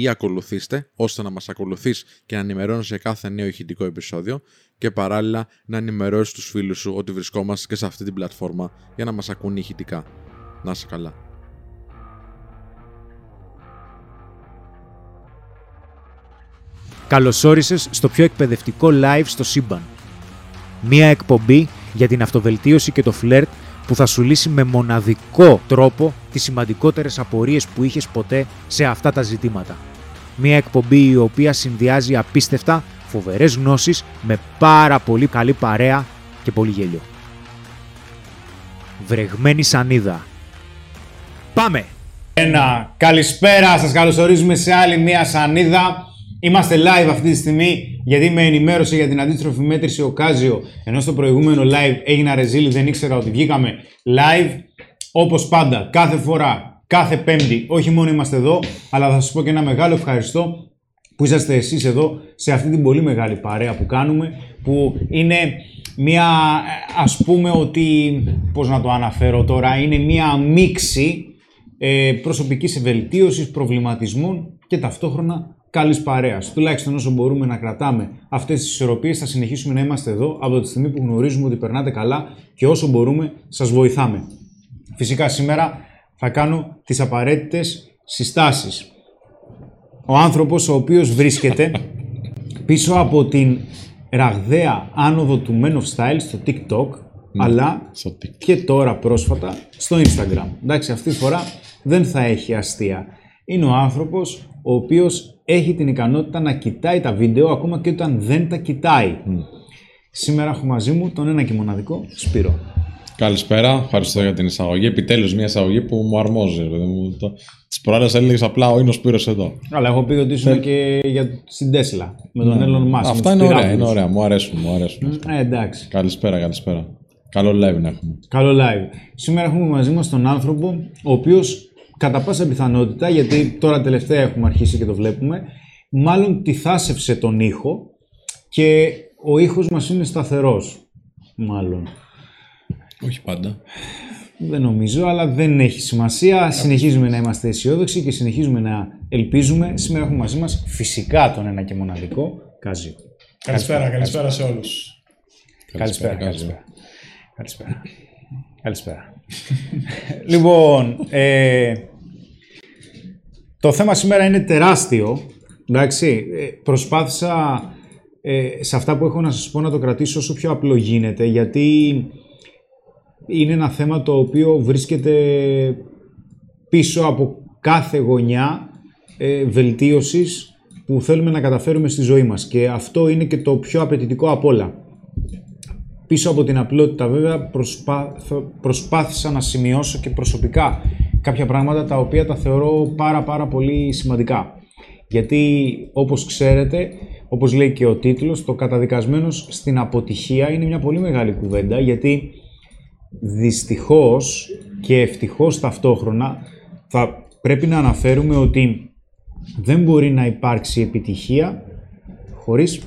ή ακολουθήστε, ώστε να μας ακολουθείς και να ενημερώνεις για κάθε νέο ηχητικό επεισόδιο και παράλληλα να ενημερώσεις τους φίλους σου ότι βρισκόμαστε και σε αυτή την πλατφόρμα για να μας ακούν ηχητικά. Να είσαι καλά. Καλώς όρισες στο πιο εκπαιδευτικό live στο σύμπαν. Μία εκπομπή για την αυτοβελτίωση και το φλερτ που θα σου λύσει με μοναδικό τρόπο τις σημαντικότερες απορίες που είχες ποτέ σε αυτά τα ζητήματα. Μία εκπομπή η οποία συνδυάζει απίστευτα φοβερές γνώσεις με πάρα πολύ καλή παρέα και πολύ γέλιο. Βρεγμένη σανίδα. Πάμε! Ένα καλησπέρα, σας καλωσορίζουμε σε άλλη μία σανίδα. Είμαστε live αυτή τη στιγμή γιατί με ενημέρωσε για την αντίστροφη μέτρηση ο Κάζιο ενώ στο προηγούμενο live έγινα ρεζίλη, δεν ήξερα ότι βγήκαμε live. Όπως πάντα, κάθε φορά, κάθε πέμπτη, όχι μόνο είμαστε εδώ, αλλά θα σας πω και ένα μεγάλο ευχαριστώ που είσαστε εσείς εδώ σε αυτή την πολύ μεγάλη παρέα που κάνουμε, που είναι μια, ας πούμε ότι, πώς να το αναφέρω τώρα, είναι μια μίξη ε, προσωπικής ευελτίωσης, προβληματισμών και ταυτόχρονα καλής παρέας. Τουλάχιστον όσο μπορούμε να κρατάμε αυτές τις ισορροπίες, θα συνεχίσουμε να είμαστε εδώ από τη στιγμή που γνωρίζουμε ότι περνάτε καλά και όσο μπορούμε σας βοηθάμε. Φυσικά σήμερα θα κάνω τις απαραίτητες συστάσεις. Ο άνθρωπος ο οποίος βρίσκεται πίσω από την ραγδαία άνοδο του Men of Style στο TikTok, ναι, αλλά και τώρα πρόσφατα στο Instagram. Εντάξει, αυτή τη φορά δεν θα έχει αστεία. Είναι ο άνθρωπος ο οποίος έχει την ικανότητα να κοιτάει τα βίντεο ακόμα και όταν δεν τα κοιτάει. Σήμερα έχω μαζί μου τον ένα και μοναδικό Σπύρο. Καλησπέρα, ευχαριστώ για την εισαγωγή. Επιτέλους, μια εισαγωγή που μου αρμόζει. Τι προάλλες έλεγες απλά ο είναι ο Σπύρος εδώ. Αλλά έχω πει ότι ήσουν και για... στην Τέσλα με τον Έλλον ναι. Μάσκ. Αυτά είναι ωραία, είναι ωραία. Μου αρέσουν. Μου αρέσουν. Ε, εντάξει. Καλησπέρα, καλησπέρα. Καλό live να έχουμε. Καλό live. Σήμερα έχουμε μαζί μας τον άνθρωπο ο οποίος κατά πάσα πιθανότητα, γιατί τώρα τελευταία έχουμε αρχίσει και το βλέπουμε, μάλλον τη θάσευσε τον ήχο και ο ήχος μας είναι σταθερός, μάλλον. Όχι πάντα. Δεν νομίζω, αλλά δεν έχει σημασία. Συνεχίζουμε να είμαστε αισιόδοξοι και συνεχίζουμε να ελπίζουμε. Σήμερα έχουμε μαζί μας φυσικά τον ένα και μοναδικό Κάζιο. Καλησπέρα, καλησπέρα σε όλους. Καλησπέρα, καλησπέρα. Καλησπέρα. Καλησπέρα. λοιπόν, ε, το θέμα σήμερα είναι τεράστιο. Εντάξει, ε, προσπάθησα ε, σε αυτά που έχω να σας πω να το κρατήσω όσο πιο απλό γίνεται, γιατί είναι ένα θέμα το οποίο βρίσκεται πίσω από κάθε γωνιά ε, βελτίωσης που θέλουμε να καταφέρουμε στη ζωή μας. Και αυτό είναι και το πιο απαιτητικό από όλα. Πίσω από την απλότητα βέβαια προσπάθησα να σημειώσω και προσωπικά κάποια πράγματα τα οποία τα θεωρώ πάρα πάρα πολύ σημαντικά. Γιατί όπως ξέρετε, όπως λέει και ο τίτλος, το καταδικασμένος στην αποτυχία είναι μια πολύ μεγάλη κουβέντα γιατί δυστυχώς και ευτυχώς ταυτόχρονα θα πρέπει να αναφέρουμε ότι δεν μπορεί να υπάρξει επιτυχία χωρίς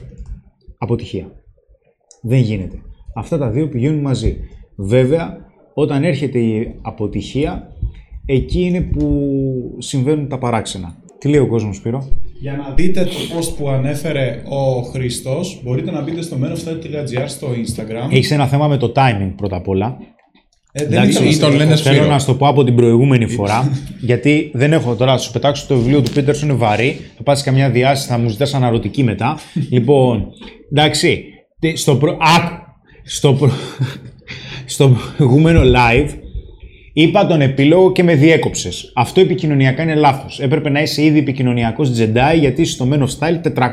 αποτυχία. Δεν γίνεται. Αυτά τα δύο πηγαίνουν μαζί. Βέβαια, όταν έρχεται η αποτυχία, εκεί είναι που συμβαίνουν τα παράξενα. Τι λέει ο κόσμος, Σπύρο; Για να δείτε το post που ανέφερε ο Χριστός, μπορείτε να μπείτε στο menofstyle.gr στο Instagram. Έχεις ένα θέμα με το timing πρώτα απ' όλα. Ε, δεν Εντάξει, τον λένε Θέλω να σου το πω από την προηγούμενη φορά, γιατί δεν έχω τώρα, σου πετάξω το βιβλίο του Πίτερσον, είναι βαρύ. Θα πάθει καμιά διάσταση, θα μου ζητάς αναρωτική μετά. λοιπόν, εντάξει, στο προ στο, προ... στο προηγούμενο live είπα τον επίλογο και με διέκοψες. Αυτό επικοινωνιακά είναι λάθος. Έπρεπε να είσαι ήδη επικοινωνιακός Jedi γιατί είσαι στο Men of Style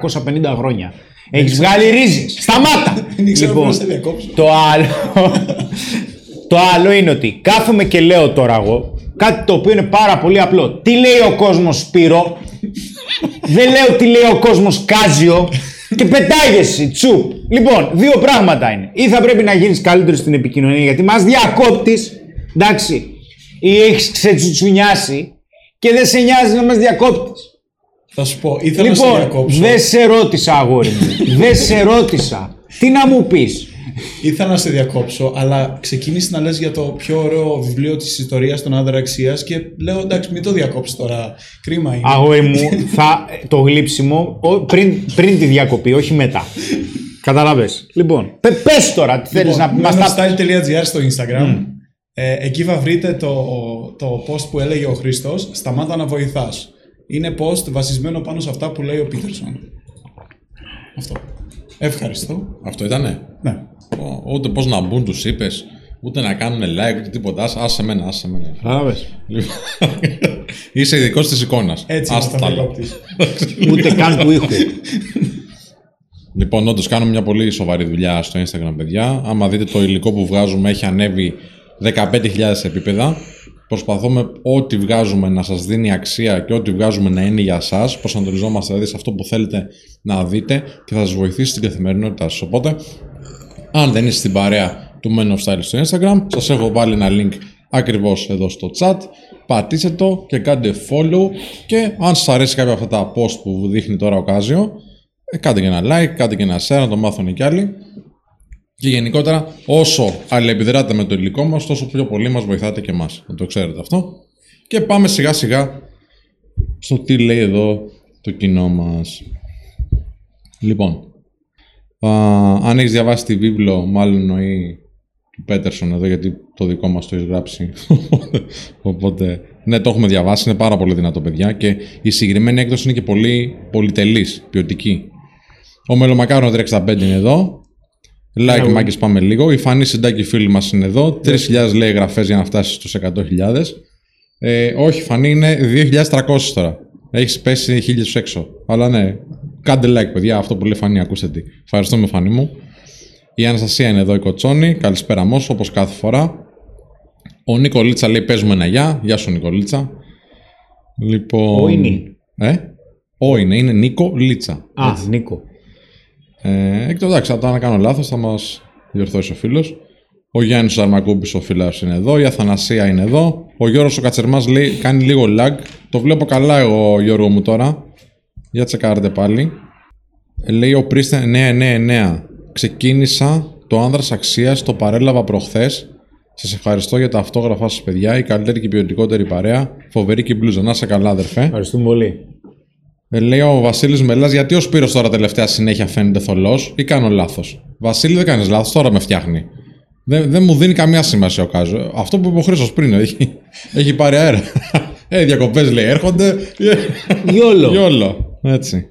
450 χρόνια. Έχεις βγάλει ρίζες. Σταμάτα! λοιπόν, το άλλο, το άλλο είναι ότι κάθομαι και λέω τώρα εγώ κάτι το οποίο είναι πάρα πολύ απλό. Τι λέει ο κόσμος Σπύρο, δεν λέω τι λέει ο κόσμος Κάζιο, και πετάγεσαι, τσουπ. Λοιπόν, δύο πράγματα είναι. Ή θα πρέπει να γίνεις καλύτερος στην επικοινωνία γιατί μας διακόπτεις, εντάξει, ή έχεις ξετσουτσουνιάσει και δεν σε νοιάζει να μας διακόπτεις. Θα σου πω, ήθελα να σε Λοιπόν, διακόψω. δεν σε ρώτησα, αγόρι μου. δεν σε ρώτησα. Τι να μου πεις; Ήθελα να σε διακόψω, αλλά ξεκίνησε να λες για το πιο ωραίο βιβλίο της ιστορίας των άνδρα αξίας και λέω εντάξει μην το διακόψεις τώρα, κρίμα είναι. Αγόρι μου, θα, το γλύψιμο ο- πριν, πριν τη διακοπή, όχι μετά. Καταλαβες. Λοιπόν, πε, πες τώρα τι θέλεις να μας τα... style.gr στο Instagram. Ε, εκεί θα βρείτε το, το post που έλεγε ο Χρήστος «Σταμάτα να βοηθάς». Είναι post βασισμένο πάνω σε αυτά που λέει ο Πίτερσον. Αυτό. Ευχαριστώ. Αυτό ήτανε; Ναι. Ο- Ούτε πώς να μπουν, τους είπες, ούτε να κάνουν like, ούτε τίποτα. Άσε- Άσε μένα, άσε μένα. Καταλαβες. Λοιπόν, Είσαι ειδικός της εικόνας. Έτσι είναι όταν διακόπτεις. Ούτε καν του ήχου. Λοιπόν, όντως κάνουμε μια πολύ σοβαρή δουλειά στο Instagram, παιδιά. Άμα δείτε το υλικό που βγάζουμε, έχει ανέβει 15.000 επίπεδα. Προσπαθούμε ό,τι βγάζουμε να σας δίνει αξία και ό,τι βγάζουμε να είναι για σας. Προσανατολιζόμαστε δηλαδή σε αυτό που θέλετε να δείτε και θα σας βοηθήσει στην καθημερινότητά σας. Οπότε, αν δεν είστε στην παρέα του Men of Style στο Instagram, σας έχω βάλει ένα link ακριβώς εδώ στο chat. Πατήστε το και κάντε follow και αν σας αρέσει κάποια από αυτά τα post που δείχνει τώρα ο Κάζιο, ε, κάντε και ένα like, κάντε και ένα share, να το μάθουν κι άλλοι. Και γενικότερα, όσο αλληλεπιδράτε με το υλικό μας, τόσο πιο πολύ μας βοηθάτε και εμάς. Να το ξέρετε αυτό. Και πάμε σιγά σιγά στο τι λέει εδώ το κοινό μας. Λοιπόν, α, αν έχεις διαβάσει τη βίβλο, μάλλον εννοεί του Πέτερσον εδώ, γιατί το δικό μας το έχεις γράψει. Οπότε, ναι, το έχουμε διαβάσει, είναι πάρα πολύ δυνατό, παιδιά. Και η συγκεκριμένη έκδοση είναι και πολύ πολυτελής, ποιοτική. Ο Μελομακάρο 365 είναι εδώ. Like, Μάκης, πάμε λίγο. Η Φανή Συντάκη φίλη μας είναι εδώ. 3.000 λέει γραφές για να φτάσεις στους 100.000. Ε, όχι, Φανή είναι 2.300 τώρα. Έχεις πέσει χίλιους έξω. Αλλά ναι, κάντε like, παιδιά. Αυτό που λέει Φανή, ακούστε τι. Ευχαριστούμε, Φανή μου. Η Αναστασία είναι εδώ, η Κοτσόνη. Καλησπέρα, Μόσο, όπως κάθε φορά. Ο Νικολίτσα λέει: Παίζουμε ένα γεια. Γεια σου, Νικολίτσα. Λοιπόν. Ο είναι. Ε; Ο είναι, είναι Νίκο Λίτσα. Α, Νίκο. Ε, και το εντάξει, αν να κάνω λάθος, θα μας διορθώσει ο φίλος. Ο Γιάννης Αρμακούμπης, ο φίλος είναι εδώ. Η Αθανασία είναι εδώ. Ο Γιώργος ο Κατσερμάς λέει: Κάνει λίγο lag. Το βλέπω καλά εγώ, Γιώργο μου τώρα. Για τσεκάρετε πάλι. Ε, λέει ο Πρίστε 999. Ξεκίνησα το άνδρας αξίας, το παρέλαβα προχθές. Σας ευχαριστώ για τα αυτόγραφά σας, παιδιά. Η καλύτερη και η ποιοτικότερη παρέα. Φοβερή και η μπλούζα. Να είσαι καλά, αδερφέ. Ευχαριστούμε πολύ. Ε, λέει ο Βασίλης Μελάς, γιατί ο Σπύρος τώρα τελευταία συνέχεια φαίνεται θολός; Ή κάνω λάθος; Βασίλη, δεν κάνεις λάθος, τώρα με φτιάχνει. Δεν, δεν μου δίνει καμία σημασία ο Κάζο. Αυτό που είπε ο Χρήστος πριν, έχει, έχει πάρει αέρα. Ε, οι διακοπές λέει έρχονται. Γιόλο. Γιόλο. Έτσι.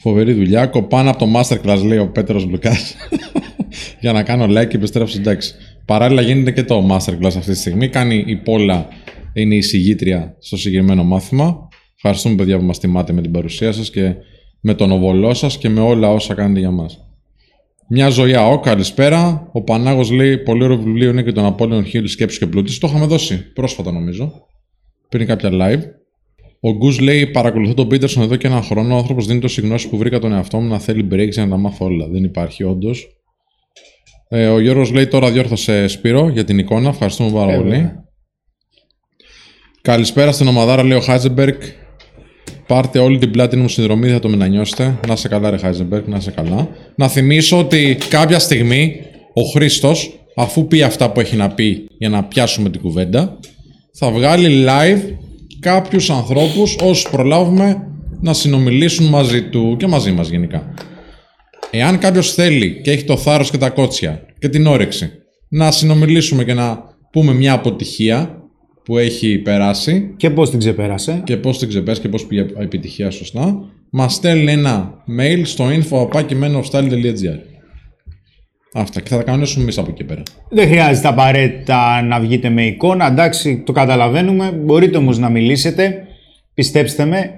Φοβερή δουλειά. Κοπάνω από το masterclass, λέει ο Πέτρος Λουκάς. για να κάνω like και επιστρέψω εντάξει. Παράλληλα γίνεται και το masterclass αυτή τη στιγμή. Κάνει η Πόλα, είναι η συγγήτρια στο συγκεκριμένο μάθημα. Ευχαριστούμε παιδιά που μας τιμάτε με την παρουσία σας και με τον οβολό σας και με όλα όσα κάνετε για μας. Μια ζωή ΑΟ, καλησπέρα. Ο Πανάγος λέει: Πολύ ωραίο βιβλίο είναι και τον Απόλυον Χίλ Σκέψη και Πλούτη. Το είχαμε δώσει πρόσφατα νομίζω. Πριν κάποια live. Ο Γκουζ λέει: Παρακολουθώ τον Πίτερσον εδώ και ένα χρόνο. Ο άνθρωπος δίνει τόση γνώση που βρήκα τον εαυτό μου να θέλει breaks για να τα μάθω όλα. Δεν υπάρχει όντως. Ε, ο Γιώργος λέει: Τώρα διόρθωσε Σπύρο για την εικόνα. Ευχαριστούμε πάρα Ε, πολύ. βέβαια. Καλησπέρα στην ομαδάρα, λέει ο Χάιζεμπεργκ. Πάρτε όλη την πλάτη μου συνδρομή, θα το μετανιώσετε. Να σε καλά, ρε Χάιζεμπεργκ, να σε καλά. Να θυμίσω ότι κάποια στιγμή ο Χρήστος, αφού πει αυτά που έχει να πει για να πιάσουμε την κουβέντα, θα βγάλει live κάποιους ανθρώπους όσους προλάβουμε να συνομιλήσουν μαζί του και μαζί μας γενικά. Εάν κάποιος θέλει και έχει το θάρρος και τα κότσια και την όρεξη να συνομιλήσουμε και να πούμε μια αποτυχία που έχει περάσει Και πώς την ξεπέρασε. και πώς την ξεπέρασε και πώς πήγε η επιτυχία σωστά, μας στέλνει ένα mail στο info.pakimenofstyle.gr Αυτά και θα τα κανονίσουμε εμείς από εκεί πέρα. Δεν χρειάζεται απαραίτητα να βγείτε με εικόνα. Εντάξει, το καταλαβαίνουμε. Μπορείτε όμως να μιλήσετε. Πιστέψτε με,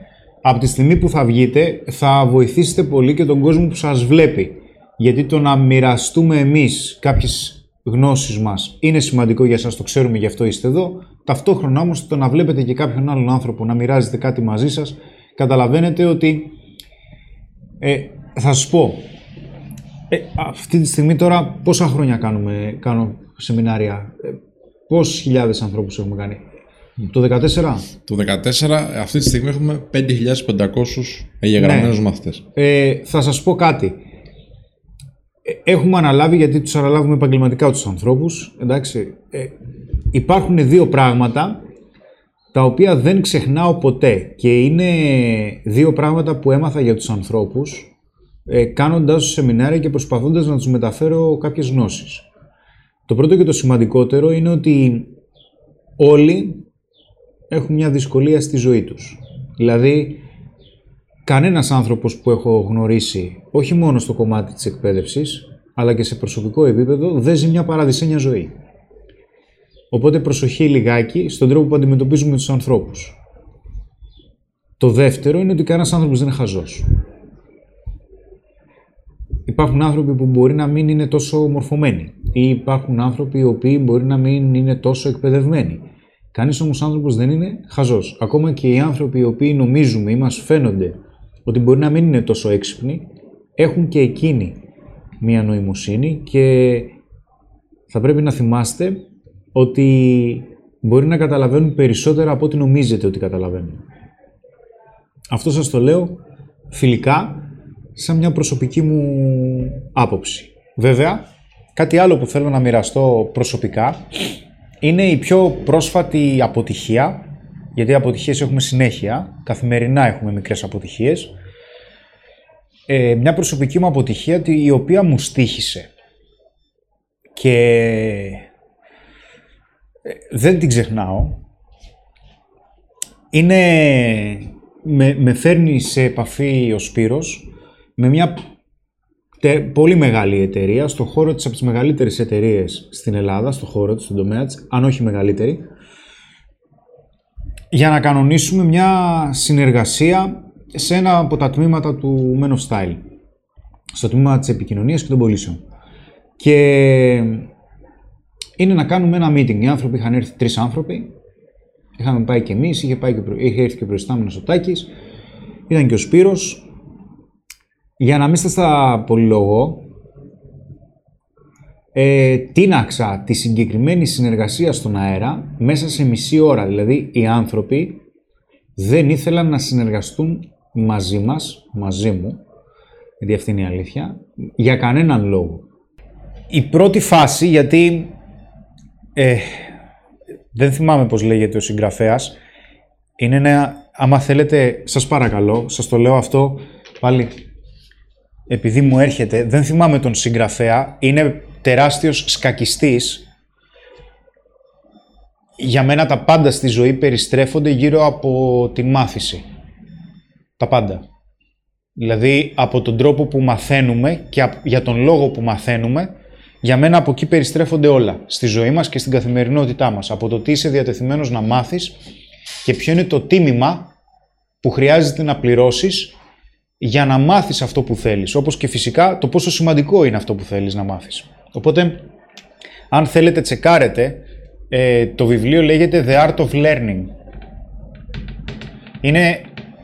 από τη στιγμή που θα βγείτε, θα βοηθήσετε πολύ και τον κόσμο που σας βλέπει. Γιατί το να μοιραστούμε εμείς κάποιες γνώσεις μας είναι σημαντικό για σας, το ξέρουμε, γι' αυτό είστε εδώ. Ταυτόχρονα όμως το να βλέπετε και κάποιον άλλον άνθρωπο να μοιράζεται κάτι μαζί σας, καταλαβαίνετε ότι Ε, θα σας πω. Ε, αυτή τη στιγμή τώρα πόσα χρόνια κάνουμε, κάνω σεμινάρια; Ε, πόσους χιλιάδες ανθρώπους έχουμε κάνει; Το 14. Το 14, αυτή τη στιγμή έχουμε 5.500 εγγεγραμμένους Ναι. μαθητές. Ε, θα σας πω κάτι. Ε, Έχουμε αναλάβει, γιατί τους αναλάβουμε επαγγελματικά τους ανθρώπους, εντάξει. Ε, υπάρχουν δύο πράγματα τα οποία δεν ξεχνάω ποτέ και είναι δύο πράγματα που έμαθα για τους ανθρώπους ε, κάνοντας τους σεμινάρια και προσπαθώντας να τους μεταφέρω κάποιες γνώσεις. Το πρώτο και το σημαντικότερο είναι ότι όλοι έχουν μια δυσκολία στη ζωή τους. Δηλαδή, κανένας άνθρωπος που έχω γνωρίσει, όχι μόνο στο κομμάτι της εκπαίδευσης, αλλά και σε προσωπικό επίπεδο, δεν ζει μια παραδεισένια ζωή. Οπότε προσοχή λιγάκι στον τρόπο που αντιμετωπίζουμε τους ανθρώπους. Το δεύτερο είναι ότι κανένας άνθρωπος δεν είναι χαζός. Υπάρχουν άνθρωποι που μπορεί να μην είναι τόσο μορφωμένοι ή υπάρχουν άνθρωποι οι οποίοι μπορεί να μην είναι τόσο εκπαιδευμένοι. Κανείς όμως άνθρωπος δεν είναι χαζός. Ακόμα και οι άνθρωποι οι οποίοι νομίζουμε ή μας φαίνονται ότι μπορεί να μην είναι τόσο έξυπνοι, έχουν και εκείνοι μία νοημοσύνη και θα πρέπει να θυμάστε ότι μπορεί να καταλαβαίνουν περισσότερα από ό,τι νομίζετε ότι καταλαβαίνουν. Αυτό σας το λέω φιλικά, σαν μια προσωπική μου άποψη. Βέβαια, κάτι άλλο που θέλω να μοιραστώ προσωπικά είναι η πιο πρόσφατη αποτυχία, γιατί αποτυχίες έχουμε συνέχεια, καθημερινά έχουμε μικρές αποτυχίες, ε, μια προσωπική μου αποτυχία τη- η οποία μου στήχησε και ε, δεν την ξεχνάω. Είναι, με, με φέρνει σε επαφή ο Σπύρος με μια τε- πολύ μεγάλη εταιρεία, στο χώρο της από τις μεγαλύτερες εταιρείες στην Ελλάδα, στο χώρο της, στον τομέα της, αν όχι μεγαλύτερη, για να κανονίσουμε μια συνεργασία σε ένα από τα τμήματα του Men of Style, στο τμήμα της επικοινωνίας και των πωλήσεων. Και είναι να κάνουμε ένα meeting. Οι άνθρωποι είχαν έρθει τρεις άνθρωποι, είχαμε πάει και εμείς, είχε, πάει και, προ- είχε έρθει και ο προϊστάμενος ο Τάκης, ήταν και ο Σπύρος. Για να μην σας τα πολυλογώ, ε, τίναξα τη συγκεκριμένη συνεργασία στον αέρα μέσα σε μισή ώρα. Δηλαδή, οι άνθρωποι δεν ήθελαν να συνεργαστούν μαζί μας, μαζί μου, γιατί αυτή είναι η αλήθεια, για κανέναν λόγο. Η πρώτη φάση, γιατί ε, δεν θυμάμαι πώς λέγεται ο συγγραφέας, είναι ένα, άμα θέλετε, σας παρακαλώ, σας το λέω αυτό πάλι, επειδή μου έρχεται, δεν θυμάμαι τον συγγραφέα, είναι τεράστιος σκακιστής. Για μένα τα πάντα στη ζωή περιστρέφονται γύρω από τη μάθηση. Τα πάντα. Δηλαδή από τον τρόπο που μαθαίνουμε και απ- για τον λόγο που μαθαίνουμε, για μένα από εκεί περιστρέφονται όλα. Στη ζωή μας και στην καθημερινότητά μας. Από το τι είσαι διατεθειμένος να μάθεις και ποιο είναι το τίμημα που χρειάζεται να πληρώσεις για να μάθεις αυτό που θέλεις. Όπως και φυσικά το πόσο σημαντικό είναι αυτό που θέλεις να μάθεις. Οπότε, αν θέλετε τσεκάρετε, ε, το βιβλίο λέγεται The Art of Learning. Είναι,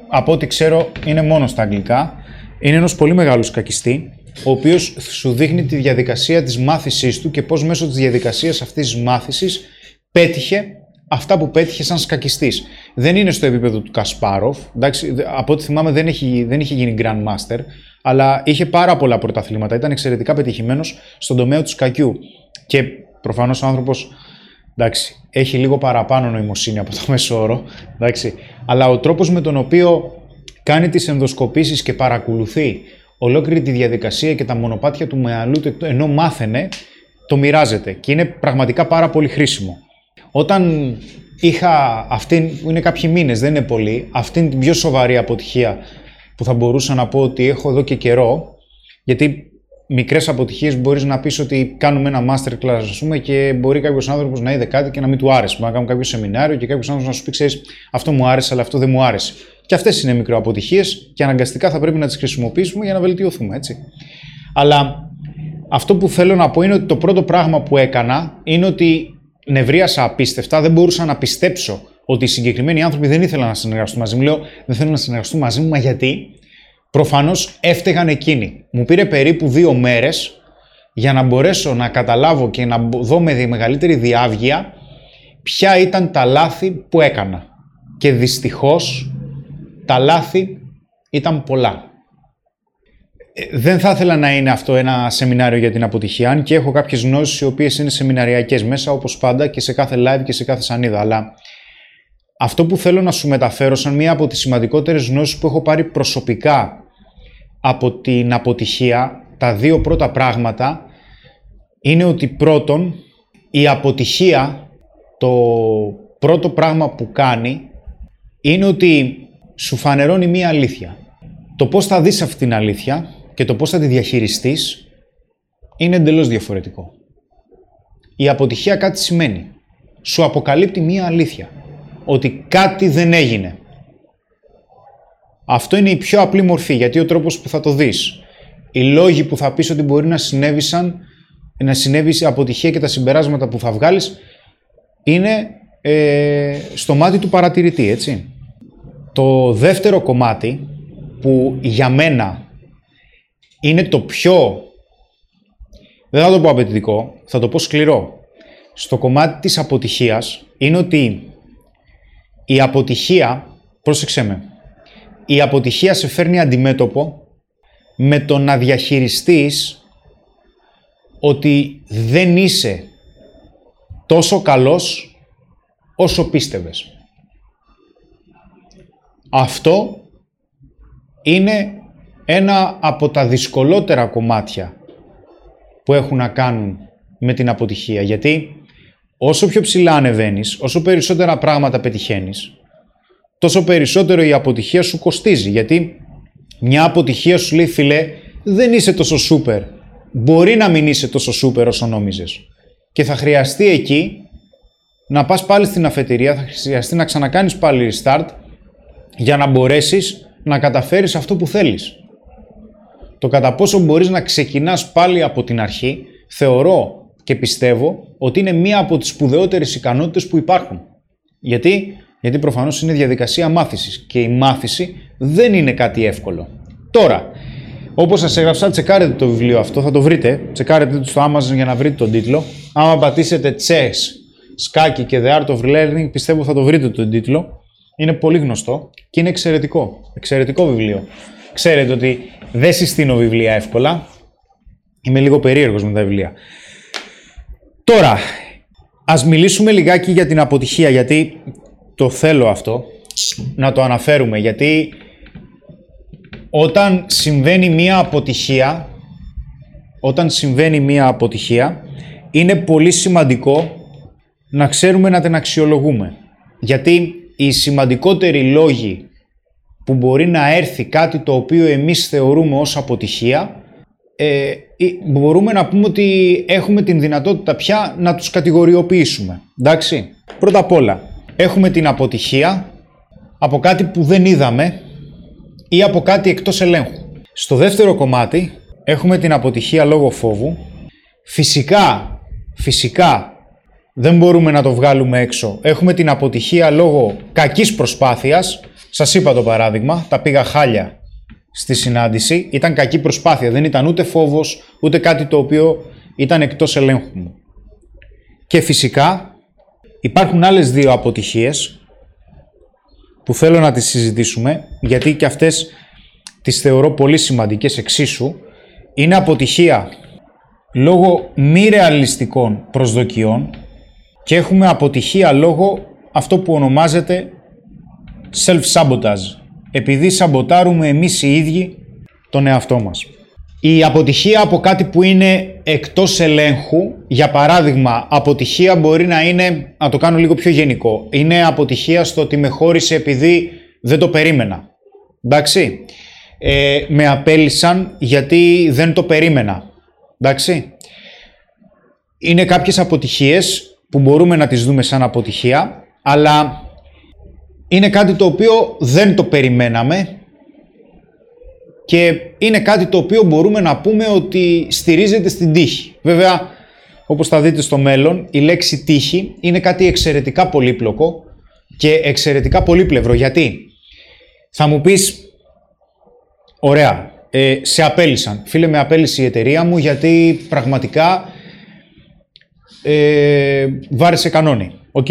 από ό,τι ξέρω, είναι μόνο στα αγγλικά. Είναι ένας πολύ μεγάλος κακιστή, ο οποίος σου δείχνει τη διαδικασία της μάθησής του και πώς μέσω της διαδικασίας αυτής της μάθησης πέτυχε αυτά που πέτυχε σαν σκακιστής. Δεν είναι στο επίπεδο του Κασπάροφ. Εντάξει, δε- από ό,τι θυμάμαι δεν, έχει, δεν είχε γίνει Grand Master, αλλά είχε πάρα πολλά πρωταθλήματα. Ήταν εξαιρετικά πετυχημένος στον τομέα του σκακιού. Και προφανώς ο άνθρωπος εντάξει, έχει λίγο παραπάνω νοημοσύνη από το μέσο όρο, εντάξει, αλλά ο τρόπος με τον οποίο κάνει τις ενδοσκοπήσεις και παρακολουθεί ολόκληρη τη διαδικασία και τα μονοπάτια του μυαλού του ενώ μάθαινε, το μοιράζεται και είναι πραγματικά πάρα πολύ χρήσιμο. Όταν είχα αυτήν, που είναι κάποιοι μήνες, δεν είναι πολύ, αυτήν την πιο σοβαρή αποτυχία που θα μπορούσα να πω ότι έχω εδώ και καιρό, γιατί μικρές αποτυχίες μπορείς να πεις ότι κάνουμε ένα masterclass, ας πούμε, και μπορεί κάποιος άνθρωπος να είδε κάτι και να μην του άρεσε. Μπορεί να κάνουμε κάποιο σεμινάριο και κάποιος άνθρωπος να σου πει: Ξέρεις, αυτό μου άρεσε, αλλά αυτό δεν μου άρεσε. Και αυτές είναι μικροαποτυχίες και αναγκαστικά θα πρέπει να τις χρησιμοποιήσουμε για να βελτιωθούμε, έτσι. Αλλά αυτό που θέλω να πω είναι ότι το πρώτο πράγμα που έκανα είναι ότι νευρίασα απίστευτα, δεν μπορούσα να πιστέψω ότι οι συγκεκριμένοι άνθρωποι δεν ήθελαν να συνεργαστούν μαζί μου. Λέω, δεν θέλουν να συνεργαστούν μαζί μου, μα γιατί; Προφανώς έφταιγαν εκείνοι. Μου πήρε περίπου δύο μέρες για να μπορέσω να καταλάβω και να δω με τη μεγαλύτερη διάβγεια ποια ήταν τα λάθη που έκανα. Και δυστυχώς τα λάθη ήταν πολλά. Ε, δεν θα ήθελα να είναι αυτό ένα σεμινάριο για την αποτυχία, αν και έχω κάποιες γνώσεις οι οποίες είναι σεμιναριακές μέσα, όπως πάντα και σε κάθε live και σε κάθε σανίδα, αλλά αυτό που θέλω να σου μεταφέρω σαν μία από τις σημαντικότερες γνώσεις που έχω πάρει προσωπικά από την αποτυχία, τα δύο πρώτα πράγματα, είναι ότι πρώτον, η αποτυχία, το πρώτο πράγμα που κάνει, είναι ότι σου φανερώνει μία αλήθεια. Το πώς θα δεις αυτή την αλήθεια και το πώς θα τη διαχειριστείς είναι εντελώς διαφορετικό. Η αποτυχία κάτι σημαίνει. Σου αποκαλύπτει μία αλήθεια. Ότι κάτι δεν έγινε. Αυτό είναι η πιο απλή μορφή, γιατί ο τρόπος που θα το δεις, οι λόγοι που θα πεις ότι μπορεί να συνέβησαν, να συνέβη η αποτυχία και τα συμπεράσματα που θα βγάλεις, είναι ε, στο μάτι του παρατηρητή, έτσι. Το δεύτερο κομμάτι, που για μένα είναι το πιο, δεν θα το πω απαιτητικό, θα το πω σκληρό, στο κομμάτι της αποτυχίας, είναι ότι η αποτυχία, πρόσεξε με, η αποτυχία σε φέρνει αντιμέτωπο με το να διαχειριστείς ότι δεν είσαι τόσο καλός όσο πίστευες. Αυτό είναι ένα από τα δυσκολότερα κομμάτια που έχουν να κάνουν με την αποτυχία. Γιατί όσο πιο ψηλά ανεβαίνεις, όσο περισσότερα πράγματα πετυχαίνεις, τόσο περισσότερο η αποτυχία σου κοστίζει. Γιατί μια αποτυχία σου λέει, φιλέ, δεν είσαι τόσο σούπερ. Μπορεί να μην είσαι τόσο σούπερ όσο νόμιζες. Και θα χρειαστεί εκεί να πας πάλι στην αφετηρία, θα χρειαστεί να ξανακάνεις πάλι restart για να μπορέσεις να καταφέρεις αυτό που θέλεις. Το κατά πόσο μπορείς να ξεκινάς πάλι από την αρχή, θεωρώ και πιστεύω ότι είναι μία από τις σπουδαιότερες ικανότητες που υπάρχουν. Γιατί; Γιατί προφανώς είναι διαδικασία μάθησης και η μάθηση δεν είναι κάτι εύκολο. Τώρα, όπως σας έγραψα, τσεκάρετε το βιβλίο αυτό, θα το βρείτε. Τσεκάρετε το στο Amazon για να βρείτε τον τίτλο. Άμα πατήσετε chess, σκάκι και the art of learning, πιστεύω θα το βρείτε τον τίτλο. Είναι πολύ γνωστό και είναι εξαιρετικό. Εξαιρετικό βιβλίο. Ξέρετε ότι δεν συστήνω βιβλία εύκολα. Είμαι λίγο περίεργος με τα βιβλία. Τώρα, ας μιλήσουμε λιγάκι για την αποτυχία, γιατί το θέλω αυτό να το αναφέρουμε γιατί όταν συμβαίνει μία αποτυχία όταν συμβαίνει μία αποτυχία είναι πολύ σημαντικό να ξέρουμε να την αξιολογούμε γιατί οι σημαντικότεροι λόγοι που μπορεί να έρθει κάτι το οποίο εμείς θεωρούμε ως αποτυχία ε, μπορούμε να πούμε ότι έχουμε την δυνατότητα πια να τους κατηγοριοποιήσουμε. Εντάξει; Πρώτα απ' όλα, έχουμε την αποτυχία από κάτι που δεν είδαμε ή από κάτι εκτός ελέγχου. Στο δεύτερο κομμάτι έχουμε την αποτυχία λόγω φόβου. Φυσικά, φυσικά δεν μπορούμε να το βγάλουμε έξω. Έχουμε την αποτυχία λόγω κακής προσπάθειας. Σας είπα το παράδειγμα, τα πήγα χάλια στη συνάντηση. Ήταν κακή προσπάθεια, δεν ήταν ούτε φόβος, ούτε κάτι το οποίο ήταν εκτός ελέγχου μου. Και φυσικά Υπάρχουν άλλες δύο αποτυχίες που θέλω να τις συζητήσουμε, γιατί και αυτές τις θεωρώ πολύ σημαντικές εξίσου. Είναι αποτυχία λόγω μη ρεαλιστικών προσδοκιών και έχουμε αποτυχία λόγω αυτό που ονομάζεται self-sabotage, επειδή σαμποτάρουμε εμείς οι ίδιοι τον εαυτό μας. Η αποτυχία από κάτι που είναι εκτός ελέγχου, για παράδειγμα, αποτυχία μπορεί να είναι, να το κάνω λίγο πιο γενικό, είναι αποτυχία στο ότι με χώρισε επειδή δεν το περίμενα. Εντάξει. Ε, με απέλησαν γιατί δεν το περίμενα. Εντάξει. Είναι κάποιες αποτυχίες που μπορούμε να τις δούμε σαν αποτυχία, αλλά είναι κάτι το οποίο δεν το περιμέναμε και είναι κάτι το οποίο μπορούμε να πούμε ότι στηρίζεται στην τύχη. Βέβαια, όπως θα δείτε στο μέλλον, η λέξη τύχη είναι κάτι εξαιρετικά πολύπλοκο και εξαιρετικά πολύπλευρο. Γιατί; Θα μου πεις, Ωραία. Ε, σε απέλυσαν. Φίλε, με απέλυσε η εταιρεία μου γιατί πραγματικά ε, βάρεσε κανόνι. Οκ.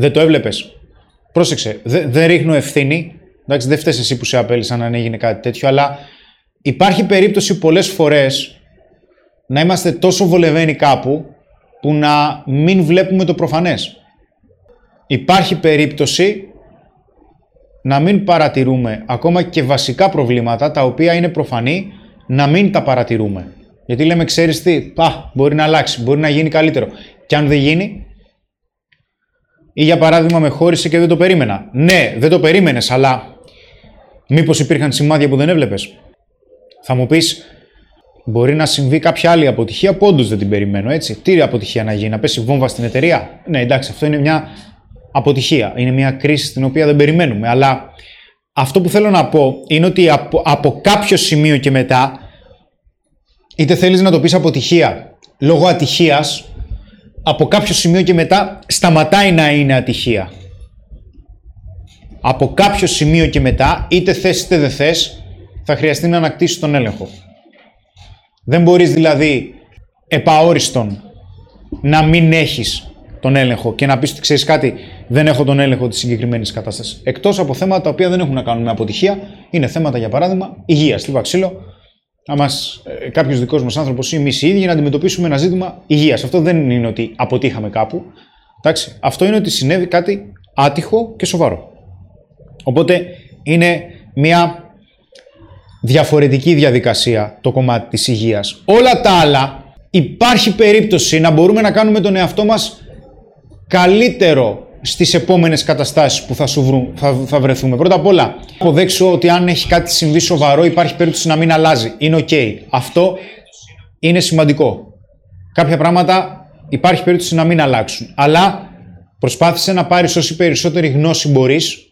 Δεν το έβλεπες. Πρόσεξε. Δε- δεν ρίχνω ευθύνη. Εντάξει, δεν φταίς εσύ που σε απέλυσαν αν έγινε κάτι τέτοιο, αλλά υπάρχει περίπτωση πολλές φορές να είμαστε τόσο βολευμένοι κάπου που να μην βλέπουμε το προφανές. Υπάρχει περίπτωση να μην παρατηρούμε ακόμα και βασικά προβλήματα τα οποία είναι προφανή να μην τα παρατηρούμε. Γιατί λέμε, ξέρεις τι, πα, μπορεί να αλλάξει, μπορεί να γίνει καλύτερο. Και αν δεν γίνει, ή για παράδειγμα με χώρισε και δεν το περίμενα. Ναι, δεν το περίμενες, αλλά μήπως υπήρχαν σημάδια που δεν έβλεπες; Θα μου πεις, μπορεί να συμβεί κάποια άλλη αποτυχία που όντως δεν την περιμένω, έτσι; Τι αποτυχία να γίνει, να πέσει βόμβα στην εταιρεία; Ναι, εντάξει, αυτό είναι μια αποτυχία. Είναι μια κρίση την οποία δεν περιμένουμε. Αλλά αυτό που θέλω να πω είναι ότι από, από κάποιο σημείο και μετά, είτε θέλεις να το πεις αποτυχία λόγω ατυχίας, από κάποιο σημείο και μετά σταματάει να είναι ατυχία. Από κάποιο σημείο και μετά, είτε θες είτε δεν θες, θα χρειαστεί να ανακτήσεις τον έλεγχο. Δεν μπορείς δηλαδή επαόριστον να μην έχεις τον έλεγχο και να πεις ότι ξέρεις κάτι, δεν έχω τον έλεγχο της συγκεκριμένης κατάστασης. Εκτός από θέματα τα οποία δεν έχουν να κάνουν με αποτυχία, είναι θέματα για παράδειγμα υγείας. Τι ξύλο, άμα ε, κάποιος δικός μας άνθρωπος ή εμείς οι ίδιοι να αντιμετωπίσουμε ένα ζήτημα υγείας. Αυτό δεν είναι ότι αποτύχαμε κάπου. Εντάξει. Αυτό είναι ότι συνέβη κάτι άτυχο και σοβαρό. Οπότε είναι μια διαφορετική διαδικασία το κομμάτι της υγείας. Όλα τα άλλα υπάρχει περίπτωση να μπορούμε να κάνουμε τον εαυτό μας καλύτερο στις επόμενες καταστάσεις που θα, σου βρουν, θα, θα βρεθούμε. Πρώτα απ' όλα, αποδέξω ότι αν έχει κάτι συμβεί σοβαρό υπάρχει περίπτωση να μην αλλάζει. Είναι ok. Αυτό είναι σημαντικό. Κάποια πράγματα υπάρχει περίπτωση να μην αλλάξουν. Αλλά προσπάθησε να πάρεις όση περισσότερη γνώση μπορείς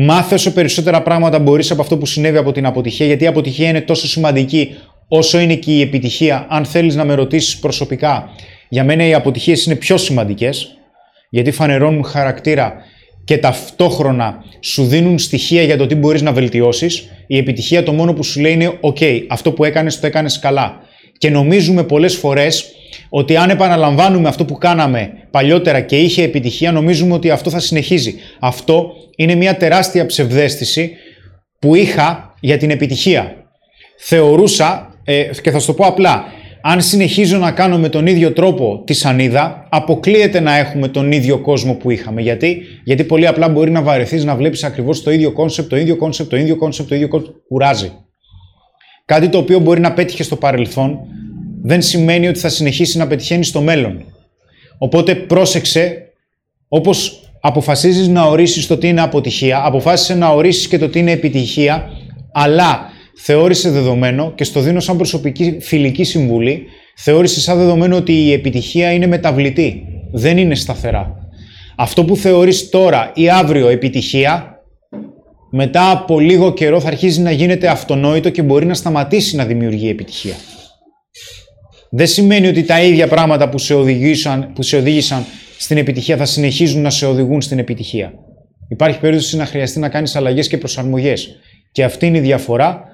Μάθε όσο περισσότερα πράγματα μπορείς από αυτό που συνέβη από την αποτυχία, γιατί η αποτυχία είναι τόσο σημαντική όσο είναι και η επιτυχία. Αν θέλεις να με ρωτήσεις προσωπικά, για μένα οι αποτυχίες είναι πιο σημαντικές, γιατί φανερώνουν χαρακτήρα και ταυτόχρονα σου δίνουν στοιχεία για το τι μπορείς να βελτιώσεις. Η επιτυχία το μόνο που σου λέει είναι: OK, αυτό που έκανες το έκανες καλά. Και νομίζουμε πολλές φορές ότι αν επαναλαμβάνουμε αυτό που κάναμε παλιότερα και είχε επιτυχία, νομίζουμε ότι αυτό θα συνεχίζει. Αυτό είναι μια τεράστια ψευδαίσθηση που είχα για την επιτυχία. Θεωρούσα, ε, και θα σου το πω απλά, αν συνεχίζω να κάνω με τον ίδιο τρόπο τη σανίδα, αποκλείεται να έχουμε τον ίδιο κόσμο που είχαμε. Γιατί, Γιατί πολύ απλά μπορεί να βαρεθείς να βλέπεις ακριβώς το ίδιο κόνσεπτ, το ίδιο κόνσεπτ, το ίδιο κόνσεπτ, το ίδιο κόνσεπτ, κουράζει. Κάτι το οποίο μπορεί να πέτυχε στο παρελθόν, δεν σημαίνει ότι θα συνεχίσει να πετυχαίνει στο μέλλον. Οπότε πρόσεξε, όπως αποφασίζεις να ορίσεις το τι είναι αποτυχία, αποφάσισε να ορίσεις και το τι είναι επιτυχία, αλλά θεώρησε δεδομένο και στο δίνω σαν προσωπική φιλική συμβουλή, θεώρησε σαν δεδομένο ότι η επιτυχία είναι μεταβλητή, δεν είναι σταθερά. Αυτό που θεωρείς τώρα ή αύριο επιτυχία, μετά από λίγο καιρό θα αρχίζει να γίνεται αυτονόητο και μπορεί να σταματήσει να δημιουργεί επιτυχία. Δεν σημαίνει ότι τα ίδια πράγματα που σε, οδηγήσαν, που σε οδήγησαν στην επιτυχία θα συνεχίζουν να σε οδηγούν στην επιτυχία. Υπάρχει περίπτωση να χρειαστεί να κάνεις αλλαγές και προσαρμογές. Και αυτή είναι η διαφορά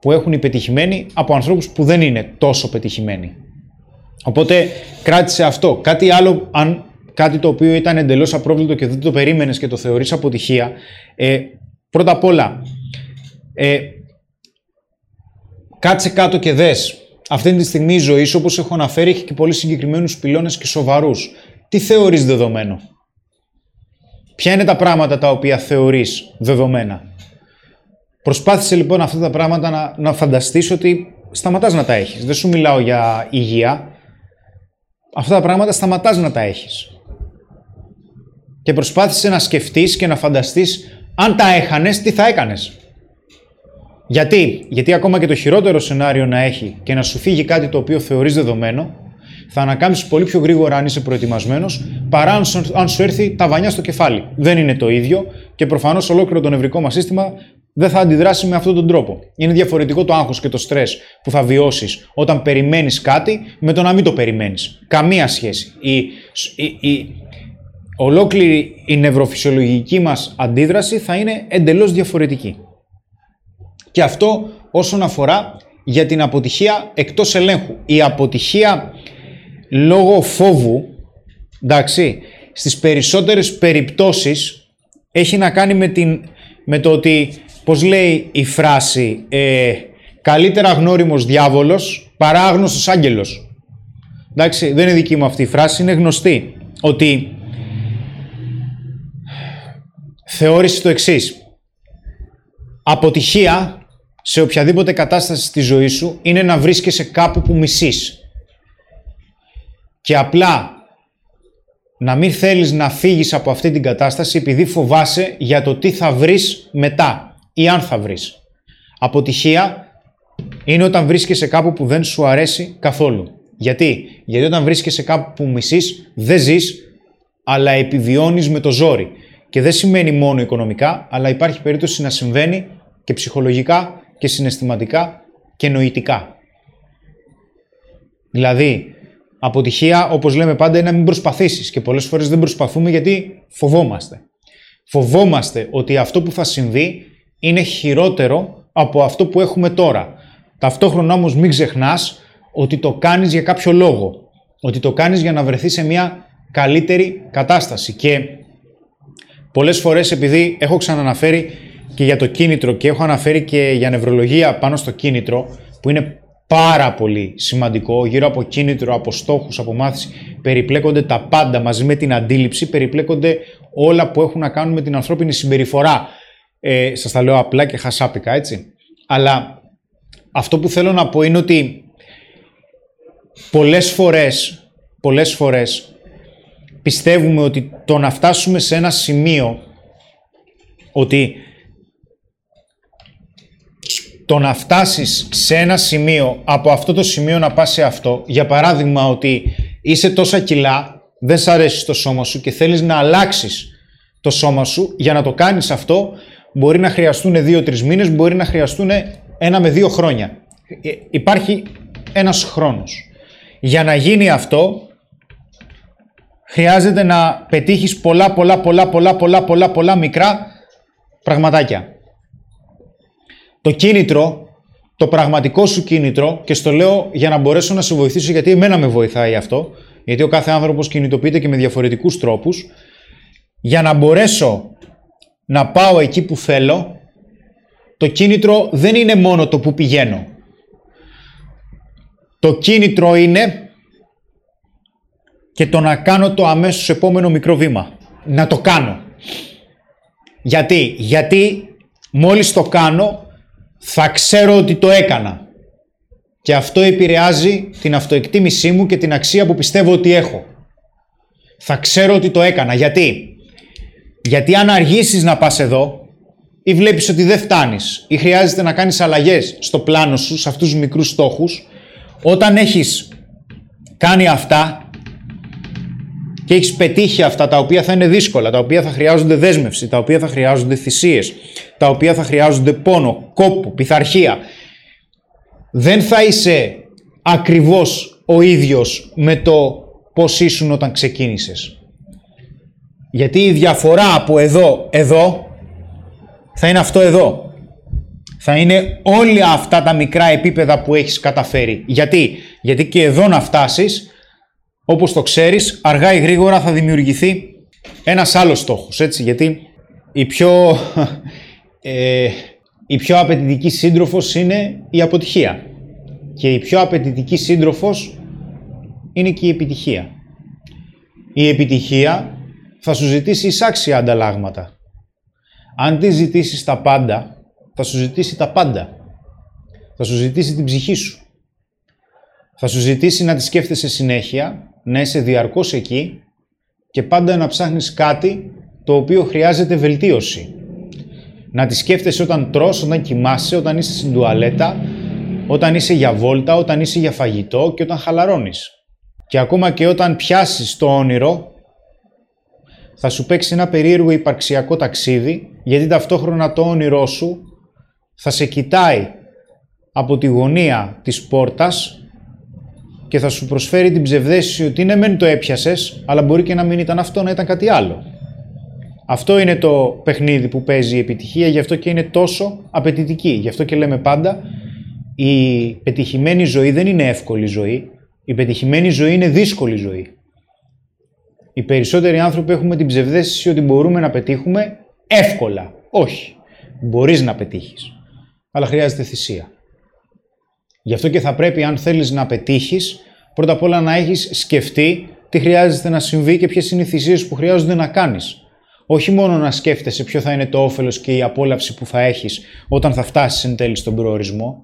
που έχουν οι πετυχημένοι από ανθρώπους που δεν είναι τόσο πετυχημένοι. Οπότε κράτησε αυτό. Κάτι άλλο, αν κάτι το οποίο ήταν εντελώς απρόβλητο και δεν το περίμενες και το θεωρείς αποτυχία, ε, πρώτα απ' όλα, ε, κάτσε κάτω και δες. Αυτή τη στιγμή η ζωή σου, όπως έχω αναφέρει, έχει και πολύ συγκεκριμένους πυλώνες και σοβαρούς. Τι θεωρείς δεδομένο; Ποια είναι τα πράγματα τα οποία θεωρείς δεδομένα; Προσπάθησε λοιπόν αυτά τα πράγματα να, να φανταστείς ότι σταματάς να τα έχεις. Δεν σου μιλάω για υγεία. Αυτά τα πράγματα σταματάς να τα έχεις. Και προσπάθησε να σκεφτείς και να φανταστείς αν τα έχανες, τι θα έκανες. Γιατί, γιατί ακόμα και το χειρότερο σενάριο να έχει και να σου φύγει κάτι το οποίο θεωρείς δεδομένο, θα ανακάμψεις πολύ πιο γρήγορα αν είσαι προετοιμασμένος παρά αν σου έρθει τα βανιά στο κεφάλι. Δεν είναι το ίδιο και προφανώς ολόκληρο το νευρικό μας σύστημα δεν θα αντιδράσει με αυτόν τον τρόπο. Είναι διαφορετικό το άγχος και το στρες που θα βιώσεις όταν περιμένεις κάτι με το να μην το περιμένεις. Καμία σχέση. Η, η, η, ολόκληρη η νευροφυσιολογική μας αντίδραση θα είναι εντελώς διαφορετική. Και αυτό όσον αφορά για την αποτυχία εκτός ελέγχου. Η αποτυχία λόγω φόβου, εντάξει, στις περισσότερες περιπτώσεις έχει να κάνει με, την, με το ότι, πώς λέει η φράση, ε, καλύτερα γνώριμος διάβολος παρά άγνωστος άγγελος. Εντάξει, δεν είναι δική μου αυτή η φράση, είναι γνωστή. Ότι θεώρησε το εξής. Αποτυχία σε οποιαδήποτε κατάσταση στη ζωή σου είναι να βρίσκεσαι κάπου που μισείς. Και απλά να μην θέλεις να φύγεις από αυτή την κατάσταση επειδή φοβάσαι για το τι θα βρεις μετά ή αν θα βρεις. Αποτυχία είναι όταν βρίσκεσαι κάπου που δεν σου αρέσει καθόλου. Γιατί; Γιατί όταν βρίσκεσαι κάπου που μισείς, δεν ζεις, αλλά επιβιώνεις με το ζόρι. Και δεν σημαίνει μόνο οικονομικά, αλλά υπάρχει περίπτωση να συμβαίνει και ψυχολογικά και συναισθηματικά και νοητικά. Δηλαδή, αποτυχία, όπως λέμε πάντα, είναι να μην προσπαθήσεις και πολλές φορές δεν προσπαθούμε γιατί φοβόμαστε. Φοβόμαστε ότι αυτό που θα συμβεί είναι χειρότερο από αυτό που έχουμε τώρα. Ταυτόχρονα όμως μην ξεχνάς ότι το κάνεις για κάποιο λόγο. Ότι το κάνεις για να βρεθείς σε μια καλύτερη κατάσταση. Και πολλές φορές επειδή έχω ξαναναφέρει και για το κίνητρο και έχω αναφέρει και για νευρολογία πάνω στο κίνητρο που είναι πάρα πολύ σημαντικό γύρω από κίνητρο, από στόχους, από μάθηση. Περιπλέκονται τα πάντα μαζί με την αντίληψη περιπλέκονται όλα που έχουν να κάνουν με την ανθρώπινη συμπεριφορά. Ε, σας τα λέω απλά και χασάπικα έτσι. Αλλά αυτό που θέλω να πω είναι ότι πολλές φορές πολλές φορές πιστεύουμε ότι το να φτάσουμε σε ένα σημείο ότι το να φτάσεις σε ένα σημείο, από αυτό το σημείο να πας σε αυτό, για παράδειγμα ότι είσαι τόσα κιλά, δεν σ' αρέσει το σώμα σου και θέλεις να αλλάξεις το σώμα σου, για να το κάνεις αυτό μπορεί να χρειαστούν δύο-τρεις μήνες, μπορεί να χρειαστούν ένα με δύο χρόνια. Ε, υπάρχει ένας χρόνος. Για να γίνει αυτό, χρειάζεται να πετύχεις πολλά, πολλά, πολλά, πολλά, πολλά, πολλά, πολλά μικρά πραγματάκια. Το κίνητρο, το πραγματικό σου κίνητρο, και στο λέω για να μπορέσω να σε βοηθήσω, γιατί εμένα με βοηθάει αυτό, γιατί ο κάθε άνθρωπος κινητοποιείται και με διαφορετικούς τρόπους, για να μπορέσω να πάω εκεί που θέλω, το κίνητρο δεν είναι μόνο το που πηγαίνω. Το κίνητρο είναι και το να κάνω το αμέσως επόμενο μικρό βήμα. Να το κάνω. Γιατί, γιατί μόλις το κάνω θα ξέρω ότι το έκανα. Και αυτό επηρεάζει την αυτοεκτίμησή μου και την αξία που πιστεύω ότι έχω. Θα ξέρω ότι το έκανα. Γιατί; Γιατί αν αργήσεις να πας εδώ ή βλέπεις ότι δεν φτάνεις ή χρειάζεται να κάνεις αλλαγές στο πλάνο σου, σε αυτούς τους μικρούς στόχους, όταν έχεις κάνει αυτά και έχεις πετύχει αυτά τα οποία θα είναι δύσκολα, τα οποία θα χρειάζονται δέσμευση, τα οποία θα χρειάζονται θυσίες, τα οποία θα χρειάζονται πόνο, κόπο, πειθαρχία, δεν θα είσαι ακριβώς ο ίδιος με το πώς ήσουν όταν ξεκίνησες. Γιατί η διαφορά από εδώ, εδώ, θα είναι αυτό εδώ. Θα είναι όλα αυτά τα μικρά επίπεδα που έχεις καταφέρει. Γιατί, Γιατί και εδώ να φτάσεις, όπως το ξέρεις, αργά ή γρήγορα θα δημιουργηθεί ένας άλλος στόχος, έτσι. Γιατί η πιο, ε, η πιο απαιτητική σύντροφος είναι η αποτυχία. Και η πιο απαιτητική σύντροφος είναι και η επιτυχία. Η επιτυχία θα σου ζητήσει εισάξια ανταλλάγματα. Αν τη ζητήσεις τα πάντα, θα σου ζητήσει τα πάντα. Θα σου ζητήσει την ψυχή σου. Θα σου ζητήσει να τη σκέφτεσαι συνέχεια, να είσαι διαρκώς εκεί και πάντα να ψάχνεις κάτι το οποίο χρειάζεται βελτίωση. Να τη σκέφτεσαι όταν τρως, όταν κοιμάσαι, όταν είσαι στην τουαλέτα, όταν είσαι για βόλτα, όταν είσαι για φαγητό και όταν χαλαρώνεις. Και ακόμα και όταν πιάσεις το όνειρο, θα σου παίξει ένα περίεργο υπαρξιακό ταξίδι, γιατί ταυτόχρονα το όνειρό σου θα σε κοιτάει από τη γωνία της πόρτας και θα σου προσφέρει την ψευδέστηση ότι ναι μεν το έπιασες, αλλά μπορεί και να μην ήταν αυτό, να ήταν κάτι άλλο. Αυτό είναι το παιχνίδι που παίζει η επιτυχία, γι' αυτό και είναι τόσο απαιτητική. Γι' αυτό και λέμε πάντα, η πετυχημένη ζωή δεν είναι εύκολη ζωή. Η πετυχημένη ζωή είναι δύσκολη ζωή. Οι περισσότεροι άνθρωποι έχουμε την ψευδέστηση ότι μπορούμε να πετύχουμε εύκολα. Όχι. Μπορείς να πετύχεις. Αλλά χρειάζεται θυσία. Γι' αυτό και θα πρέπει, αν θέλεις να πετύχεις, πρώτα απ' όλα να έχεις σκεφτεί τι χρειάζεται να συμβεί και ποιες είναι οι θυσίες που χρειάζονται να κάνεις. Όχι μόνο να σκέφτεσαι ποιο θα είναι το όφελος και η απόλαυση που θα έχεις όταν θα φτάσεις εν τέλει στον προορισμό.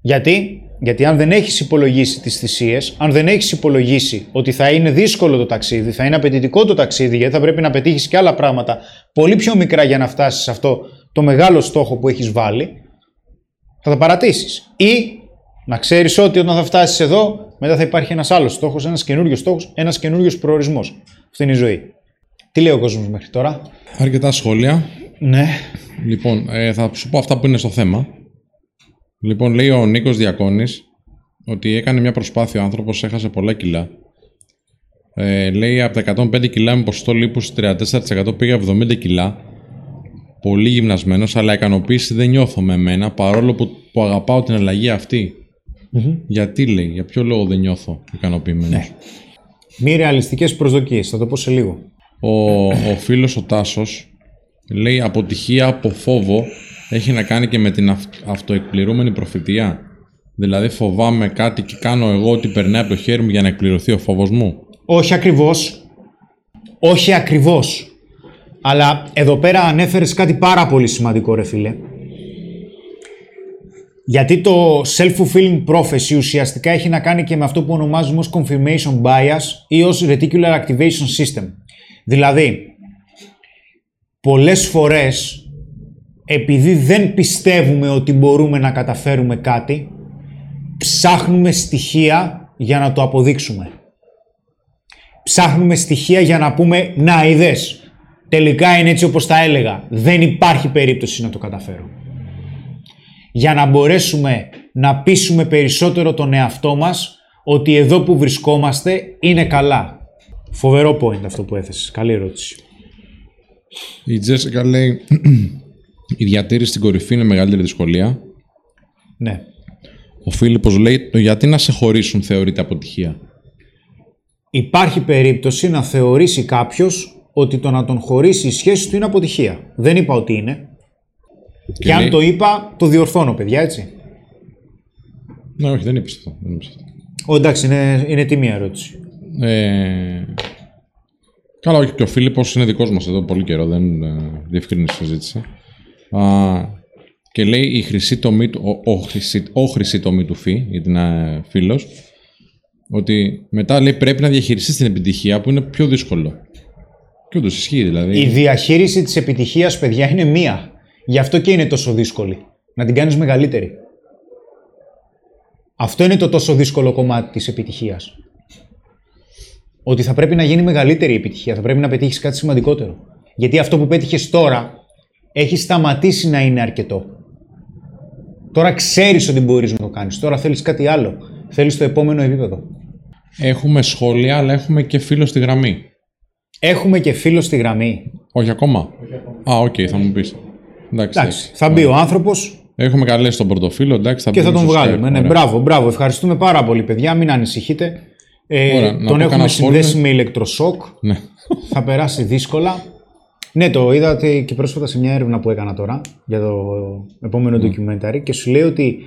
Γιατί; Γιατί αν δεν έχεις υπολογίσει τις θυσίες, αν δεν έχεις υπολογίσει ότι θα είναι δύσκολο το ταξίδι, θα είναι απαιτητικό το ταξίδι, γιατί θα πρέπει να πετύχεις και άλλα πράγματα πολύ πιο μικρά για να φτάσεις σε αυτό το μεγάλο στόχο που έχεις βάλει, θα τα παρατήσεις. Ή να ξέρεις ότι όταν θα φτάσεις εδώ, μετά θα υπάρχει ένας άλλος στόχος, ένας καινούριο στόχος, ένας καινούριο προορισμός. Αυτή είναι η ζωή. Τι λέει ο κόσμος μέχρι τώρα; Αρκετά σχόλια. Ναι. Λοιπόν, ε, θα σου πω αυτά που είναι στο θέμα. Λοιπόν, λέει ο Νίκος Διακόνης ότι έκανε μια προσπάθεια ο άνθρωπος, έχασε πολλά κιλά. Ε, λέει από τα 105 κιλά με ποσοστό λίπους 34% πήγα 70 κιλά. Πολύ γυμνασμένος, αλλά ικανοποίηση δεν νιώθω με εμένα, παρόλο που, που αγαπάω την αλλαγή αυτή. Γιατί λέει, για ποιο λόγο δεν νιώθω ικανοποιημένος; Ναι. Μη ρεαλιστικές προσδοκίες, θα το πω σε λίγο. Ο, ο φίλος ο Τάσος λέει αποτυχία από φόβο έχει να κάνει και με την αυ, αυτοεκπληρούμενη προφητεία. Δηλαδή φοβάμαι κάτι και κάνω εγώ ότι περνάει από το χέρι μου για να εκπληρωθεί ο φόβος μου. Όχι ακριβώς. Όχι ακριβώς. Αλλά εδώ πέρα ανέφερες κάτι πάρα πολύ σημαντικό, ρε φίλε. Γιατί το self-fulfilling prophecy ουσιαστικά έχει να κάνει και με αυτό που ονομάζουμε ως confirmation bias ή ως reticular activation system. Δηλαδή, πολλές φορές, επειδή δεν πιστεύουμε ότι μπορούμε να καταφέρουμε κάτι, ψάχνουμε στοιχεία για να το αποδείξουμε. Ψάχνουμε στοιχεία για να πούμε «Να, είδες, τελικά είναι έτσι όπως τα έλεγα, δεν υπάρχει περίπτωση να το καταφέρω» για να μπορέσουμε να πείσουμε περισσότερο τον εαυτό μας ότι εδώ που βρισκόμαστε είναι καλά. Φοβερό point αυτό που έθεσες. Καλή ερώτηση. Η Τζέσικα λέει η διατήρηση στην κορυφή είναι μεγαλύτερη δυσκολία. Ναι. Ο Φίλιππος λέει το γιατί να σε χωρίσουν θεωρείται αποτυχία. Υπάρχει περίπτωση να θεωρήσει κάποιος ότι το να τον χωρίσει η σχέση του είναι αποτυχία. Δεν είπα ότι είναι. Και, Και αν λέει- το είπα, το διορθώνω, παιδιά, έτσι. Ναι, όχι, δεν είπες αυτό. Δεν είπες αυτό. Ω, εντάξει, είναι, είναι τίμια ερώτηση. Ε, καλά, όχι, και ο Φίλιππος είναι δικός μας εδώ πολύ καιρό, δεν ε, διευκρίνησε τη συζήτηση. Α, και λέει η χρυσή τομή του, ο, ο, χρυσή, ο χρυσή τομή του Φι, γιατί είναι φίλος, ότι μετά λέει πρέπει να διαχειριστείς την επιτυχία που είναι πιο δύσκολο. Και όντως ισχύει δηλαδή. Η διαχείριση της επιτυχίας, παιδιά, είναι μία. Γι' αυτό και είναι τόσο δύσκολη. Να την κάνεις μεγαλύτερη. Αυτό είναι το τόσο δύσκολο κομμάτι της επιτυχίας. Ότι θα πρέπει να γίνει μεγαλύτερη η επιτυχία. Θα πρέπει να πετύχεις κάτι σημαντικότερο. Γιατί αυτό που πέτυχες τώρα έχει σταματήσει να είναι αρκετό. Τώρα ξέρεις ότι μπορείς να το κάνεις. Τώρα θέλεις κάτι άλλο. Θέλεις το επόμενο επίπεδο. Έχουμε σχόλια, αλλά έχουμε και φίλο στη γραμμή. Έχουμε και φίλο στη γραμμή. Όχι ακόμα. Α, οκ, θα μου πεις. Εντάξει. Εντάξει, θα μπει ο άνθρωπος Έχουμε καλέσει τον πρώτο φίλο, εντάξει, θα και θα μπούμε τον στο βγάλουμε. Skype, Ναι, ωραία. μπράβο, μπράβο. Ευχαριστούμε πάρα πολύ, παιδιά. Μην ανησυχείτε. Ε, Ωραία, να πω τον έχουμε κανένα συνδέσει σχόλιο. με ηλεκτροσόκ. Ναι. θα περάσει δύσκολα. Ναι, το είδατε και πρόσφατα σε μια έρευνα που έκανα τώρα για το επόμενο Ναι. documentary και σου λέει ότι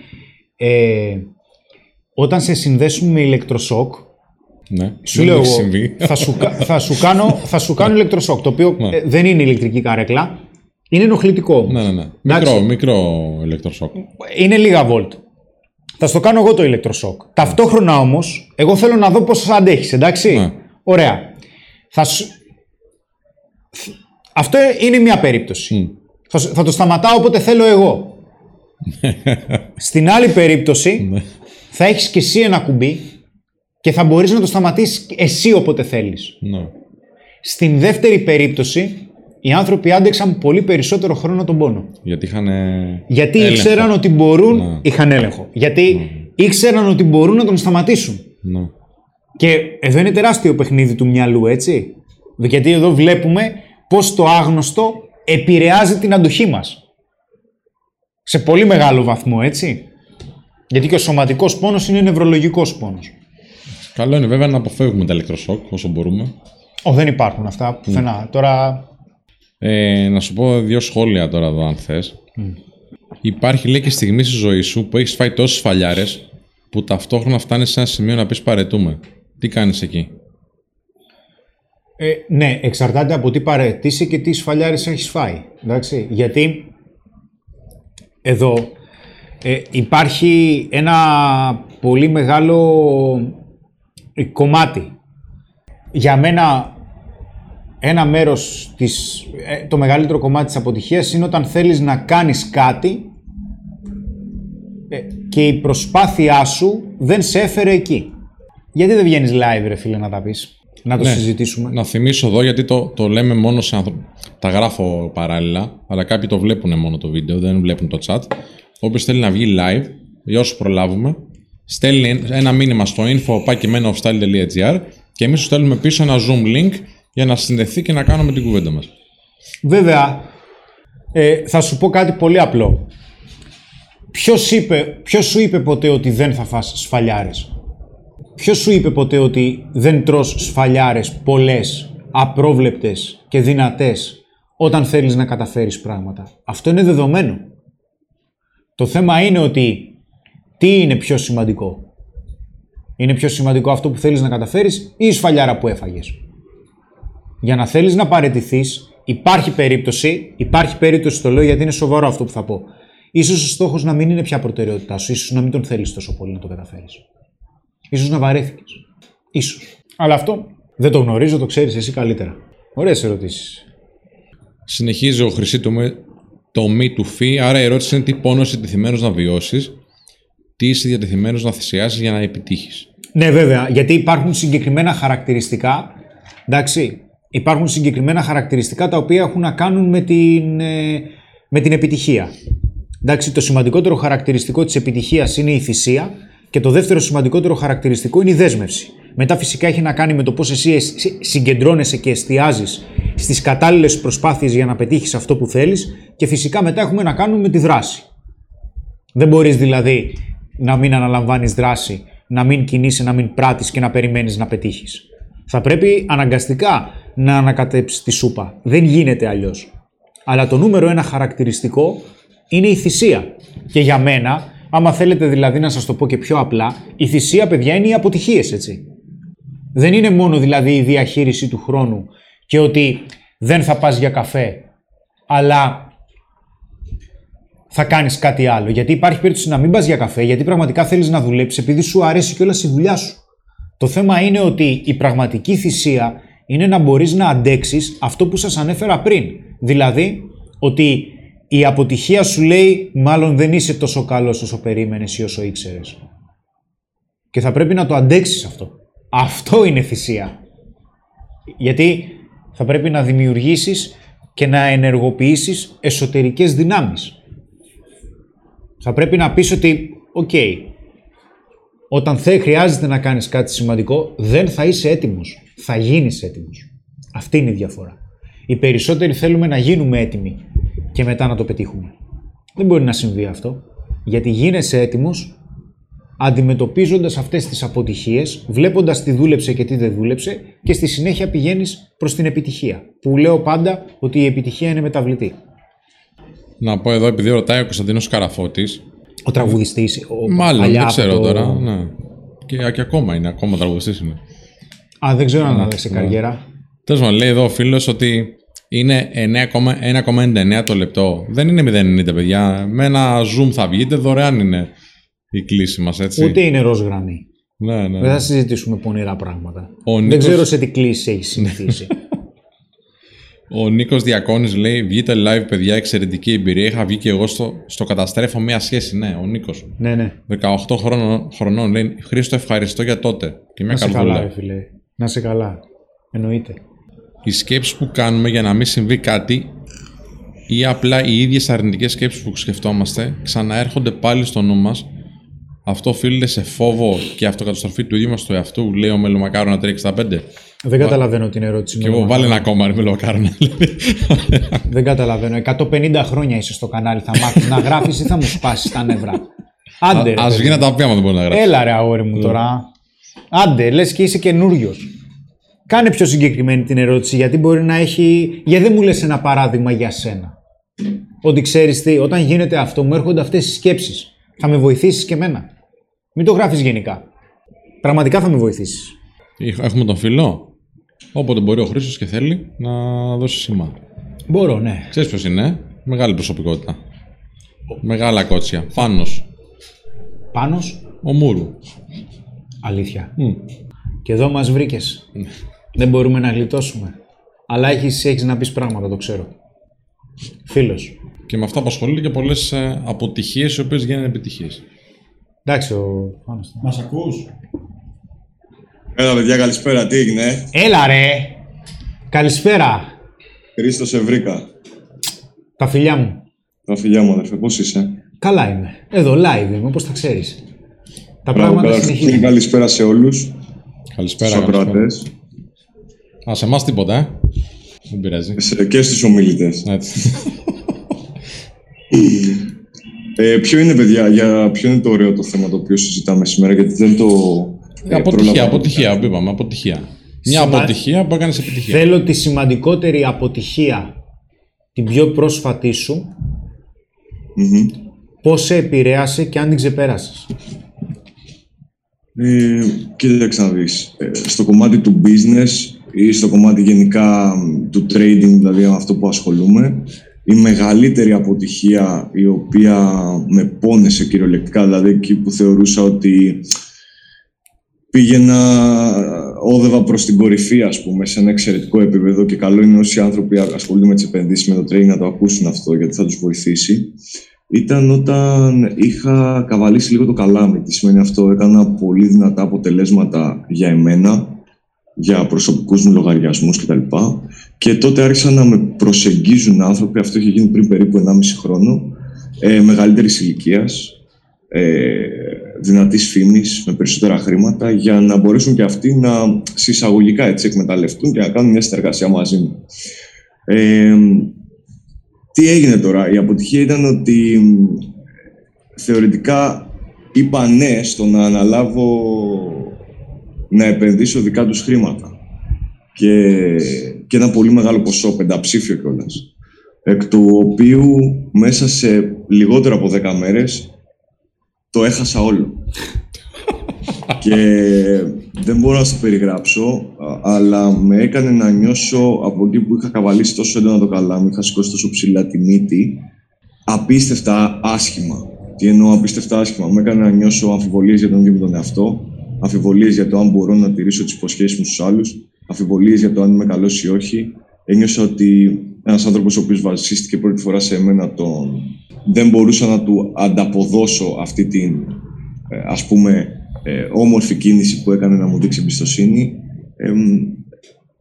ε, όταν σε συνδέσουν με ηλεκτροσόκ, ναι. σου Δεν λέω έχει εγώ, συμβεί. θα σου, κα- θα σου κάνω, θα σου κάνω ηλεκτροσόκ, το οποίο Ναι. ε, δεν είναι ηλεκτρική καρέκλα, είναι ενοχλητικό. όμως. Ναι, ναι, ναι. Εντάξει. Μικρό, μικρό ηλεκτροσόκ. Είναι λίγα βολτ. Θα στο κάνω εγώ το ηλεκτροσόκ. Ταυτόχρονα όμως, εγώ θέλω να δω πώς αντέχεις, εντάξει. Ναι. Ωραία. Θα σου... Αυτό είναι μια περίπτωση. Θα, σου- θα το σταματάω όποτε θέλω εγώ. Στην άλλη περίπτωση, θα έχεις και εσύ ένα κουμπί και θα μπορείς να το σταματήσεις εσύ όποτε θέλεις. Ναι. Στην δεύτερη περίπτωση, οι άνθρωποι άντεξαν πολύ περισσότερο χρόνο τον πόνο. Γιατί είχαν. ε, Γιατί έλεγχο. ήξεραν ότι μπορούν. Ναι. Είχαν έλεγχο. Γιατί ήξεραν ότι μπορούν να τον σταματήσουν. Ναι. Και εδώ είναι τεράστιο παιχνίδι του μυαλού, έτσι. Γιατί εδώ βλέπουμε πώς το άγνωστο επηρεάζει την αντοχή μας. Σε πολύ μεγάλο βαθμό, έτσι. Γιατί και ο σωματικός πόνος είναι νευρολογικός πόνος. Καλό είναι βέβαια να αποφεύγουμε τα ηλεκτροσόκ όσο μπορούμε. Ω, δεν υπάρχουν αυτά πουθενά. Τώρα Ε, να σου πω δύο σχόλια τώρα εδώ, αν θες. Υπάρχει λέει και στιγμή στη ζωή σου που έχεις φάει τόσες φαλιάρες που ταυτόχρονα φτάνεις σε ένα σημείο να πεις παρετούμε. Τι κάνεις εκεί; Ε, ναι, εξαρτάται από τι παρετήσει και τις σφαλιάρες έχεις φάει. Εντάξει, γιατί εδώ ε, υπάρχει ένα πολύ μεγάλο ε, κομμάτι. Για μένα ένα μέρος, της, ε, το μεγαλύτερο κομμάτι της αποτυχίας είναι όταν θέλεις να κάνεις κάτι ε, και η προσπάθειά σου δεν σε έφερε εκεί. Γιατί δεν βγαίνεις live ρε φίλε να τα πεις, να το Ναι. συζητήσουμε; Να θυμίσω εδώ γιατί το, το λέμε μόνο σε άνθρω... Τα γράφω παράλληλα, αλλά κάποιοι το βλέπουν μόνο το βίντεο, δεν βλέπουν το chat. Όποιος θέλει να βγει live, για όσους προλάβουμε, στέλνει ένα μήνυμα στο info.pakimenofstyle.gr και εμείς σου στέλνουμε πίσω ένα zoom link για να συνδεθεί και να κάνουμε την κουβέντα μας. Βέβαια, ε, θα σου πω κάτι πολύ απλό. Ποιος, είπε, ποιος σου είπε ποτέ ότι δεν θα φας σφαλιάρες; Ποιος σου είπε ποτέ ότι δεν τρως σφαλιάρες πολλές, απρόβλεπτες και δυνατές όταν θέλεις να καταφέρεις πράγματα; Αυτό είναι δεδομένο. Το θέμα είναι ότι τι είναι πιο σημαντικό; Είναι πιο σημαντικό αυτό που θέλεις να καταφέρεις ή η σφαλιάρα που έφαγες; Για να θέλεις να παραιτηθείς, υπάρχει περίπτωση, υπάρχει περίπτωση, το λέω γιατί είναι σοβαρό αυτό που θα πω. Ίσως ο στόχος να μην είναι πια προτεραιότητά σου, ίσως να μην τον θέλεις τόσο πολύ να το καταφέρεις. Ίσως να βαρέθηκες. Ίσως. Αλλά αυτό δεν το γνωρίζω, το ξέρεις εσύ καλύτερα. Ωραίες ερωτήσεις. Συνεχίζει ο Χρυσή το, με- το μη του φύ, άρα η ερώτηση είναι τι πόνος είσαι διατεθειμένος να βιώσεις, τι είσαι διατεθειμένος να θυσιάσεις για να επιτύχεις. Ναι, βέβαια, γιατί υπάρχουν συγκεκριμένα χαρακτηριστικά. Εντάξει, υπάρχουν συγκεκριμένα χαρακτηριστικά τα οποία έχουν να κάνουν με την, ε, με την επιτυχία. Εντάξει, το σημαντικότερο χαρακτηριστικό της επιτυχίας είναι η θυσία και το δεύτερο σημαντικότερο χαρακτηριστικό είναι η δέσμευση. Μετά φυσικά έχει να κάνει με το πώς εσύ εσ- συγκεντρώνεσαι και εστιάζεις στις κατάλληλες προσπάθειες για να πετύχεις αυτό που θέλεις και φυσικά μετά έχουμε να κάνουμε με τη δράση. Δεν μπορείς δηλαδή να μην αναλαμβάνεις δράση, να μην κινείσαι, να μην πράττεις και να περιμένεις να πετύχεις. Θα πρέπει αναγκαστικά να ανακατέψεις τη σούπα. Δεν γίνεται αλλιώς. Αλλά το νούμερο ένα χαρακτηριστικό είναι η θυσία. Και για μένα, άμα θέλετε δηλαδή να σας το πω και πιο απλά, η θυσία, παιδιά, είναι οι αποτυχίες, έτσι. Δεν είναι μόνο δηλαδή η διαχείριση του χρόνου και ότι δεν θα πας για καφέ, αλλά θα κάνεις κάτι άλλο. Γιατί υπάρχει περίπτωση να μην πας για καφέ, γιατί πραγματικά θέλεις να δουλέψεις, επειδή σου αρέσει κιόλας η δουλειά σου. Το θέμα είναι ότι η πραγματική θυσία είναι να μπορείς να αντέξεις αυτό που σας ανέφερα πριν. Δηλαδή, ότι η αποτυχία σου λέει, μάλλον δεν είσαι τόσο καλός όσο περίμενες ή όσο ήξερες. Και θα πρέπει να το αντέξεις αυτό. Αυτό είναι θυσία. Γιατί θα πρέπει να δημιουργήσεις και να ενεργοποιήσεις εσωτερικές δυνάμεις. Θα πρέπει να πεις ότι, οκ, όταν θε, χρειάζεται να κάνεις κάτι σημαντικό, δεν θα είσαι έτοιμος. Θα γίνεις έτοιμος. Αυτή είναι η διαφορά. Οι περισσότεροι θέλουμε να γίνουμε έτοιμοι και μετά να το πετύχουμε. Δεν μπορεί να συμβεί αυτό. Γιατί γίνεσαι έτοιμος αντιμετωπίζοντας αυτές τις αποτυχίες, βλέποντας τι δούλεψε και τι δεν δούλεψε και στη συνέχεια πηγαίνεις προς την επιτυχία. Που λέω πάντα ότι η επιτυχία είναι μεταβλητή. Να πω εδώ, επειδή ρωτάει ο Κωνσταντίνος Καραφώτης, Ο τραγουδιστής, ο μάλλον παλιά δεν από ξέρω το- τώρα, ναι. Και, και ακόμα είναι, ακόμα τραγουδιστής είναι. Α, δεν ξέρω αν Ναι, είναι σε καριέρα. Τέλος πάντων, λέει εδώ ο φίλος ότι είναι 9,199 το λεπτό. Δεν είναι 0,90 παιδιά. Με ένα zoom θα βγείτε, δωρεάν είναι η κλίση μας, έτσι. Ούτε είναι ροζ γραμμή. Ναι, ναι. Δεν θα συζητήσουμε πονηρά πράγματα. Ο Δεν Νίκος- ξέρω σε τι κλίση έχει συνηθίσει. Ο Νίκος Διακόνης λέει: Βγείτε live, παιδιά, εξαιρετική εμπειρία. Είχα βγει και εγώ στο, στο καταστρέφω μία σχέση. Ναι, ο Νίκος. ναι, ναι. 18 χρονών, χρονών λέει: Χρήστο, ευχαριστώ για τότε. Και μια Να σε καλά, καρδούλα. ρε φίλε. Να σε καλά. Εννοείται. οι σκέψεις που κάνουμε για να μην συμβεί κάτι ή απλά οι ίδιες αρνητικές σκέψεις που σκεφτόμαστε ξαναέρχονται πάλι στο νου μας. Αυτό οφείλεται σε φόβο και αυτοκαταστροφή του ίδιου μας του εαυτού, λέει ο Μελομακάρο 365. Δεν καταλαβαίνω την ερώτηση. Και με εγώ το βάλει μακάρι. ένα ακόμα ρε με λογοκάρνα. Δεν καταλαβαίνω. 150 χρόνια είσαι στο κανάλι. Θα μάθεις να γράφεις ή θα μου σπάσεις τα νεύρα. Άντε. ρε, Α παιδί βγει να τα πει άμα δεν μπορεί να γράψεις. Έλα ρε αγόρι μου τώρα. Άντε, λες και είσαι καινούριος. Κάνε πιο συγκεκριμένη την ερώτηση, γιατί μπορεί να έχει... Γιατί δεν μου λες ένα παράδειγμα για σένα. Ότι ξέρεις τι, όταν γίνεται αυτό, μου έρχονται αυτές οι σκέψεις. Θα με βοηθήσεις και εμένα. Μην το γράφεις γενικά. Πραγματικά θα με βοηθήσεις. Έχουμε τον φίλο. Όποτε μπορεί ο Χρήστος και θέλει να δώσει σήμα. Μπορώ, ναι. Ξέρεις ποιος είναι, ε; μεγάλη προσωπικότητα. Μεγάλα κότσια. Φάνος. Πάνος, Ο Μούρου. Αλήθεια. Μμ. Και εδώ μας βρήκες. Δεν μπορούμε να γλιτώσουμε. Αλλά έχεις, έχεις να πεις πράγματα, το ξέρω. Φίλος. Και με αυτά απασχολείται και πολλές ε, αποτυχίες οι οποίες γίνανε επιτυχίες. Εντάξει, ο Πάνος. Μας ακούς; Έλα, παιδιά, καλησπέρα. Τι έγινε, Έλα ρε! Καλησπέρα. Χρήστος, σε βρήκα. Τα φιλιά μου. Τα φιλιά μου, αδερφέ, πώς είσαι; Καλά είμαι. Εδώ live είμαι, όπως τα ξέρεις. Τα Μπράβο, πράγματα καταρχήν, συνεχίζουν. καλησπέρα σε όλους Καλησπέρα. του καλησπέρα. ακροατές Α, σε εμάς τίποτα, ε; Δεν πειράζει. και στους ομιλητές. Έτσι. Ε, ποιο είναι, παιδιά, για ποιο είναι το ωραίο το θέμα το οποίο συζητάμε σήμερα, γιατί δεν το. ε, αποτυχία, πρόλαβα. αποτυχία, που είπαμε, αποτυχία. Μια Σημα- αποτυχία που έκανες επιτυχία. Θέλω τη σημαντικότερη αποτυχία, την πιο πρόσφατη σου, Μμμ. πώς σε επηρέασε και αν την ξεπέρασες. Ε, κοίταξε να δεις. Ε, στο κομμάτι του business ή στο κομμάτι γενικά μ, του trading, δηλαδή με αυτό που ασχολούμαι, η μεγαλύτερη αποτυχία η οποία με πόνεσε κυριολεκτικά, δηλαδή εκεί που θεωρούσα ότι πήγαινα, όδευα προς την κορυφή, ας πούμε, σε ένα εξαιρετικό επίπεδο και καλό είναι όσοι άνθρωποι ασχολούνται με τις επενδύσεις, με το trading να το ακούσουν αυτό, γιατί θα τους βοηθήσει ήταν όταν είχα καβαλήσει λίγο το καλάμι. Τι σημαίνει αυτό, έκανα πολύ δυνατά αποτελέσματα για εμένα, για προσωπικούς μου λογαριασμούς κτλ. Και τότε άρχισαν να με προσεγγίζουν άνθρωποι, αυτό είχε γίνει πριν περίπου 1,5 χρόνο, ε, μεγαλύτερης ηλικίας, ε, δυνατής φήμης, με περισσότερα χρήματα, για να μπορέσουν και αυτοί να συσσαγωγικά έτσι εκμεταλλευτούν και να κάνουν μια συνεργασία μαζί μου. Ε, τι έγινε τώρα, η αποτυχία ήταν ότι μ, θεωρητικά είπα ναι στο να αναλάβω να επενδύσω δικά τους χρήματα και, και ένα πολύ μεγάλο ποσό, πενταψήφιο κιόλας. εκ του οποίου μέσα σε λιγότερο από 10 μέρες το έχασα όλο. Και δεν μπορώ να το περιγράψω, α- αλλά με έκανε να νιώσω από εκεί που είχα καβαλήσει τόσο έντονα το καλάμι, είχα σηκώσει τόσο ψηλά τη μύτη, απίστευτα άσχημα. Τι εννοώ απίστευτα άσχημα; Με έκανε να νιώσω αμφιβολίες για τον ίδιο μου τον εαυτό, αμφιβολίες για το αν μπορώ να τηρήσω τις υποσχέσεις μου στους άλλους, αμφιβολίες για το αν είμαι καλός ή όχι. Ένιωσα ότι ένας άνθρωπος ο οποίος βασίστηκε πρώτη φορά σε εμένα τον... δεν μπορούσα να του ανταποδώσω αυτή την ε, ας πούμε ε, όμορφη κίνηση που έκανε να μου δείξει εμπιστοσύνη. Εμ,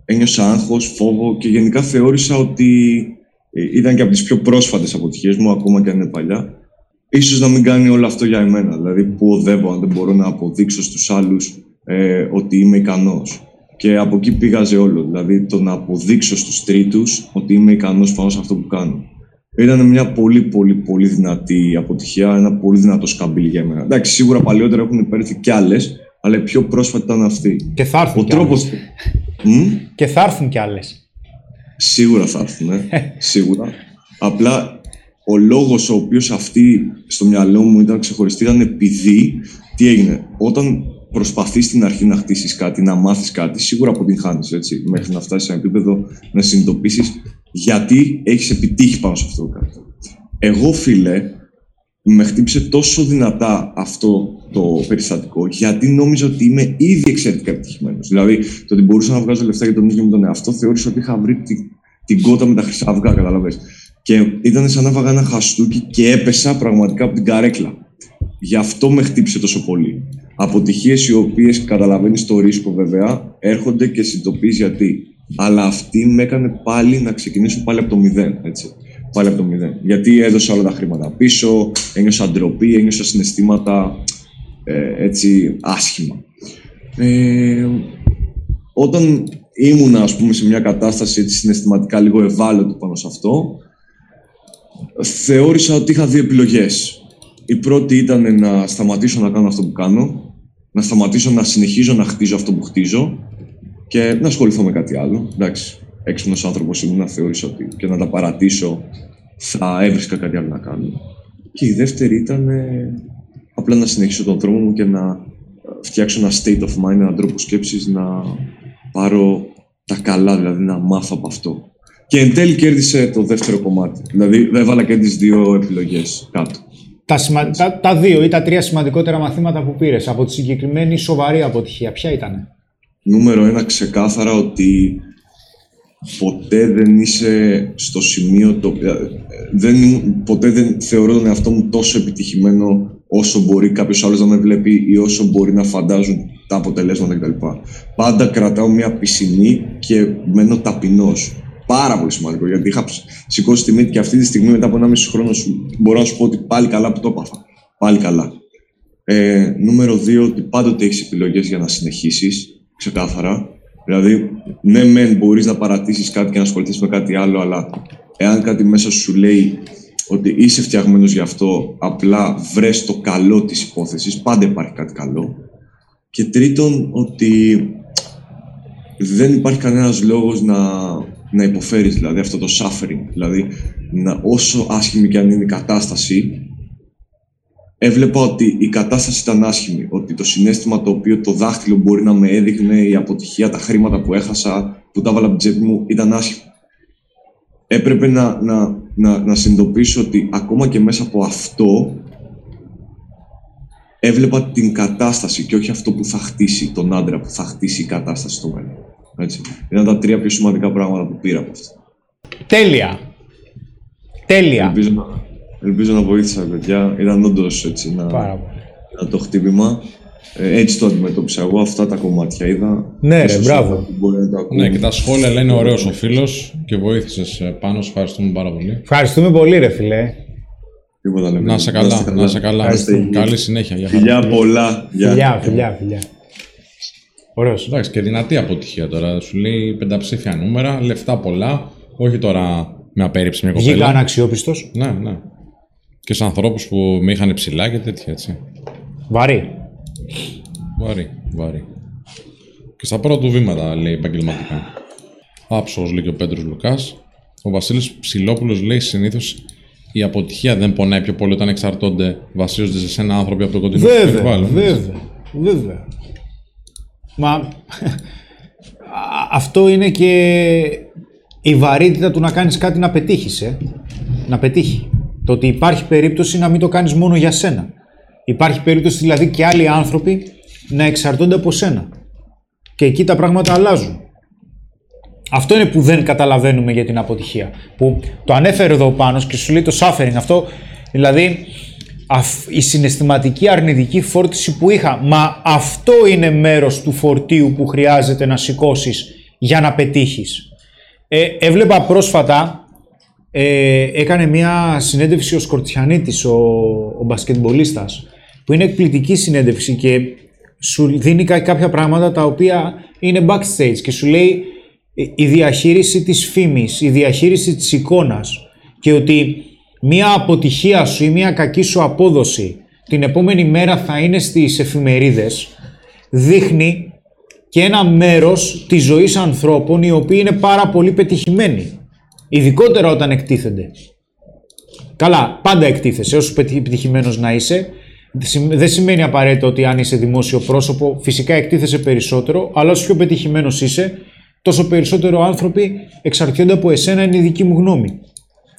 ένιωσα άγχος, φόβο και γενικά θεώρησα ότι ε, ήταν και από τις πιο πρόσφατες αποτυχίες μου, ακόμα και αν είναι παλιά. Ίσως να μην κάνει όλο αυτό για εμένα, δηλαδή που οδεύω αν δεν μπορώ να αποδείξω στους άλλους ε, ότι είμαι ικανός. Και από εκεί πήγαζε όλο, δηλαδή το να αποδείξω στους τρίτους ότι είμαι ικανός πάνω σε αυτό που κάνω. Ήταν μια πολύ πολύ πολύ δυνατή αποτυχία, ένα πολύ δυνατό σκαμπίλ για μένα. Εντάξει, σίγουρα παλιότερα έχουν υπέρθει κι άλλες, αλλά η πιο πρόσφατη ήταν αυτή. Και θα έρθουν Ο κι τρόπο. άλλες. Και θα έρθουν κι άλλες. Σίγουρα θα έρθουν, ε. σίγουρα. Απλά ο λόγος ο οποίος αυτή στο μυαλό μου ήταν ξεχωριστή ήταν επειδή τι έγινε. Όταν προσπαθείς στην αρχή να χτίσεις κάτι, να μάθεις κάτι, σίγουρα αποτυγχάνεις έτσι. Μέχρι να φτάσεις σε ένα επίπεδο να συνειδητοποιήσεις γιατί έχεις επιτύχει πάνω σε αυτό το κάτι. Εγώ, φίλε, με χτύπησε τόσο δυνατά αυτό το περιστατικό, γιατί νόμιζα ότι είμαι ήδη εξαιρετικά επιτυχημένος. Δηλαδή, το ότι μπορούσα να βγάζω λεφτά για τον ίδιο μου τον εαυτό, θεώρησα ότι είχα βρει την, την κότα με τα χρυσά αυγά, καταλαβες. Και ήταν σαν να βάγα ένα χαστούκι και έπεσα πραγματικά από την καρέκλα. Γι' αυτό με χτύπησε τόσο πολύ. Αποτυχίες οι οποίες καταλαβαίνεις το ρίσκο βέβαια, έρχονται και συνειδητοποιείς γιατί. Αλλά αυτή με έκανε πάλι να ξεκινήσω πάλι από το μηδέν. Έτσι. Πάλι από το μηδέν. Γιατί έδωσα όλα τα χρήματα πίσω, ένιωσα ντροπή, ένιωσα συναισθήματα ε, έτσι άσχημα. Ε, όταν ήμουνα ας πούμε σε μια κατάσταση έτσι συναισθηματικά λίγο ευάλωτη πάνω σε αυτό θεώρησα ότι είχα δύο επιλογές. Η πρώτη ήταν να σταματήσω να κάνω αυτό που κάνω, να σταματήσω να συνεχίζω να χτίζω αυτό που χτίζω και να ασχοληθώ με κάτι άλλο. Εντάξει, έξυπνος άνθρωπος ήμουν να θεώρησα ότι και να τα παρατήσω θα έβρισκα κάτι άλλο να κάνω. Και η δεύτερη ήταν ε, απλά να συνεχίσω τον δρόμο μου και να φτιάξω ένα state of mind, έναν τρόπο σκέψης, να πάρω τα καλά, δηλαδή να μάθω από αυτό. Και εν τέλει κέρδισε το δεύτερο κομμάτι. Δηλαδή έβαλα και τις δύο επιλογές κάτω. Τα, σημα... τα, τα δύο ή τα τρία σημαντικότερα μαθήματα που πήρες από τη συγκεκριμένη σοβαρή αποτυχία, ποια ήταν. Νούμερο ένα ξεκάθαρα ότι ποτέ δεν είσαι στο σημείο το... ε, Δεν, ποτέ δεν θεωρώ τον εαυτό μου τόσο επιτυχημένο όσο μπορεί κάποιος άλλος να με βλέπει ή όσο μπορεί να φαντάζουν τα αποτελέσματα κτλ. Πάντα κρατάω μια πισινή και μένω ταπεινός. Πάρα πολύ σημαντικό γιατί είχα σηκώσει τη μύτη και αυτή τη στιγμή μετά από ένα μισό χρόνο σου μπορώ να σου πω ότι πάλι καλά που το έπαθα. Πάλι καλά. Ε, νούμερο δύο, ότι πάντοτε έχεις επιλογές για να συνεχίσεις. Ξεκάθαρα. Δηλαδή, ναι, μεν μπορείς να παρατήσεις κάτι και να ασχοληθείς με κάτι άλλο, αλλά εάν κάτι μέσα σου λέει ότι είσαι φτιαγμένος γι' αυτό, απλά βρες το καλό της υπόθεσης, πάντα υπάρχει κάτι καλό. Και τρίτον, ότι δεν υπάρχει κανένας λόγος να, να υποφέρεις, δηλαδή αυτό το suffering. Δηλαδή, να, όσο άσχημη και αν είναι η κατάσταση, έβλεπα ότι η κατάσταση ήταν άσχημη. Ότι το συνέστημα το οποίο το δάχτυλο μπορεί να με έδειχνε, η αποτυχία, τα χρήματα που έχασα, που τα έβαλα από την τσέπη μου, ήταν άσχημο. Έπρεπε να, να, να, να συνειδητοποιήσω ότι ακόμα και μέσα από αυτό έβλεπα την κατάσταση και όχι αυτό που θα χτίσει τον άντρα, που θα χτίσει η κατάσταση στο μέλλον. Έτσι. Ήταν τα τρία πιο σημαντικά πράγματα που πήρα από αυτό. Τέλεια. Τέλεια. Ελπίζω να, ελπίζω να βοήθησα, παιδιά. Ήταν όντως έτσι ένα, Πάρα πολύ. ένα το χτύπημα. Ε, έτσι το αντιμετώπισα εγώ. Αυτά τα κομμάτια είδα. Ναι, ρε, Ίσως μπράβο. κάποιοι μπορεί να το ακούνε. Ναι, και τα σχόλια λένε ωραίος ο φίλος και βοήθησες πάνω. Σε ευχαριστούμε πάρα πολύ. Ευχαριστούμε πολύ, ρε φιλέ. Τίποτα λέμε. Να σε καλά, να σε καλά. Να είστε υγιείς. Καλή συνέχεια. Για χαρά. Φιλιά πολλά. Γεια. Φιλιά, φιλιά, φιλιά. Ωραίος. Εντάξει, και δυνατή αποτυχία τώρα. Σου λέει πενταψήφια νούμερα, λεφτά πολλά. Όχι τώρα με απέρριψη μια Βγήκα κοπέλα. αναξιόπιστος. Ναι, ναι. Και σε ανθρώπους που με είχαν ψηλά και τέτοια έτσι. Βαρύ. Βαρύ, βαρύ. Και στα πρώτα του βήματα λέει επαγγελματικά. Άψογος λέει και ο Πέτρος Λουκάς. Ο Βασίλης Ψηλόπουλος λέει συνήθως η αποτυχία δεν πονάει πιο πολύ όταν εξαρτώνται, βασίζονται σε ένα άνθρωποι από το κοντινό σου Βέβαια, περιβάλλον. βέβαια, βέβαια. Μα α- αυτό είναι και η βαρύτητα του να κάνεις κάτι να πετύχεις, ε. Να πετύχει. Το ότι υπάρχει περίπτωση να μην το κάνεις μόνο για σένα. Υπάρχει περίπτωση δηλαδή και άλλοι άνθρωποι να εξαρτώνται από σένα. Και εκεί τα πράγματα αλλάζουν. Αυτό είναι που δεν καταλαβαίνουμε για την αποτυχία. Που το ανέφερε εδώ ο Πάνος και σου λέει το suffering. Αυτό, δηλαδή, αυ- η συναισθηματική αρνητική φόρτιση που είχα. Μα αυτό είναι μέρος του φορτίου που χρειάζεται να σηκώσεις για να πετύχεις. Ε, έβλεπα πρόσφατα, ε, έκανε μια συνέντευξη ο Σκορτσιανίτης, ο, ο μπασκετμπολίστας, που είναι εκπληκτική συνέντευξη και σου δίνει κα- κάποια πράγματα τα οποία είναι backstage και σου λέει ε, η διαχείριση της φήμης, η διαχείριση της εικόνας και ότι μία αποτυχία σου ή μία κακή σου απόδοση την επόμενη μέρα θα είναι στις εφημερίδες δείχνει και ένα μέρος της ζωής ανθρώπων οι οποίοι είναι πάρα πολύ πετυχημένοι. Ειδικότερα όταν εκτίθενται. Καλά, πάντα εκτίθεσαι, όσο επιτυχημένος να είσαι. Δεν σημ- Δεν σημαίνει απαραίτητα ότι αν είσαι δημόσιο πρόσωπο, φυσικά εκτίθεσαι περισσότερο, αλλά όσο πιο πετυχημένος είσαι, τόσο περισσότερο άνθρωποι εξαρτιόνται από εσένα, είναι η δική μου γνώμη.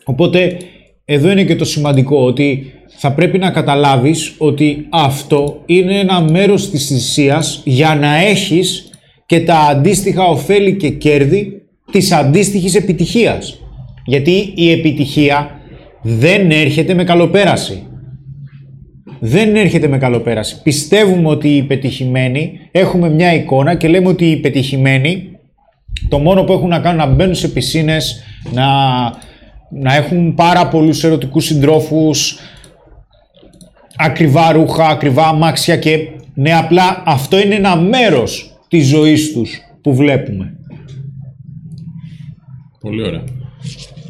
Οπότε, εδώ είναι και το σημαντικό, ότι θα πρέπει να καταλάβεις ότι αυτό είναι ένα μέρος της θυσίας για να έχεις και τα αντίστοιχα ωφέλη και κέρδη της αντίστοιχης επιτυχίας. Γιατί η επιτυχία δεν έρχεται με καλοπέραση. Δεν έρχεται με καλοπέραση. Πιστεύουμε ότι οι πετυχημένοι έχουμε μια εικόνα και λέμε ότι οι πετυχημένοι το μόνο που έχουν να κάνουν να μπαίνουν σε πισίνες, να, να έχουν πάρα πολλούς ερωτικούς συντρόφους, ακριβά ρούχα, ακριβά αμάξια και ναι απλά αυτό είναι ένα μέρος της ζωής τους που βλέπουμε. Πολύ ωραία.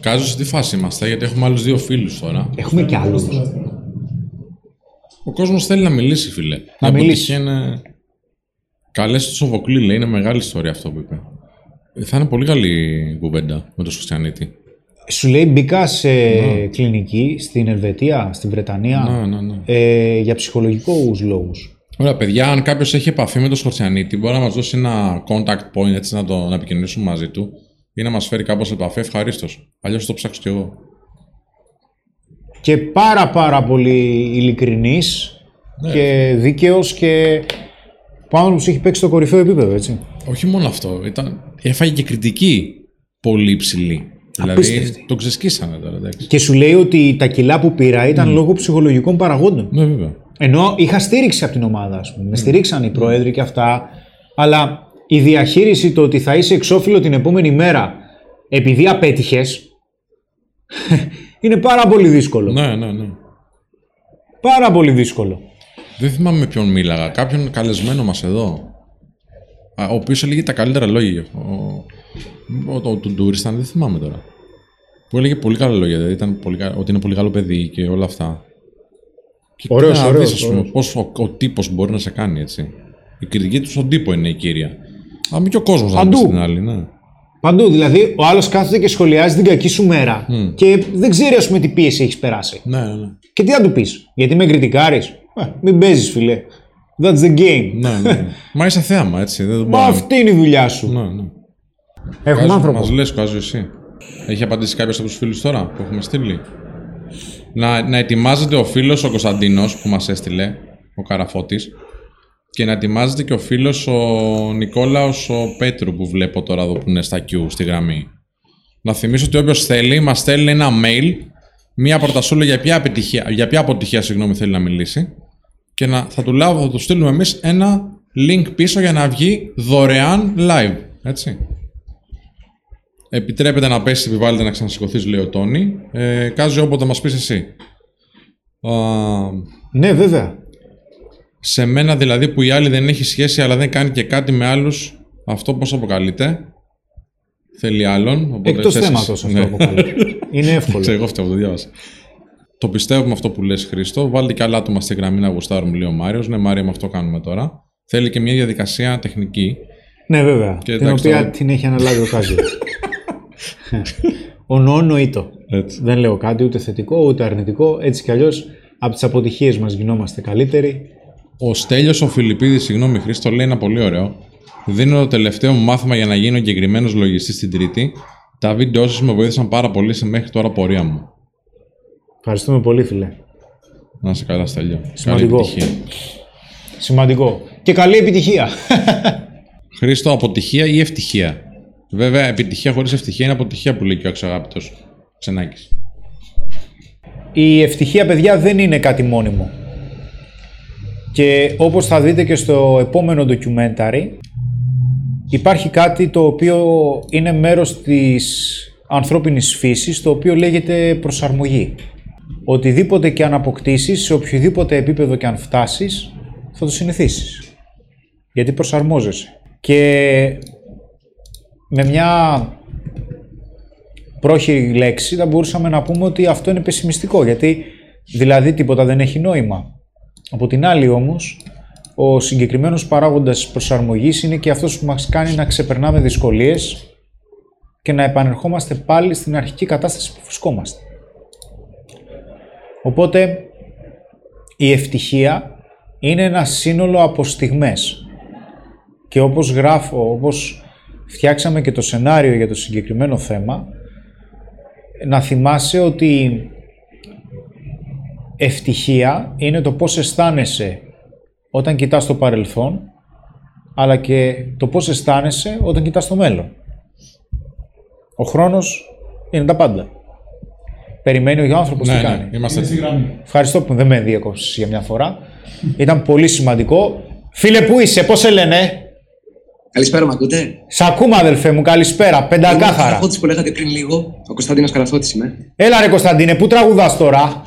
Κάζω σε τι φάση είμαστε, γιατί έχουμε άλλους δύο φίλους τώρα. Έχουμε κι άλλους. Ο κόσμος θέλει να μιλήσει, φίλε. Να Η μιλήσει. αποτυχία Είναι... Καλές του Σοβοκλή, λέει. Είναι μεγάλη ιστορία αυτό που είπε. Ε, Θα είναι πολύ καλή κουβέντα με τον Σουστιανίτη. Σου λέει μπήκα σε κλινική στην Ελβετία, στην Βρετανία, Ναι, ναι, ναι. ε, για ψυχολογικούς λόγους. Ωραία, παιδιά, αν κάποιος έχει επαφή με τον Σκορτσιανίτη, μπορεί να μας δώσει ένα contact point έτσι να, το, να επικοινωνήσουμε μαζί του ή να μας φέρει κάπως σε επαφή. Ευχαρίστως. Αλλιώς το ψάξω κι εγώ. Και πάρα πάρα πολύ ειλικρινής Ναι. και δίκαιος και που άνθρωπος έχει παίξει στο κορυφαίο επίπεδο, έτσι. Όχι μόνο αυτό. Ήταν... Έφαγε και κριτική πολύ υψηλή. Δηλαδή Απίστευτη. το ξεσκίσανε τώρα, εντάξει. Και σου λέει ότι τα κιλά που πήρα ήταν λόγω ψυχολογικών παραγόντων. Ναι, βέβαια. Ενώ είχα στήριξη από την ομάδα, ας πούμε. Με στηρίξαν οι πρόεδροι και αυτά. Αλλά η διαχείριση το ότι θα είσαι εξώφυλλο την επόμενη μέρα επειδή απέτυχες. είναι πάρα πολύ δύσκολο. Ναι, ναι, ναι. Πάρα πολύ δύσκολο. Δεν θυμάμαι με ποιον μίλαγα. Κάποιον καλεσμένο μας εδώ. Α, ο οποίος έλεγε τα καλύτερα λόγια. γι' αυτό. Ο, ο, το, του Ντούρισταν, δεν θυμάμαι τώρα. Που έλεγε πολύ καλά λόγια. Δηλαδή ήταν πολύ, κα- ότι είναι πολύ καλό παιδί και όλα αυτά. Και Ωραίος, κοίτα να ωραίος, δεις, ας πούμε, ωραίος. πώς ο, ο τύπος μπορεί να σε κάνει έτσι. Η κριτική τους στον τύπο είναι η κύρια. Αλλά και ο κόσμος να Παντού. πει την άλλη, ναι. Παντού. Δηλαδή, ο άλλος κάθεται και σχολιάζει την κακή σου μέρα και δεν ξέρει, ας πούμε, τι πίεση έχεις περάσει. Ναι, ναι, ναι. Και τι να του πεις, Γιατί με κριτικάρεις; Μην παίζεις, φιλέ. That's the game. ναι, ναι, ναι. Μα είσαι θέαμα, έτσι. Δεν Μα μπορώ να- αυτή είναι η δουλειά σου. Ναι, ναι. Έχουμε άνθρωπο. Μας λες, Κάζο, εσύ. Έχει απαντήσει κάποιος από τους φίλους τώρα που έχουμε στείλει; Να, να ετοιμάζεται ο φίλος ο Κωνσταντίνος που μας έστειλε, ο Καραφώτης, και να ετοιμάζεται και ο φίλος ο Νικόλαος ο Πέτρου που βλέπω τώρα εδώ που είναι στα Q στη γραμμή. Να θυμίσω ότι όποιος θέλει, μας στέλνει ένα mail, μία πρωτασούλα για ποια, επιτυχία, για ποια αποτυχία συγγνώμη, θέλει να μιλήσει. Και να, θα, του λάβω, θα του στείλουμε εμείς ένα link πίσω για να βγει δωρεάν live. Έτσι. Επιτρέπεται να πέσει, επιβάλλεται να ξανασηκωθείς, λέει ο Τόνι. Ε, Κάζε όποτε μας πεις εσύ. Α, Ναι, βέβαια. Σε μένα δηλαδή που η άλλη δεν έχει σχέση αλλά δεν κάνει και κάτι με άλλους, αυτό πώς αποκαλείται; Θέλει άλλον. οπότε Εκτός ξέρεις- θέματος αυτό Ναι. αποκαλείται. Είναι εύκολο. Ξέρω, εγώ φταίω, το διάβασα. Το πιστεύουμε αυτό που λες Χρήστο. Βάλτε και άλλα άτομα στη γραμμή να γουστάρουμε, λέει ο Μάριος. Ναι, Μάρια, με αυτό κάνουμε τώρα. Θέλει και μια διαδικασία τεχνική. Ναι, βέβαια. Και την εντάξει, οποία τώρα- την έχει αναλάβει ο Κάζιο. ο νόνο ήτο. Έτσι. Δεν λέω κάτι ούτε θετικό ούτε αρνητικό. Έτσι κι αλλιώς από τις αποτυχίες μας γινόμαστε καλύτεροι. Ο Στέλιος ο Φιλιππίδης, συγγνώμη Χρήστο, λέει ένα πολύ ωραίο. Δίνω το τελευταίο μου μάθημα για να γίνω εγκεκριμένος λογιστής στην Τρίτη. Τα βίντεο σα με βοήθησαν πάρα πολύ σε μέχρι τώρα πορεία μου. Ευχαριστούμε πολύ, φίλε. Να είσαι καλά, Στέλιο. Σημαντικό. Καλή επιτυχία. Σημαντικό. Και καλή επιτυχία. Χρήστο, αποτυχία ή ευτυχία; Βέβαια, επιτυχία χωρίς ευτυχία είναι αποτυχία που λέει και ο αξιαγάπητο Ξενάκης. Η ευτυχία, παιδιά, δεν είναι κάτι μόνιμο. Και όπως θα δείτε και στο επόμενο documentary, υπάρχει κάτι το οποίο είναι μέρος της ανθρώπινης φύσης, το οποίο λέγεται προσαρμογή. Οτιδήποτε και αν αποκτήσεις, σε οποιοδήποτε επίπεδο και αν φτάσεις, θα το συνηθίσεις. Γιατί προσαρμόζεσαι. Και με μια πρόχειρη λέξη θα μπορούσαμε να πούμε ότι αυτό είναι πεσημιστικό γιατί δηλαδή τίποτα δεν έχει νόημα. Από την άλλη όμως ο συγκεκριμένος παράγοντας προσαρμογής είναι και αυτός που μας κάνει να ξεπερνάμε δυσκολίες και να επανερχόμαστε πάλι στην αρχική κατάσταση που βρισκόμαστε. Οπότε η ευτυχία είναι ένα σύνολο από στιγμές και όπως γράφω, όπως φτιάξαμε και το σενάριο για το συγκεκριμένο θέμα, να θυμάσαι ότι ευτυχία είναι το πώς αισθάνεσαι όταν κοιτάς το παρελθόν, αλλά και το πώς αισθάνεσαι όταν κοιτάς το μέλλον. Ο χρόνος είναι τα πάντα. Περιμένει ο άνθρωπος Ναι, τι κάνει. ναι, είμαστε Είναι στη γραμμή. Ευχαριστώ που δεν με διέκοψες για μια φορά. Ήταν πολύ σημαντικό. Φίλε, πού είσαι, πώς σε λένε; Καλησπέρα, με ακούτε; Σ' ακούμε, αδελφέ μου, καλησπέρα. Πεντακάθαρα. Καραφώτης που λέγατε πριν λίγο. Ο Κωνσταντίνος Καραφώτης είμαι. Έλα ρε Κωνσταντίνε, πού τραγουδάς τώρα;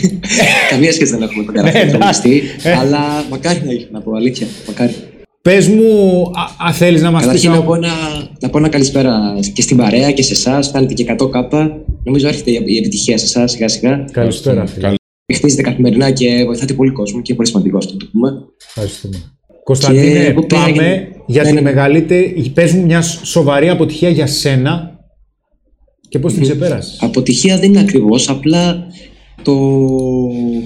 Καμία σχέση δεν έχουμε με τον Ναι, Καραφώτη εντάξει. τραγουδιστή. αλλά μακάρι να είχε να πω αλήθεια. Μακάρι. Πες μου, α, θέλεις να μας πεις. Καταρχήν να πω, ένα, να πω ένα καλησπέρα και στην παρέα και σε εσάς. Κάνετε και 100 κάπα. Νομίζω έρχεται η επιτυχία σε εσάς σιγά σιγά. Καλησπέρα, φίλε. Χτίζετε καθημερινά και βοηθάτε πολύ κόσμο και είναι πολύ σημαντικό αυτό να το πούμε. Ευχαριστούμε. Κωνσταντίνε, εγώ πήρα πάμε για- για Ναι, τη ναι. μεγαλύτερη. Πες μου μια σοβαρή αποτυχία για σένα και πώς την ξεπέρασες. Αποτυχία δεν είναι ακριβώς. Απλά το,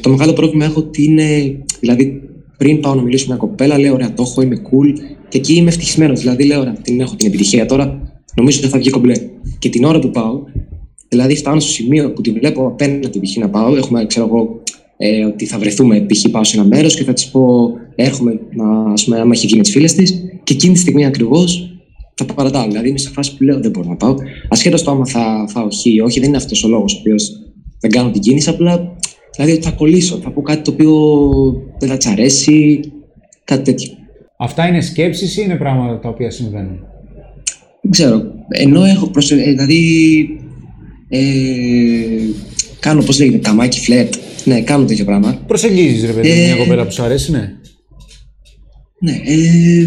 το μεγάλο πρόβλημα έχω ότι είναι. Δηλαδή, πριν πάω να μιλήσω με μια κοπέλα, λέω: Ωραία, το έχω, είμαι cool. Και εκεί είμαι ευτυχισμένος. Δηλαδή, λέω: Ωραία, την έχω την επιτυχία τώρα. Νομίζω ότι θα βγει κομπλέ. Και την ώρα που πάω, δηλαδή, φτάνω στο σημείο που τη βλέπω απέναντι π.χ. να πάω. Έχουμε, ξέρω εγώ, ε, ότι θα βρεθούμε π.χ. πάω σε ένα μέρος και θα της πω: Έρχομαι να, ας πούμε, άμα έχει βγει με τις φίλες της. Και εκείνη τη στιγμή ακριβώς τα παρατάω. Δηλαδή είμαι σε φάση που λέω δεν μπορώ να πάω. Ασχέτως το άμα θα φάω χ ή όχι, δεν είναι αυτός ο λόγος ο οποίος δεν κάνω την κίνηση. Απλά δηλαδή ότι θα κολλήσω, θα πω κάτι το οποίο δεν θα τη αρέσει, κάτι τέτοιο. Αυτά είναι σκέψεις ή είναι πράγματα τα οποία συμβαίνουν; Δεν ξέρω. Ενώ έχω προσε... ε, δηλαδή. Ε, κάνω πώς λέγεται, καμάκι φλερτ. Ναι, κάνω τέτοιο πράγμα. Προσεγγίζεις ρε παιδί μου, Ε, μια κοπέλα που σου αρέσει, ναι. Ναι, ε,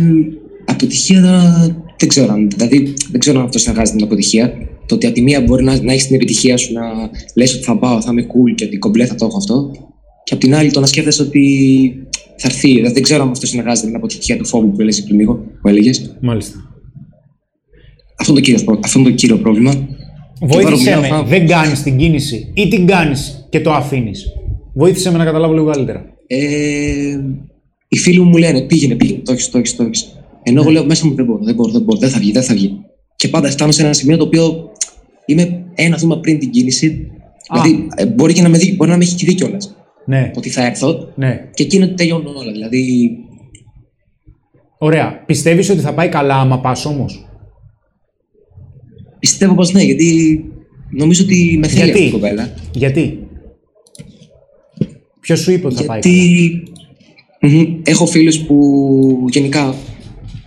αποτυχία τώρα δεν ξέρω αν. Δηλαδή δεν ξέρω αν αυτός συνεργάζεται με την αποτυχία. Το ότι από τη μία μπορεί να, να έχεις την επιτυχία σου να λες ότι θα πάω, θα είμαι cool και ότι κομπλέ θα το έχω αυτό. Και από την άλλη το να σκέφτεσαι ότι θα έρθει. Δηλαδή, δεν ξέρω αν αυτό συνεργάζεται με την αποτυχία του φόβου που έλεγε πριν λίγο. Που έλεγες. Μάλιστα. Αυτό είναι το κύριο, προ- αυτό είναι το κύριο πρόβλημα. Βοήθησε τώρα με, μιλάω, θα- δεν κάνεις την κίνηση ή την κάνεις και το αφήνεις. Βοήθησε με να καταλάβω λίγο καλύτερα. Ε, οι φίλοι μου μου λένε πήγαινε, πήγαινε, το έχεις, το έχεις, το έχεις. Ενώ εγώ λέω μέσα μου δεν μπορώ, δεν μπορώ, δεν μπορώ, δεν θα βγει, δεν θα βγει. Και πάντα φτάνω σε ένα σημείο το οποίο είμαι ένα βήμα πριν την κίνηση. Δηλαδή ε, μπορεί, και να με δει, μπορεί να με έχει δει κιόλας Ναι, ότι θα έρθω ναι. και εκείνο ότι τελειώνουν όλα. Δηλαδή Ωραία. Πιστεύεις ότι θα πάει καλά άμα πας όμως; πιστεύω πως ναι, γιατί νομίζω ότι με θέλει Γιατί; αυτή η κοπέλα. Γιατί; Ποιος σου είπε ότι θα πάει Γιατί καλά; Μμμ. έχω φίλους που γενικά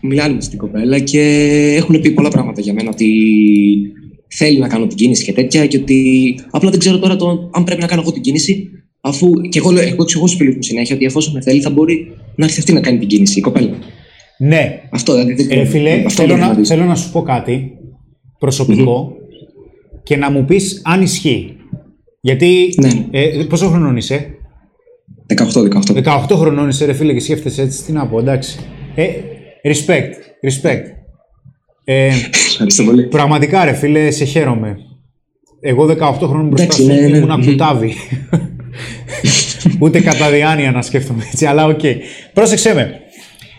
μιλάνε με την κοπέλα και έχουν πει πολλά πράγματα για μένα ότι θέλει να κάνω την κίνηση και τέτοια και ότι απλά δεν ξέρω τώρα το, αν πρέπει να κάνω εγώ την κίνηση αφού και εγώ, λέω- εγώ εξηγώ στους φίλους μου συνέχεια ότι εφόσον με θέλει θα μπορεί να έρθει αυτή να κάνει την κίνηση η κοπέλα. Ναι, Αυτό δηλαδή δεν Ε, φίλε, αυτό θέλω, το να, γνωρίζω. θέλω να σου πω κάτι προσωπικό και να μου πεις αν ισχύει. Γιατί, Ναι, ναι. ε, πόσο χρονών είσαι, 18-18. 18 χρονών είσαι ρε φίλε και σκέφτεσαι έτσι, τι να πω, εντάξει. Ε, respect, respect. Ε, Ευχαριστώ πολύ. πραγματικά ρε φίλε, σε χαίρομαι. Εγώ 18 χρόνων μπροστά Εντάξει, σου ναι, ναι. ήμουν κουτάβι. Ούτε κατά διάνοια να σκέφτομαι έτσι, αλλά οκ. Πρόσεξε με.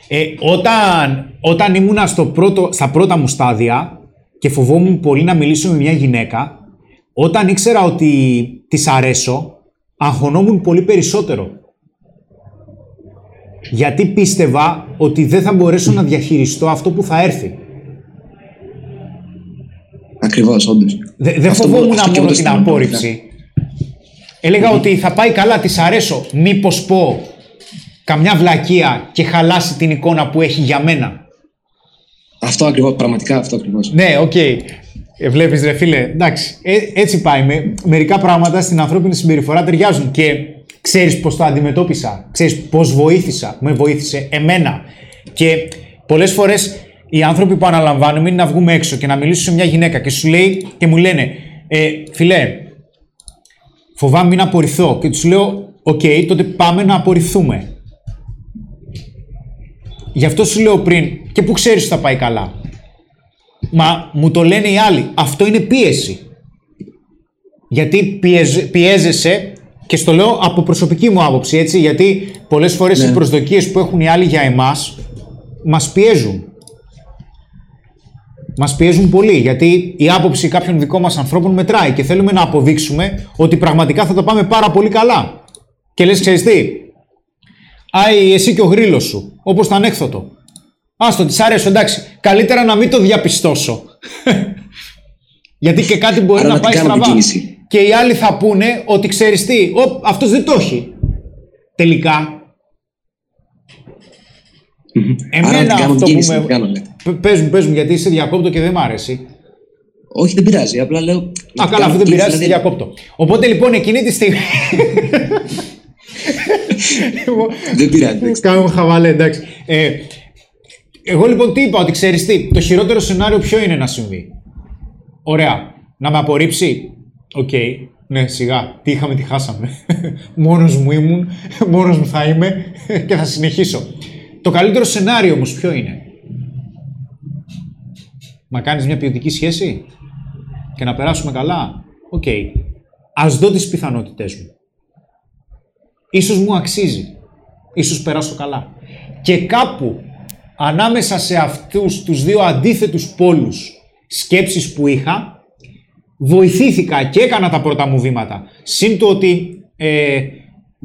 Ε, όταν, όταν ήμουνα στο πρώτο, στα πρώτα μου στάδια και φοβόμουν πολύ να μιλήσω με μια γυναίκα, όταν ήξερα ότι της αρέσω, αγχωνόμουν πολύ περισσότερο. Γιατί πίστευα ότι δεν θα μπορέσω να διαχειριστώ αυτό που θα έρθει. Ακριβώς, όντως. Δε- Δεν Αυτό φοβόμουν μπο- αυτό και μόνο εγώ το την αισθάνομαι απόρριψη. Έλεγα ότι θα πάει καλά, της αρέσω. Μήπως πω καμιά βλακεία και χαλάσει την εικόνα που έχει για μένα. Αυτό ακριβώς, πραγματικά αυτό ακριβώς. Ναι, οκ. Ε, βλέπεις ρε φίλε, εντάξει, ε, έτσι πάει. Με, μερικά πράγματα στην ανθρώπινη συμπεριφορά ταιριάζουν και ξέρεις πώς το αντιμετώπισα, ξέρεις πώς βοήθησα, με βοήθησε εμένα. Και πολλές φορές οι άνθρωποι που αναλαμβάνουμε είναι να βγούμε έξω και να μιλήσω σε μια γυναίκα και σου λέει και μου λένε ε, φίλε, φοβάμαι μην απορριφθώ και τους λέω οκ, τότε πάμε να απορριφθούμε. Γι' αυτό σου λέω πριν και που ξέρεις ότι θα πάει καλά. Μα μου το λένε οι άλλοι. Αυτό είναι πίεση. Γιατί πιεζ- πιέζεσαι και στο λέω από προσωπική μου άποψη, έτσι, γιατί πολλές φορές οι προσδοκίες που έχουν οι άλλοι για εμάς μας πιέζουν. Μας πιέζουν πολύ, γιατί η άποψη κάποιων δικών μας ανθρώπων μετράει και θέλουμε να αποδείξουμε ότι πραγματικά θα τα πάμε πάρα πολύ καλά. Και λες, ξέρεις τι, Άι, εσύ και ο γρήλος σου, όπως το ανέκδοτο. Άστο, της άρεσε, εντάξει. Καλύτερα να μην το διαπιστώσω. Γιατί και κάτι μπορεί Άρα να να την πάει κάνω την στραβά. κίνηση. Και οι άλλοι θα πούνε ότι ξέρεις τι, ο, αυτός δεν το έχει. Τελικά. Άρα να Εμένα την κάνω αυτό την που κίνηση, με... να την κάνω, λέτε. Π- Πες μου, πες μου, γιατί σε διακόπτω και δεν μ' αρέσει. Όχι, δεν πειράζει. Απλά λέω. να Α, την καλά, κάνω αφού δεν κίνηση, πειράζει, σε δηλαδή- διακόπτω. Οπότε λοιπόν εκείνη τη στιγμή. Δεν πειράζει. εντάξει. Κάνουμε χαβαλέ, εντάξει. Ε, Εγώ λοιπόν τι είπα, ότι ξέρεις τι, το χειρότερο σενάριο ποιο είναι να συμβεί; Ωραία. Να με απορρίψει; Οκ. Ναι, σιγά. Τι είχαμε, τι χάσαμε. μόνος μου ήμουν, μόνος μου θα είμαι και θα συνεχίσω. Το καλύτερο σενάριο όμως ποιο είναι; Να κάνεις μια ποιοτική σχέση και να περάσουμε καλά; Οκ. Ας δω τις πιθανότητές μου. Ίσως μου αξίζει. Ίσως περάσω καλά. Και κάπου ανάμεσα σε αυτούς τους δύο αντίθετους πόλους σκέψεις που είχα, βοηθήθηκα και έκανα τα πρώτα μου βήματα. Συν το ότι ε,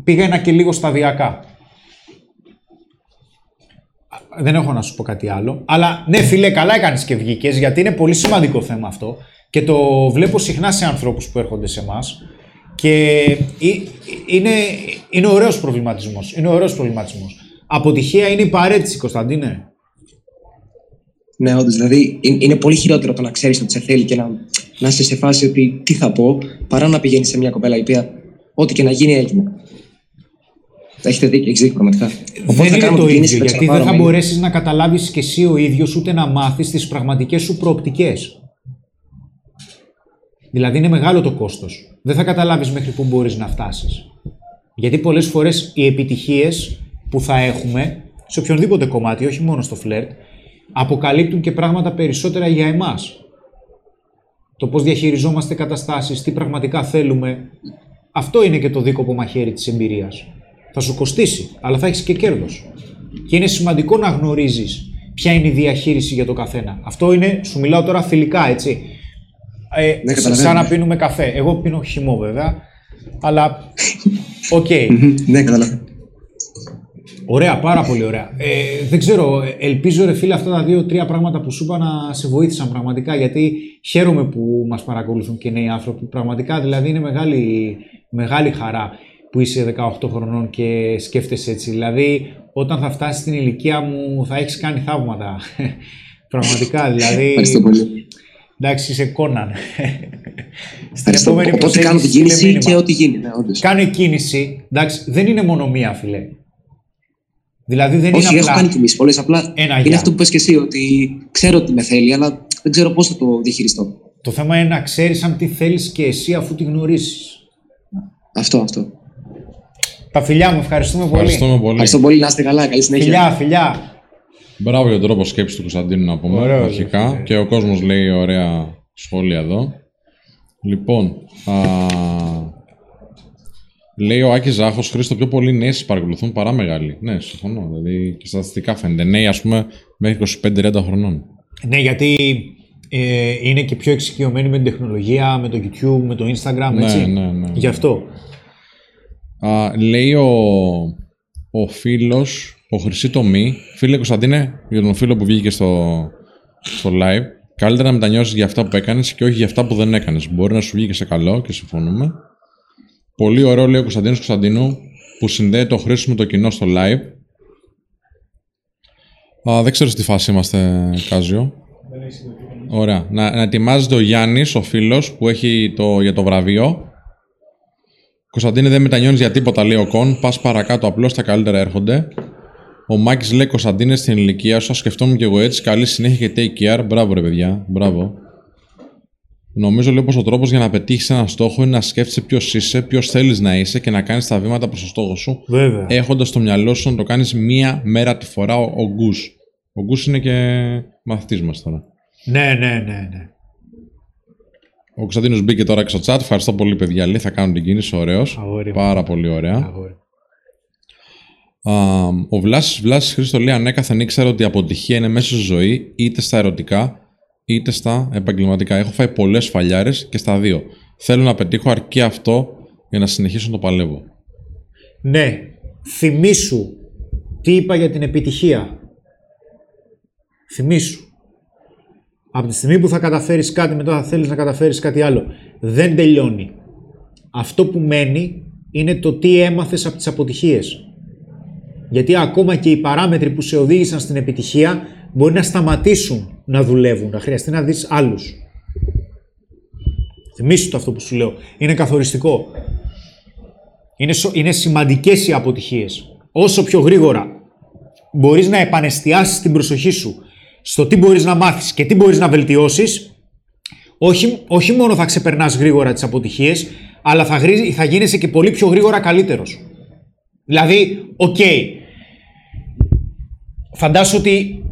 πήγαινα και λίγο σταδιακά. Δεν έχω να σου πω κάτι άλλο. Αλλά ναι, φίλε, καλά έκανες και βγήκες, γιατί είναι πολύ σημαντικό θέμα αυτό. Και το βλέπω συχνά σε ανθρώπους που έρχονται σε εμάς. Και είναι, είναι ωραίος προβληματισμός. Είναι ωραίος προβληματισμός. Αποτυχία είναι η παρέτηση, Κωνσταντίνε. Ναι, όντως. Δηλαδή είναι πολύ χειρότερο το να ξέρεις ότι σε θέλει και να, να είσαι σε φάση ότι τι θα πω, παρά να πηγαίνεις σε μια κοπέλα η οποία ό,τι και να γίνει έγινε. Έχετε δίκιο, έχει δίκιο πραγματικά. δεν είναι το ίδιο, γιατί δεν θα μπορέσεις να καταλάβεις και εσύ ο ίδιος ούτε να μάθεις τις πραγματικές σου προοπτικές. Δηλαδή είναι μεγάλο το κόστος. Δεν θα καταλάβεις μέχρι πού μπορείς να φτάσεις. Γιατί πολλές φορές οι επιτυχίες που θα έχουμε σε οποιονδήποτε κομμάτι, όχι μόνο στο φλερτ, αποκαλύπτουν και πράγματα περισσότερα για εμάς. Το πώς διαχειριζόμαστε καταστάσεις, τι πραγματικά θέλουμε, αυτό είναι και το δίκοπο μαχαίρι της εμπειρίας. Θα σου κοστίσει, αλλά θα έχεις και κέρδος. Και είναι σημαντικό να γνωρίζεις ποια είναι η διαχείριση για το καθένα. Αυτό είναι, σου μιλάω τώρα φιλικά, έτσι. Ε, ναι, σαν να πίνουμε καφέ. Εγώ πίνω χυμό βέβαια, αλλά οκ. Okay. ναι, καταλαβαίνω. Ωραία, πάρα πολύ ωραία. Ε, δεν ξέρω, ελπίζω ρε φίλε αυτά τα δύο-τρία πράγματα που σου είπα να σε βοήθησαν πραγματικά γιατί χαίρομαι που μας παρακολουθούν και νέοι άνθρωποι. Πραγματικά δηλαδή είναι μεγάλη, μεγάλη χαρά που είσαι 18 χρονών και σκέφτεσαι έτσι. Δηλαδή όταν θα φτάσεις στην ηλικία μου θα έχεις κάνει θαύματα. πραγματικά δηλαδή... Ευχαριστώ πολύ. Εντάξει, είσαι κόναν. Στην επόμενη Οπότε κάνω την κίνηση και ό,τι γίνει. Ναι, Κάνε κίνηση. Εντάξει, δεν είναι μόνο μία, φιλέ. Δηλαδή δεν Όχι, είναι έχω κάνει κι εμεί πολλές. Απλά ένα είναι αυτό που πες και εσύ, ότι ξέρω ότι με θέλει, αλλά δεν ξέρω πώς θα το διαχειριστώ. Το θέμα είναι να ξέρεις αν τι θέλεις και εσύ αφού τη γνωρίσει. Αυτό, αυτό. Τα φιλιά μου, ευχαριστούμε πολύ. Ευχαριστούμε πολύ. Ευχαριστώ πολύ, να είστε καλά. Καλή συνέχεια. Φιλιά, φιλιά. Μπράβο για τον τρόπο σκέψης του Κωνσταντίνου να πούμε Ωραίος, αρχικά. Και ο κόσμος λέει ωραία σχόλια εδώ. Λοιπόν, α, Λέει ο Άκης Ζάχος, Χρήστο, πιο πολλοί νέοι σας παρακολουθούν παρά μεγάλοι. Ναι, συμφωνώ. Δηλαδή και στατιστικά φαίνεται. Νέοι, ας πούμε, μέχρι 25-30 χρονών. Ναι, γιατί ε, είναι και πιο εξοικειωμένοι με την τεχνολογία, με το YouTube, με το Instagram, ναι, έτσι. Ναι, ναι, ναι. Γι' αυτό. Α, λέει ο, ο φίλος, ο Χρυσή Τομή, φίλε Κωνσταντίνε, για τον φίλο που βγήκε στο, στο live, καλύτερα να μετανιώσεις για αυτά που έκανες και όχι για αυτά που δεν έκανες. Μπορεί να σου βγει και σε καλό και συμφωνούμε. Πολύ ωραίο λέει ο Κωνσταντίνος Κωνσταντίνου που συνδέει το χρήσιμο με το κοινό στο live. Α, δεν ξέρω στη φάση είμαστε, Κάζιο. Ωραία. Να, να ετοιμάζεται ο Γιάννης, ο φίλος που έχει το, για το βραβείο. Κωνσταντίνε δεν μετανιώνεις για τίποτα, λέει ο Κον. Πας παρακάτω, απλώς τα καλύτερα έρχονται. Ο Μάκης λέει Κωνσταντίνε στην ηλικία σου, σκεφτόμουν και εγώ έτσι. Καλή συνέχεια και take care. Μπράβο, ρε παιδιά. Μπράβο. Νομίζω λέει πως ο τρόπος για να πετύχεις ένα στόχο είναι να σκέφτεσαι ποιος είσαι, ποιος θέλεις να είσαι και να κάνεις τα βήματα προς το στόχο σου. Βέβαια. Έχοντας στο μυαλό σου να το κάνεις μία μέρα τη φορά ο, ο Γκου. Ο Γκου είναι και μαθητής μας τώρα. Ναι, ναι, ναι, ναι. Ο Κωνσταντίνος μπήκε τώρα και στο chat. Ευχαριστώ πολύ, παιδιά. Λέει, θα κάνω την κίνηση. Ωραίος. Πάρα πολύ ωραία. ο Βλάσης Βλάσης Χρήστο λέει ανέκαθεν ήξερα ότι η αποτυχία είναι μέσα στη ζωή, είτε στα ερωτικά, είτε στα επαγγελματικά. Έχω φάει πολλές φαλιάρες και στα δύο. Θέλω να πετύχω αρκεί αυτό για να συνεχίσω να το παλεύω. Ναι. Θυμήσου τι είπα για την επιτυχία. Θυμήσου. Από τη στιγμή που θα καταφέρεις κάτι, μετά θα θέλεις να καταφέρεις κάτι άλλο. Δεν τελειώνει. Αυτό που μένει είναι το τι έμαθες από τις αποτυχίες. Γιατί ακόμα και οι παράμετροι που σε οδήγησαν στην επιτυχία μπορεί να σταματήσουν να δουλεύουν, να χρειαστεί να δεις άλλους. Θυμήσου το αυτό που σου λέω. Είναι καθοριστικό. Είναι, είναι σημαντικές οι αποτυχίες. Όσο πιο γρήγορα μπορείς να επανεστιάσεις την προσοχή σου στο τι μπορείς να μάθεις και τι μπορείς να βελτιώσεις, όχι, όχι μόνο θα ξεπερνάς γρήγορα τις αποτυχίες, αλλά θα, γρι- θα γίνεσαι και πολύ πιο γρήγορα καλύτερος. Δηλαδή, οκ, φαντάσου ότι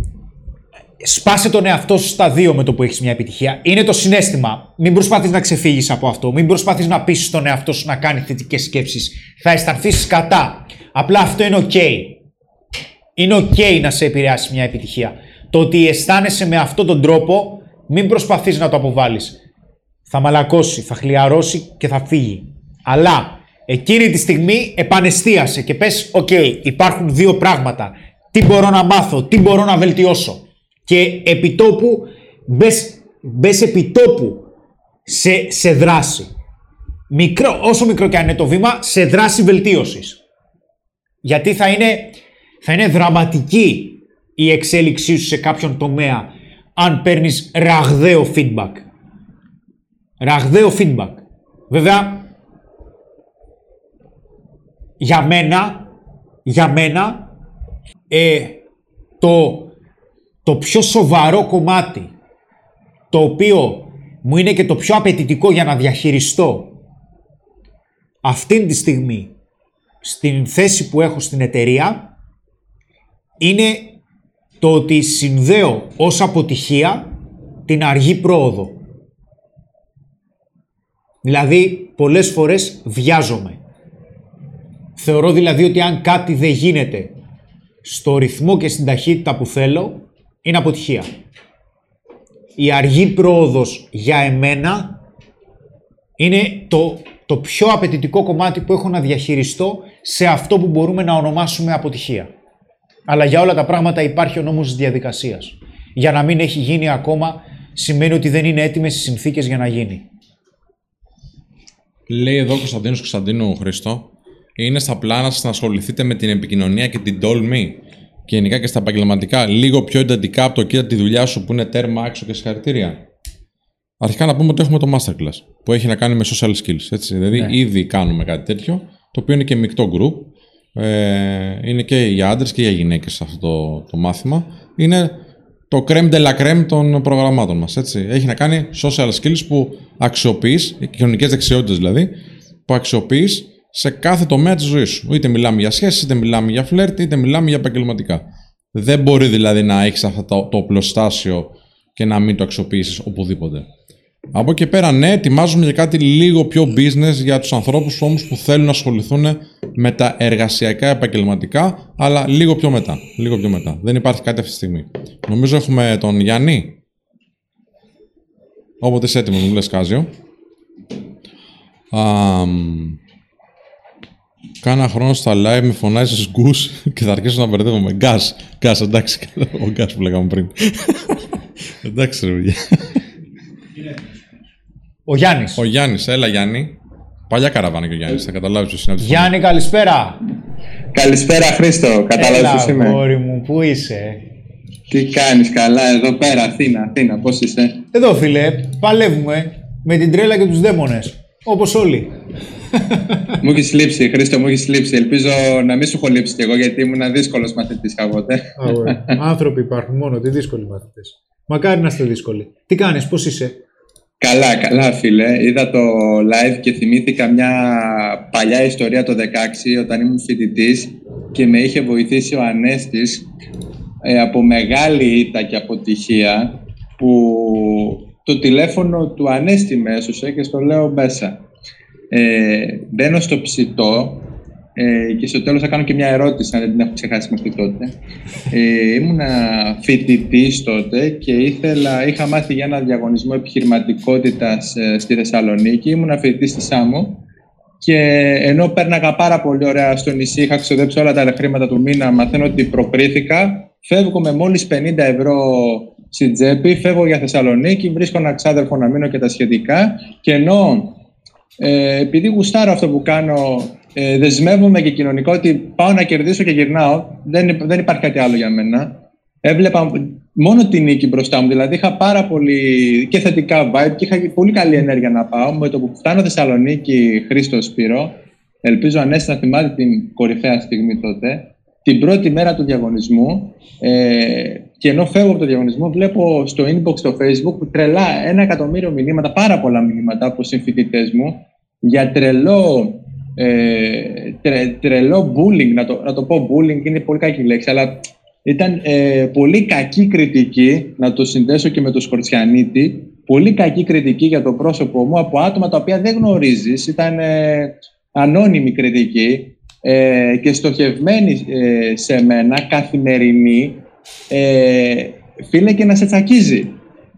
σπάσε τον εαυτό σου στα δύο με το που έχεις μια αποτυχία. Είναι το συναίσθημα. Μην προσπαθείς να ξεφύγεις από αυτό. Μην προσπαθείς να πείσεις τον εαυτό σου να κάνει θετικές σκέψεις. Θα αισθανθείς σκατά. Απλά αυτό είναι οκ. Είναι οκ να σε επηρεάσει μια αποτυχία. Το ότι αισθάνεσαι με αυτόν τον τρόπο, μην προσπαθείς να το αποβάλεις. Θα μαλακώσει, θα χλιαρώσει και θα φύγει. Αλλά εκείνη τη στιγμή επανεστίασε και πες «OK, υπάρχουν δύο πράγματα. Τι μπορώ να μάθω, τι μπορώ να βελτιώσω». Και επιτόπου μπες, μπες επιτόπου σε, σε δράση. Μικρό, όσο μικρό και αν είναι το βήμα, σε δράση βελτίωσης. Γιατί θα είναι, θα είναι δραματική η εξέλιξή σου σε κάποιον τομέα αν παίρνεις ραγδαίο feedback. Ραγδαίο feedback. Βέβαια, για μένα, για μένα, ε, το, το πιο σοβαρό κομμάτι, το οποίο μου είναι και το πιο απαιτητικό για να διαχειριστώ αυτήν τη στιγμή στην θέση που έχω στην εταιρεία, είναι το ότι συνδέω ως αποτυχία την αργή πρόοδο. Δηλαδή, πολλές φορές βιάζομαι. Θεωρώ δηλαδή ότι αν κάτι δεν γίνεται στο ρυθμό και στην ταχύτητα που θέλω, είναι αποτυχία. Η αργή πρόοδος για εμένα είναι το, το πιο απαιτητικό κομμάτι που έχω να διαχειριστώ σε αυτό που μπορούμε να ονομάσουμε αποτυχία. Αλλά για όλα τα πράγματα υπάρχει ο νόμος της διαδικασίας. Για να μην έχει γίνει ακόμα σημαίνει ότι δεν είναι έτοιμες οι συνθήκες για να γίνει. Λέει εδώ ο Κωνσταντίνος Κωνσταντίνου Χριστό, είναι στα πλάνα σας να ασχοληθείτε με την επικοινωνία και την τόλμη και γενικά και στα επαγγελματικά λίγο πιο εντατικά από το κοίτα τη δουλειά σου που είναι τέρμα άξιο και συγχαρητήρια. Αρχικά να πούμε ότι έχουμε το masterclass που έχει να κάνει με social skills. Έτσι. Δηλαδή, ήδη κάνουμε κάτι τέτοιο, το οποίο είναι και μεικτό group. Ε, είναι και για άντρες και για γυναίκες αυτό το, το μάθημα. Είναι το creme de la creme των προγραμμάτων μας. Έχει να κάνει social skills που αξιοποιείς, κοινωνικές δεξιότητες δηλαδή, που αξιοποιείς σε κάθε τομέα της ζωής σου. Είτε μιλάμε για σχέσεις, είτε μιλάμε για φλερτ, είτε μιλάμε για επαγγελματικά. Δεν μπορεί δηλαδή να έχεις αυτό το, το οπλοστάσιο και να μην το αξιοποιήσεις οπουδήποτε. Από εκεί πέρα, ναι, ετοιμάζουμε για κάτι λίγο πιο business για τους ανθρώπους όμως που θέλουν να ασχοληθούν με τα εργασιακά επαγγελματικά, αλλά λίγο πιο μετά. Λίγο πιο μετά. Δεν υπάρχει κάτι αυτή τη στιγμή. Νομίζω έχουμε τον Γιάννη. Όποτε είσαι έτοιμος, μου λες Κάζιο. Αμ, Κάνα χρόνο στα live με φωνάζει γκους και θα αρχίσω να μπερδεύομαι. Γκάς, γκάς, εντάξει. Ο γκάς που λέγαμε πριν. εντάξει, ρε παιδιά. Ο Γιάννης. Ο Γιάννης, έλα Γιάννη. Παλιά καραβάνα και ο Γιάννης, θα καταλάβεις ποιος είναι. από τη φωνή. Γιάννη, καλησπέρα. Καλησπέρα Χρήστο, κατάλαβες Έλα, ποιος είμαι; αγόρι μου, πού είσαι; Τι κάνεις καλά εδώ πέρα, Αθήνα, Αθήνα, πώς είσαι; Εδώ, φίλε, παλεύουμε με την τρέλα και τους δαίμονες. Όπως όλοι. μου έχεις λείψει, Χρήστο, μου έχεις λείψει. Ελπίζω να μην σου έχω λείψει κι εγώ γιατί ήμουν δύσκολος μαθητής κάποτε. Άνθρωποι υπάρχουν μόνο, τι δύσκολοι μαθητές. Μακάρι να είστε δύσκολοι. Τι κάνεις, πώς είσαι; Καλά, καλά, φίλε. Είδα το live και θυμήθηκα μια παλιά ιστορία το 16 όταν ήμουν φοιτητής και με είχε βοηθήσει ο Ανέστης ε, από μεγάλη ήττα και αποτυχία που το τηλέφωνο του Ανέστη με έσωσε και στο λέω μέσα. Ε, μπαίνω στο ψητό ε, και στο τέλος θα κάνω και μια ερώτηση, αν δεν την έχω ξεχάσει μέχρι τότε. Ε, ήμουνα φοιτητής τότε και ήθελα, είχα μάθει για ένα διαγωνισμό επιχειρηματικότητας ε, στη Θεσσαλονίκη. Ήμουνα φοιτητής στη Σάμο και ενώ πέρναγα πάρα πολύ ωραία στο νησί, είχα ξοδέψει όλα τα χρήματα του μήνα, μαθαίνω ότι προκρίθηκα. Φεύγω με μόλις 50 ευρώ στην τσέπη, φεύγω για Θεσσαλονίκη, βρίσκω ένα ξάδερφο να μείνω και τα σχετικά. Και ενώ ε, επειδή γουστάρω αυτό που κάνω, ε, δεσμεύομαι και κοινωνικά ότι πάω να κερδίσω και γυρνάω, δεν, δεν υπάρχει κάτι άλλο για μένα. Έβλεπα μόνο την νίκη μπροστά μου, δηλαδή είχα πάρα πολύ και θετικά vibe και είχα πολύ καλή ενέργεια να πάω. Με το που φτάνω Θεσσαλονίκη, Χρήστο Σπύρο, ελπίζω Ανέστη να θυμάται την κορυφαία στιγμή τότε. την πρώτη μέρα του διαγωνισμού ε, και ενώ φεύγω από το διαγωνισμό βλέπω στο inbox στο facebook τρελά ένα εκατομμύριο μηνύματα, πάρα πολλά μηνύματα από συμφοιτητές μου για τρελό, ε, τρε, τρελό bullying, να το, να το πω bullying είναι πολύ κακή λέξη, αλλά ήταν ε, πολύ κακή κριτική, να το συνδέσω και με το Σκορτσιανίτη, πολύ κακή κριτική για το πρόσωπό μου από άτομα τα οποία δεν γνωρίζεις, ήταν ε, ανώνυμη κριτική ε, και στοχευμένη ε, σε μένα, καθημερινή, ε, φίλε και να σε τσακίζει.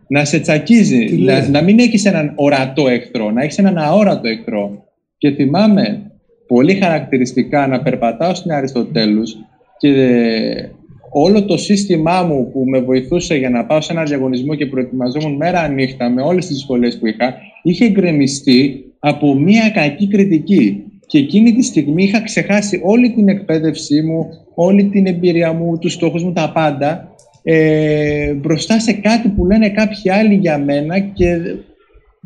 Να σε τσακίζει, να, να μην έχεις έναν ορατό εχθρό, να έχεις έναν αόρατο εχθρό. Και θυμάμαι πολύ χαρακτηριστικά να περπατάω στην Αριστοτέλους και όλο το σύστημά μου που με βοηθούσε για να πάω σε ένα διαγωνισμό και προετοιμαζόμουν μέρα νύχτα με όλες τις δυσκολίες που είχα, είχε γκρεμιστεί από μια κακή κριτική. Και εκείνη τη στιγμή είχα ξεχάσει όλη την εκπαίδευσή μου, όλη την εμπειρία μου, τους στόχους μου, τα πάντα, ε, μπροστά σε κάτι που λένε κάποιοι άλλοι για μένα και,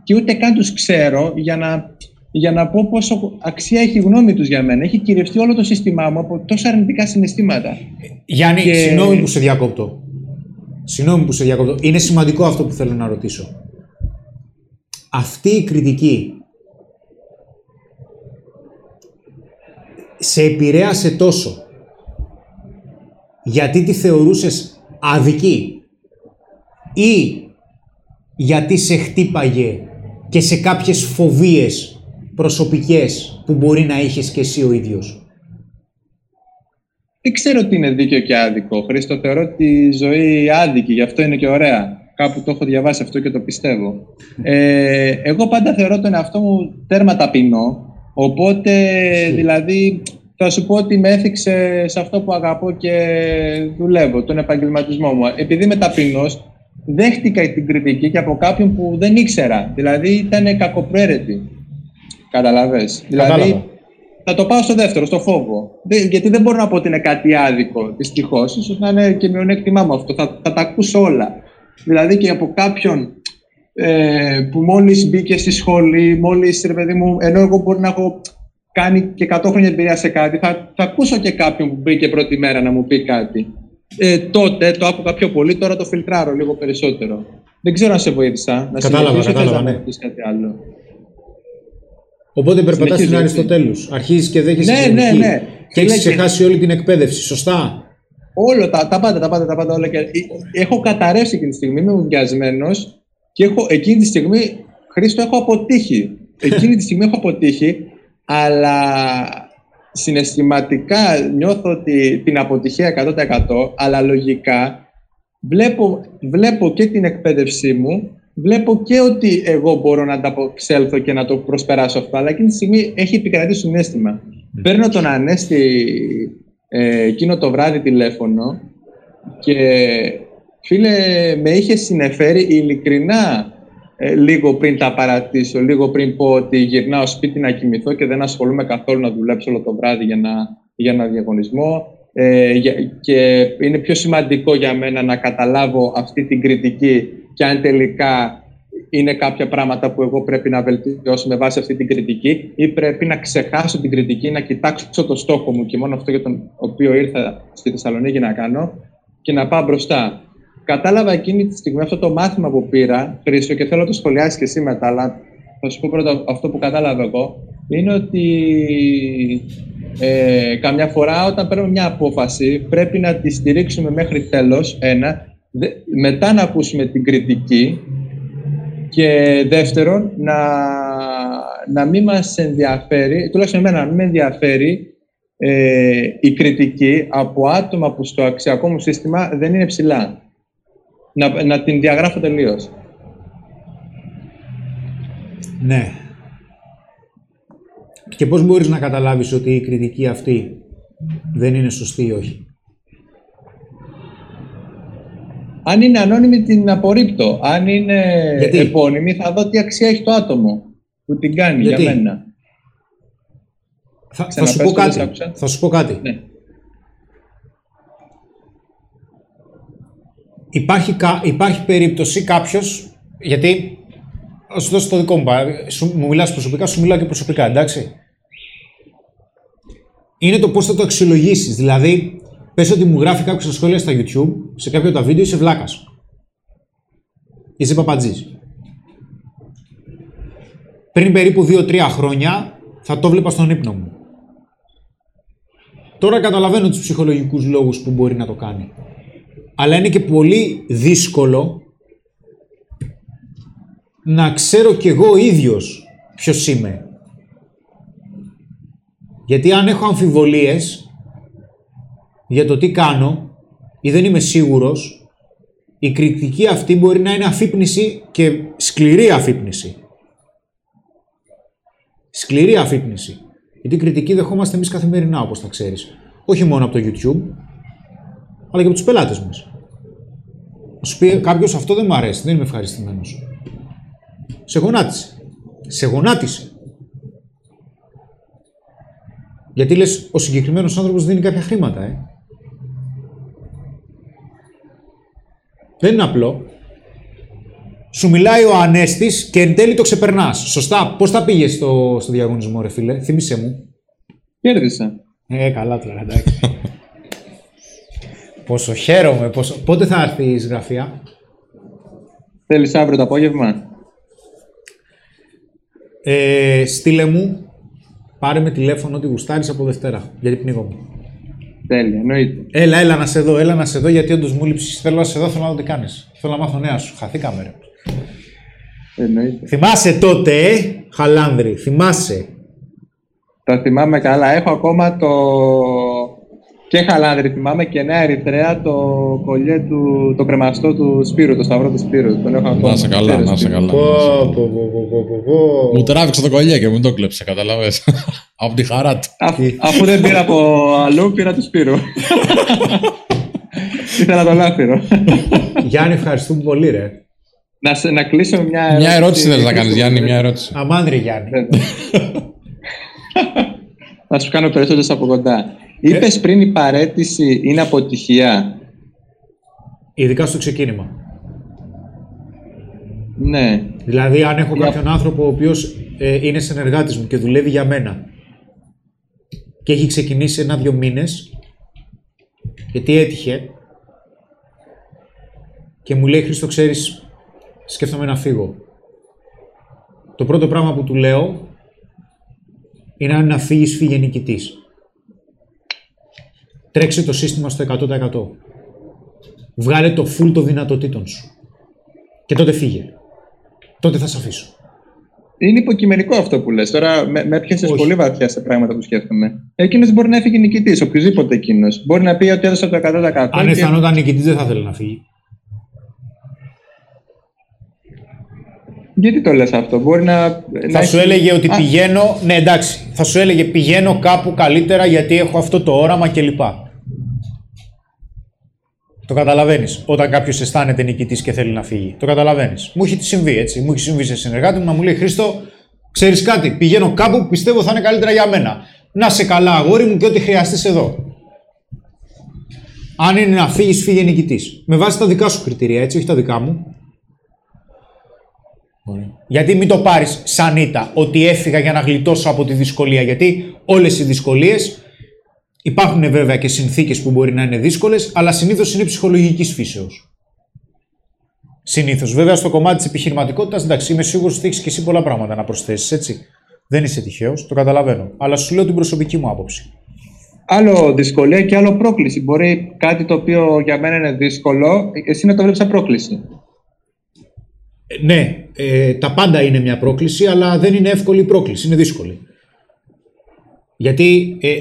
και ούτε καν τους ξέρω για να, για να πω πόσο αξία έχει η γνώμη τους για μένα. Έχει κυριευτεί όλο το σύστημά μου από τόσα αρνητικά συναισθήματα. Γιάννη, Και- συγγνώμη που σε διακόπτω. Συγγνώμη που σε διακόπτω. Είναι σημαντικό αυτό που θέλω να ρωτήσω. Αυτή η κριτική σε επηρέασε τόσο γιατί τη θεωρούσες αδική ή γιατί σε χτύπαγε και σε κάποιες φοβίες προσωπικές που μπορεί να είχες και εσύ ο ίδιος; Δεν ξέρω τι είναι δίκαιο και άδικο. Χρήστο, θεωρώ τη ζωή άδικη, γι' αυτό είναι και ωραία. Κάπου το έχω διαβάσει αυτό και το πιστεύω. Ε, εγώ πάντα θεωρώ τον εαυτό μου τέρμα ταπεινό. Οπότε, δηλαδή, θα σου πω ότι με έθιξε σε αυτό που αγαπώ και δουλεύω, τον επαγγελματισμό μου. Επειδή είμαι ταπεινός, δέχτηκα την κριτική και από κάποιον που δεν ήξερα. Δηλαδή, ήταν κακοπροαίρετη. Καταλαβες. Δηλαδή, Κατάλαβα. θα το πάω στο δεύτερο, στο φόβο. Δεν- γιατί δεν μπορώ να πω ότι είναι κάτι άδικο, δυστυχώς. σω να είναι και μειονέκτημά μου αυτό. Θα, θα τα ακούσω όλα. Δηλαδή και από κάποιον ε, που μόλις μπήκε στη σχολή, μόλις ρε παιδί μου, ενώ εγώ μπορεί να έχω κάνει και 100 χρόνια εμπειρία σε κάτι, θα, θα ακούσω και κάποιον που μπήκε πρώτη μέρα να μου πει κάτι. Ε, τότε το άκουγα πιο πολύ, τώρα το φιλτράρω λίγο περισσότερο. Δεν ξέρω αν σε βοήθησα. Να Κατάλαβα, συνεχίσω ή θες κατάλαβα, να ναι. μου πεις κάτι άλλο. Οπότε περπατάς στην Συνεχίζω, Αριστοτέλους. Αρχίζεις και δέχεσαι Ναι, την ναι, κριτική. ναι. Και έχεις Λέει και- ξεχάσει όλη την εκπαίδευση. Σωστά; Όλο, τα, τα πάντα, τα πάντα, τα πάντα όλα. Και, ε, έχω καταρρεύσει εκείνη τη στιγμή, είμαι ουγκιασμένο και έχω, εκείνη τη στιγμή, Χρήστο, έχω αποτύχει. Εκείνη τη στιγμή έχω αποτύχει, αλλά συναισθηματικά νιώθω ότι την αποτυχία 100% αλλά λογικά βλέπω, βλέπω και την εκπαίδευσή μου, βλέπω και ότι εγώ μπορώ να ανταπεξέλθω και να το προσπεράσω αυτό, αλλά εκείνη τη στιγμή έχει επικρατήσει συνέστημα. Παίρνω τον Ανέστη ε, εκείνο το βράδυ τηλέφωνο και φίλε με είχε συνεφέρει ειλικρινά ε, λίγο πριν τα παρατήσω, λίγο πριν πω ότι γυρνάω σπίτι να κοιμηθώ και δεν ασχολούμαι καθόλου να δουλέψω όλο το βράδυ για, να, για ένα διαγωνισμό. Ε, για- και είναι πιο σημαντικό για μένα να καταλάβω αυτή την κριτική και αν τελικά είναι κάποια πράγματα που εγώ πρέπει να βελτιώσω με βάση αυτή την κριτική ή πρέπει να ξεχάσω την κριτική, να κοιτάξω το στόχο μου και μόνο αυτό για τον οποίο ήρθα στη Θεσσαλονίκη να κάνω και να πάω μπροστά. Κατάλαβα εκείνη τη στιγμή αυτό το μάθημα που πήρα, Χρήσο, και θέλω να το σχολιάσεις και εσύ μετά, αλλά θα σου πω πρώτα αυτό που κατάλαβα εγώ, είναι ότι ε, καμιά φορά όταν παίρνουμε μια απόφαση πρέπει να τη στηρίξουμε μέχρι τέλος, ένα, δε- μετά να ακούσουμε την κριτική και δεύτερον, να, να μην μας ενδιαφέρει, τουλάχιστον εμένα, να μην με ενδιαφέρει ε, η κριτική από άτομα που στο αξιακό μου σύστημα δεν είναι ψηλά. Να, να την διαγράφω τελείως. Ναι. Και πώς μπορείς να καταλάβεις ότι η κριτική αυτή δεν είναι σωστή ή όχι; Αν είναι ανώνυμη την απορρίπτω. Αν είναι Γιατί; επώνυμη θα δω τι αξία έχει το άτομο που την κάνει Γιατί; για μένα. Θα, θα σου Ξαναπες πω το, δεν κάτι. σ' άκουσα. Θα σου πω κάτι. Ναι. Υπάρχει, κα- υπάρχει περίπτωση κάποιος, γιατί θα σου δώσω το δικό μου παράδειγμα. Σου- Μου μιλάς προσωπικά, σου μιλάω και προσωπικά, εντάξει. Είναι το πώς θα το αξιολογήσεις. Δηλαδή, πες ότι μου γράφει κάποιος στα σχόλια στα YouTube, σε κάποιο τα βίντεο, είσαι βλάκας. Είσαι παπατζής. Πριν περίπου 2-3 χρόνια θα το βλέπα στον ύπνο μου. Τώρα καταλαβαίνω τους ψυχολογικούς λόγους που μπορεί να το κάνει. Αλλά είναι και πολύ δύσκολο να ξέρω κι εγώ ίδιος ποιος είμαι. Γιατί αν έχω αμφιβολίες για το τι κάνω ή δεν είμαι σίγουρος, η κριτική αυτή μπορεί να είναι αφύπνιση και σκληρή αφύπνιση. Σκληρή αφύπνιση. Γιατί κριτική δεχόμαστε εμείς καθημερινά, όπως τα ξέρεις. Όχι μόνο από το YouTube, αλλά και από τους πελάτες μας. Να σου πει κάποιος αυτό δεν μου αρέσει, δεν είμαι ευχαριστημένος. Σε γονάτισε. Σε γονάτισε. Γιατί λες, ο συγκεκριμένος άνθρωπος δίνει κάποια χρήματα, ε. Δεν είναι απλό. Σου μιλάει ο Ανέστης και εν τέλει το ξεπερνάς. Σωστά. Πώς θα πήγες στο, στο διαγωνισμό, ρε φίλε; Θύμησέ μου. Κέρδισα. Ε, καλά τώρα, εντάξει. πόσο χαίρομαι. Πόσο... Πότε θα έρθει η συγγραφεία. Θέλεις αύριο το απόγευμα; Ε, στείλε μου, πάρε με τηλέφωνο ότι γουστάρεις από Δευτέρα, γιατί πνίγομαι. Τέλεια, εννοείται. Έλα, έλα να σε δω, έλα να σε δω, γιατί όντως μου λείψεις. Θέλω να σε δω, θέλω να δω τι κάνεις. Θέλω να μάθω νέα σου. Χαθήκαμε, ρε. εννοείται. Θυμάσαι τότε, ε, Χαλάνδρη, θυμάσαι. Τα θυμάμαι καλά. Έχω ακόμα το... Και χαλάνδρη θυμάμαι και Νέα Ερυθρέα το κολλιέ του, το κρεμαστό του Σπύρου, το σταυρό του Σπύρου. Τον έχω ακόμα. Να σε καλά, Ξέρεις, να σε Σπύρο. καλά. Πω, πω, πω, πω, πω, πω, πω. Μου τράβηξε το κολλιέ και μου το κλέψε, καταλαβες. Από τη χαρά του. Αφ- αφού δεν πήρα από αλλού, πήρα του Σπύρου. Ήθελα το λάθυρο. Γιάννη, ευχαριστούμε πολύ, ρε. να, σε- να κλείσω με μια ερώτηση. Μια ερώτηση θες να κάνεις, Γιάννη, μια ερώτηση. Αμάν, ρε, Γιάννη. Να σου κάνω περισσότερες από κοντά. Είπες πριν η παρέτηση είναι αποτυχία; Ειδικά στο ξεκίνημα. Ναι. Δηλαδή, αν έχω Για- κάποιον άνθρωπο ο οποίος είναι συνεργάτης μου και δουλεύει για μένα και έχει ξεκινήσει ένα-δύο μήνες, γιατί έτυχε, και μου λέει Χρήστο, ξέρεις, σκέφτομαι να φύγω. Το πρώτο πράγμα που του λέω είναι αν να φύγεις, φύγε νικητής. Τρέξε το σύστημα στο 100%. Βγάλε το full των δυνατοτήτων σου. Και τότε φύγε. Τότε θα σε αφήσω. Είναι υποκειμενικό αυτό που λες. Τώρα με, με έπιασες Όχι. πολύ βαθιά σε πράγματα που σκέφτομαι. Εκείνος μπορεί να έφυγε νικητής, οποιοδήποτε εκείνος. Μπορεί να πει ότι έδωσε το 100%. Αν και- αισθανόταν νικητής, δεν θα ήθελε να φύγει. Γιατί το λες αυτό, Μπορεί να. Θα να σου έχει- έλεγε ότι Α, πηγαίνω. Ναι, εντάξει. Θα σου έλεγε πηγαίνω κάπου καλύτερα γιατί έχω αυτό το όραμα κλπ. Το καταλαβαίνεις. Όταν κάποιος αισθάνεται νικητής και θέλει να φύγει. Το καταλαβαίνεις. Μου έχει συμβεί έτσι. Μου έχει συμβεί σε συνεργάτη μου να μου λέει Χρήστο, ξέρεις κάτι; Πηγαίνω κάπου που πιστεύω θα είναι καλύτερα για μένα. Να σε καλά, αγόρι μου, και ό,τι χρειαστείς εδώ. Αν είναι να φύγεις, φύγε νικητής. Με βάση τα δικά σου κριτήρια, έτσι, όχι τα δικά μου. Γιατί μην το πάρεις σαν ήττα ότι έφυγα για να γλιτώσω από τη δυσκολία. Γιατί όλες οι δυσκολίες υπάρχουν βέβαια και συνθήκες που μπορεί να είναι δύσκολες, αλλά συνήθως είναι ψυχολογικής φύσεως. Συνήθως. Βέβαια, στο κομμάτι της επιχειρηματικότητας, εντάξει, είμαι σίγουρος ότι έχεις και εσύ πολλά πράγματα να προσθέσεις, έτσι. Δεν είσαι τυχαίος, το καταλαβαίνω. Αλλά σου λέω την προσωπική μου άποψη. Άλλο δυσκολία και άλλο πρόκληση. Μπορεί κάτι το οποίο για μένα είναι δύσκολο, εσύ να το βλέπεις σαν πρόκληση. Ε, ναι, ε, τα πάντα είναι μια πρόκληση, αλλά δεν είναι εύκολη η πρόκληση, είναι δύσκολη. Γιατί ε,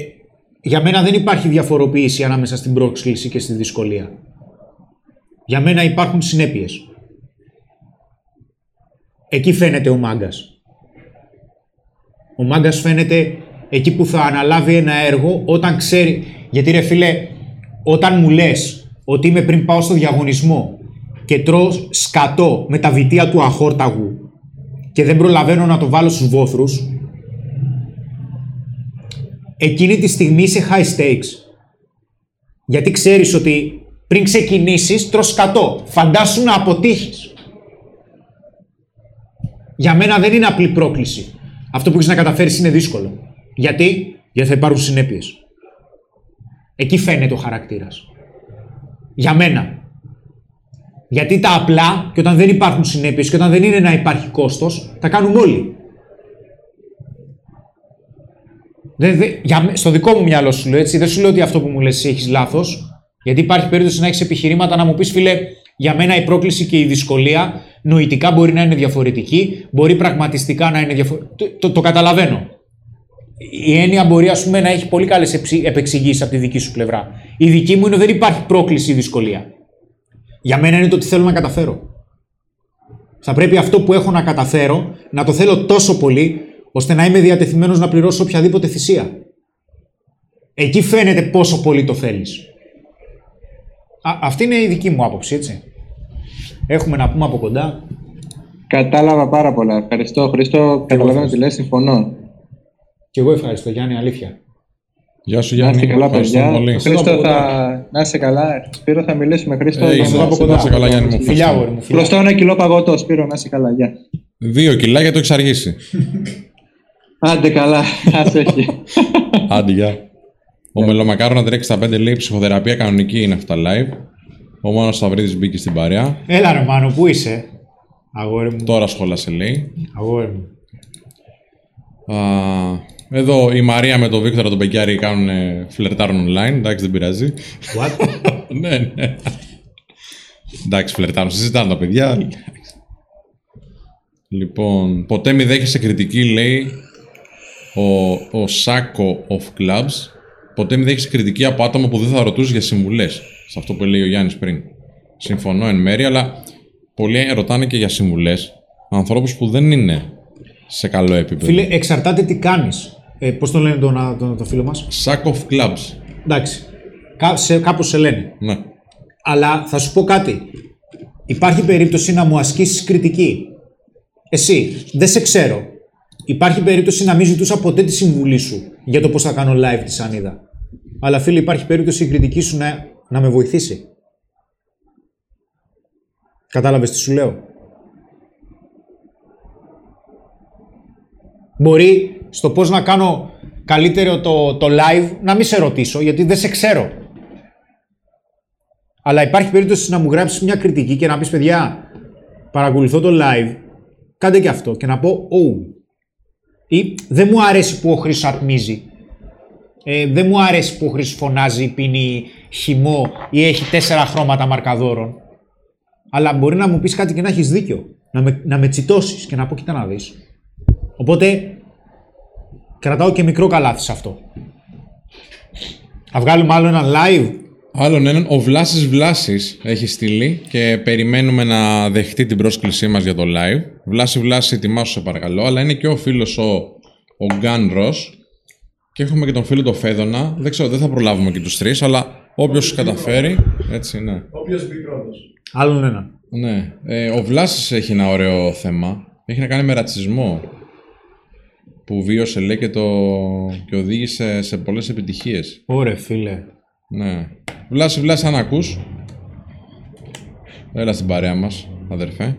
για μένα δεν υπάρχει διαφοροποίηση ανάμεσα στην πρόκληση και στη δυσκολία. Για μένα υπάρχουν συνέπειες. Εκεί φαίνεται ο μάγκας. Ο μάγκας φαίνεται εκεί που θα αναλάβει ένα έργο όταν ξέρει... Γιατί ρε φίλε, όταν μου λες ότι είμαι πριν πάω στο διαγωνισμό και τρώω σκατό με τα βιτία του αχόρταγου και δεν προλαβαίνω να το βάλω στους βόθρους, εκείνη τη στιγμή είσαι high stakes. Γιατί ξέρεις ότι πριν ξεκινήσεις τρως σκατό. Φαντάσου να αποτύχεις. Για μένα δεν είναι απλή πρόκληση. Αυτό που έχεις να καταφέρεις είναι δύσκολο. Γιατί; Γιατί θα υπάρχουν συνέπειες. Εκεί φαίνεται ο χαρακτήρας. Για μένα. Γιατί τα απλά και όταν δεν υπάρχουν συνέπειες και όταν δεν είναι να υπάρχει κόστος, τα κάνουμε όλοι. Δεν, δεν- για, μέ- στο δικό μου μυαλό σου λέω έτσι, δεν σου λέω ότι αυτό που μου λες εσύ έχεις λάθος, γιατί υπάρχει περίπτωση να έχεις επιχειρήματα να μου πεις φίλε, για μένα η πρόκληση και η δυσκολία νοητικά μπορεί να είναι διαφορετική, μπορεί πραγματιστικά να είναι διαφορετική. Το, το, το καταλαβαίνω. Η έννοια μπορεί ας πούμε, να έχει πολύ καλές εψι- επεξηγήσεις από τη δική σου πλευρά. Η δική μου είναι ότι δεν υπάρχει πρόκληση ή δυσκολία. Για μένα είναι το ότι θέλω να καταφέρω. Θα πρέπει αυτό που έχω να καταφέρω να το θέλω τόσο πολύ ώστε να είμαι διατεθειμένος να πληρώσω οποιαδήποτε θυσία. Εκεί φαίνεται πόσο πολύ το θέλεις. Α, αυτή είναι η δική μου άποψη, έτσι. Έχουμε να πούμε από κοντά. Κατάλαβα πάρα πολλά. Ευχαριστώ, Χρήστο. Καταλαβαίνω τι λες, συμφωνώ. Και εγώ ευχαριστώ, Γιάννη, αλήθεια. Γεια σου Να Γιάννη. είστε καλά, Ευχαριστώ παιδιά. πολύ. Χρήστο, από θα... να είστε καλά. Σπύρο, θα μιλήσουμε. Χρήστο, Ε, να είσαι είμαστε από κοντά. καλά, Γιάννη μου. Φιλιά, αγόρι μου. Φιλιά. Χρωστάω ένα κιλό παγωτό, Σπύρο, να είσαι καλά. Γεια. Δύο κιλά για το έχεις αργήσει. Άντε καλά. Ας έχει. Άντε, γεια. Ο Μελομακάρονα 365 λέει ψυχοθεραπεία κανονική είναι αυτά live. Ο Μάνος Σταυρίδης μπήκε στην παρέα. Έλα ρε Μάνο, πού είσαι; Αγόρι μου. Τώρα σχόλασε λέει. Αγόρι μου. Α, εδώ η Μαρία με τον Βίκτορα τον Πεκιάρη κάνουν φλερτάρουν online. Εντάξει, δεν πειράζει. What? ναι, ναι. Εντάξει, φλερτάρουν. Συζητάνε τα παιδιά. Λοιπόν, ποτέ μη δέχεσαι κριτική, λέει ο, ο Σάκο of Clubs. Ποτέ μη δέχεσαι κριτική από άτομα που δεν θα ρωτούσες για συμβουλές. Σε αυτό που λέει ο Γιάννης πριν. Συμφωνώ εν μέρη, αλλά πολλοί ρωτάνε και για συμβουλές ανθρώπους που δεν είναι σε καλό επίπεδο. Φίλε, εξαρτάται τι κάνεις. Ε, πώς το λένε το, το, το φίλο μας; Sack of Clubs. Εντάξει. Κά, σε, κάπως σε λένε. Ναι. Αλλά θα σου πω κάτι. Υπάρχει περίπτωση να μου ασκήσεις κριτική. Εσύ, δεν σε ξέρω. Υπάρχει περίπτωση να μην ζητούσα ποτέ τη συμβουλή σου για το πώς θα κάνω live τη Σανίδα. Αλλά φίλε, υπάρχει περίπτωση η κριτική σου να, να με βοηθήσει. Κατάλαβες τι σου λέω; Μπορεί στο πώς να κάνω καλύτερο το, το live να μην σε ρωτήσω γιατί δεν σε ξέρω. Αλλά υπάρχει περίπτωση να μου γράψεις μια κριτική και να πεις παιδιά παρακολουθώ το live κάντε και αυτό και να πω oh ή δεν μου αρέσει που ο Χρήστος ατμίζει ε, δεν μου αρέσει που ο Χρήστος φωνάζει, πίνει χυμό ή έχει τέσσερα χρώματα μαρκαδόρων αλλά μπορεί να μου πεις κάτι και να έχεις δίκιο να με, να με τσιτώσεις και να πω κοίτα να δεις οπότε κρατάω και μικρό καλάθι σε αυτό θα βγάλουμε άλλο ένα live Άλλον έναν, ο Βλάσης Βλάσης έχει στείλει και περιμένουμε να δεχτεί την πρόσκλησή μας για το live. Βλάση Βλάση, ετοιμάσου σε παρακαλώ, αλλά είναι και ο φίλος ο, ο Γκάν Ρος και έχουμε και τον φίλο το Φέδωνα. Δεν ξέρω, δεν θα προλάβουμε και τους τρεις, αλλά όποιος καταφέρει, έτσι ναι. Όποιος μπει πρώτο. άλλον ένα Ναι, ε, ο Βλάσης έχει ένα ωραίο θέμα. Έχει να κάνει με ρατσισμό που βίωσε λέει και, το, και οδήγησε σε πολλές επιτυχίες. Ωραία φίλε Ναι. Βλάση, Βλάση, αν ακούς. Έλα στην παρέα μας, αδερφέ.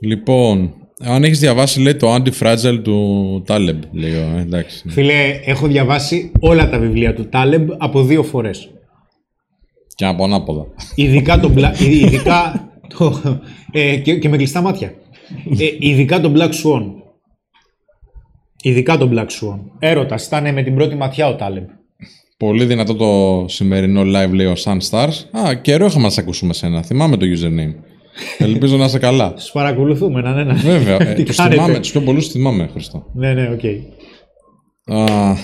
Λοιπόν, αν έχεις διαβάσει, λέει, το Anti-Fragile του Taleb, λέει, ο, ε, εντάξει. Φίλε, έχω διαβάσει όλα τα βιβλία του Τάλεμπ από δύο φορές. Και από ανάποδα. Ειδικά το, Bla- ε, ειδικά το, ε, και, και με κλειστά μάτια. Ε, ειδικά το Black Swan. Ειδικά το Black Swan. Έρωτας, ήταν με την πρώτη ματιά ο Τάλεμπ. Πολύ δυνατό το σημερινό live, λέει ο Sun Stars. Α, καιρό είχαμε να σε ακούσουμε σένα. Θυμάμαι το username. Ελπίζω να είσαι καλά. Τους παρακολουθούμε έναν ένα. Βέβαια, ε, Τι τους κάνετε; θυμάμαι, τους πιο πολλούς τους θυμάμαι, Χρήστο. Ναι, ναι, οκ. Α,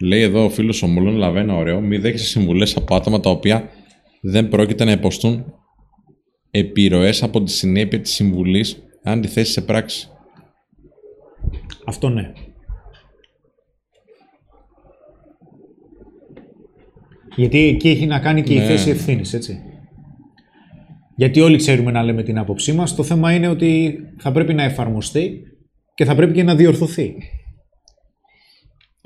λέει εδώ ο φίλος ο Μολών Λαβέ, να, ωραίο, μη δέχεσαι συμβουλές από άτομα τα οποία δεν πρόκειται να υποστούν επιρροές από τη συνέπεια της συμβουλής αν τη θέσει σε πράξη. Αυτό ναι. Γιατί εκεί έχει να κάνει και η Ναι. θέση ευθύνης, έτσι. Γιατί όλοι ξέρουμε να λέμε την άποψή μας. Το θέμα είναι ότι θα πρέπει να εφαρμοστεί και θα πρέπει και να διορθωθεί.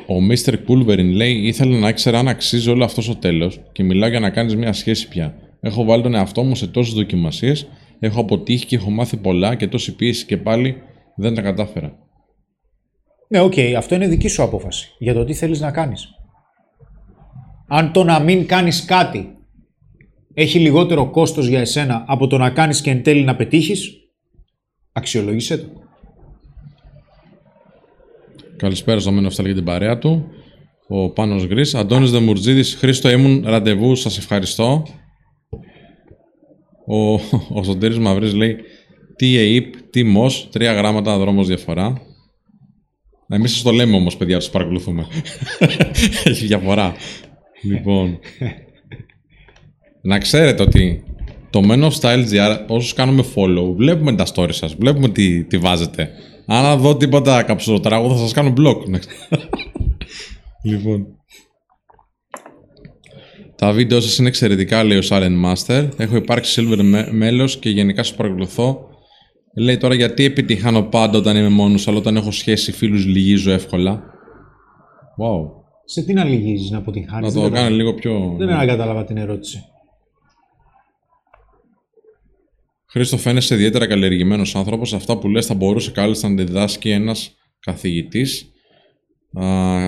Ο Mr. Pulverin λέει: Ήθελα να ήξερα αν αξίζει όλο αυτός στο τέλος και μιλάω για να κάνεις μια σχέση πια. Έχω βάλει τον εαυτό μου σε τόσες δοκιμασίες, έχω αποτύχει και έχω μάθει πολλά και τόση πίεση και πάλι δεν τα κατάφερα. Ναι, οκ, αυτό είναι δική σου απόφαση για το τι θέλεις να κάνεις. Αν το να μην κάνεις κάτι έχει λιγότερο κόστος για εσένα από το να κάνεις και εν τέλει να πετύχεις, αξιολογήσέ το. Καλησπέρα στο Μένο για την παρέα του. Ο Πάνος Γκρις. Αντώνης Δεμουρτζίδης. Χρήστο ήμουν ραντεβού. Σας ευχαριστώ. Ο, ο Σωτήρης Μαυρής λέει τι ΕΙΠ, τι ΜΟΣ, τρία γράμματα δρόμος διαφορά. Εμείς σας το λέμε όμως, παιδιά, τους παρακολουθούμε. Έχει διαφορά. λοιπόν. να ξέρετε ότι το Men of Style GR, όσους κάνουμε follow, βλέπουμε τα stories σας, βλέπουμε τι, τι βάζετε. Αν δω τίποτα καψουροτράγω, θα σας κάνω blog. λοιπόν. Τα βίντεο σας είναι εξαιρετικά, λέει ο Silent Master. Έχω υπάρξει silver μέλο και γενικά σας παρακολουθώ Λέει τώρα γιατί επιτυχάνω πάντα όταν είμαι μόνος, αλλά όταν έχω σχέση φίλους λυγίζω εύκολα. Wow. Σε τι να λυγίζεις, να αποτυγχάνεις. Να το κάνω λίγο πιο... Δεν ναι. κατάλαβα την ερώτηση. Χρήστο, φαίνεσαι ιδιαίτερα καλλιεργημένος άνθρωπος. Αυτά που λες θα μπορούσε κάλλιστα να διδάσκει ένας καθηγητής.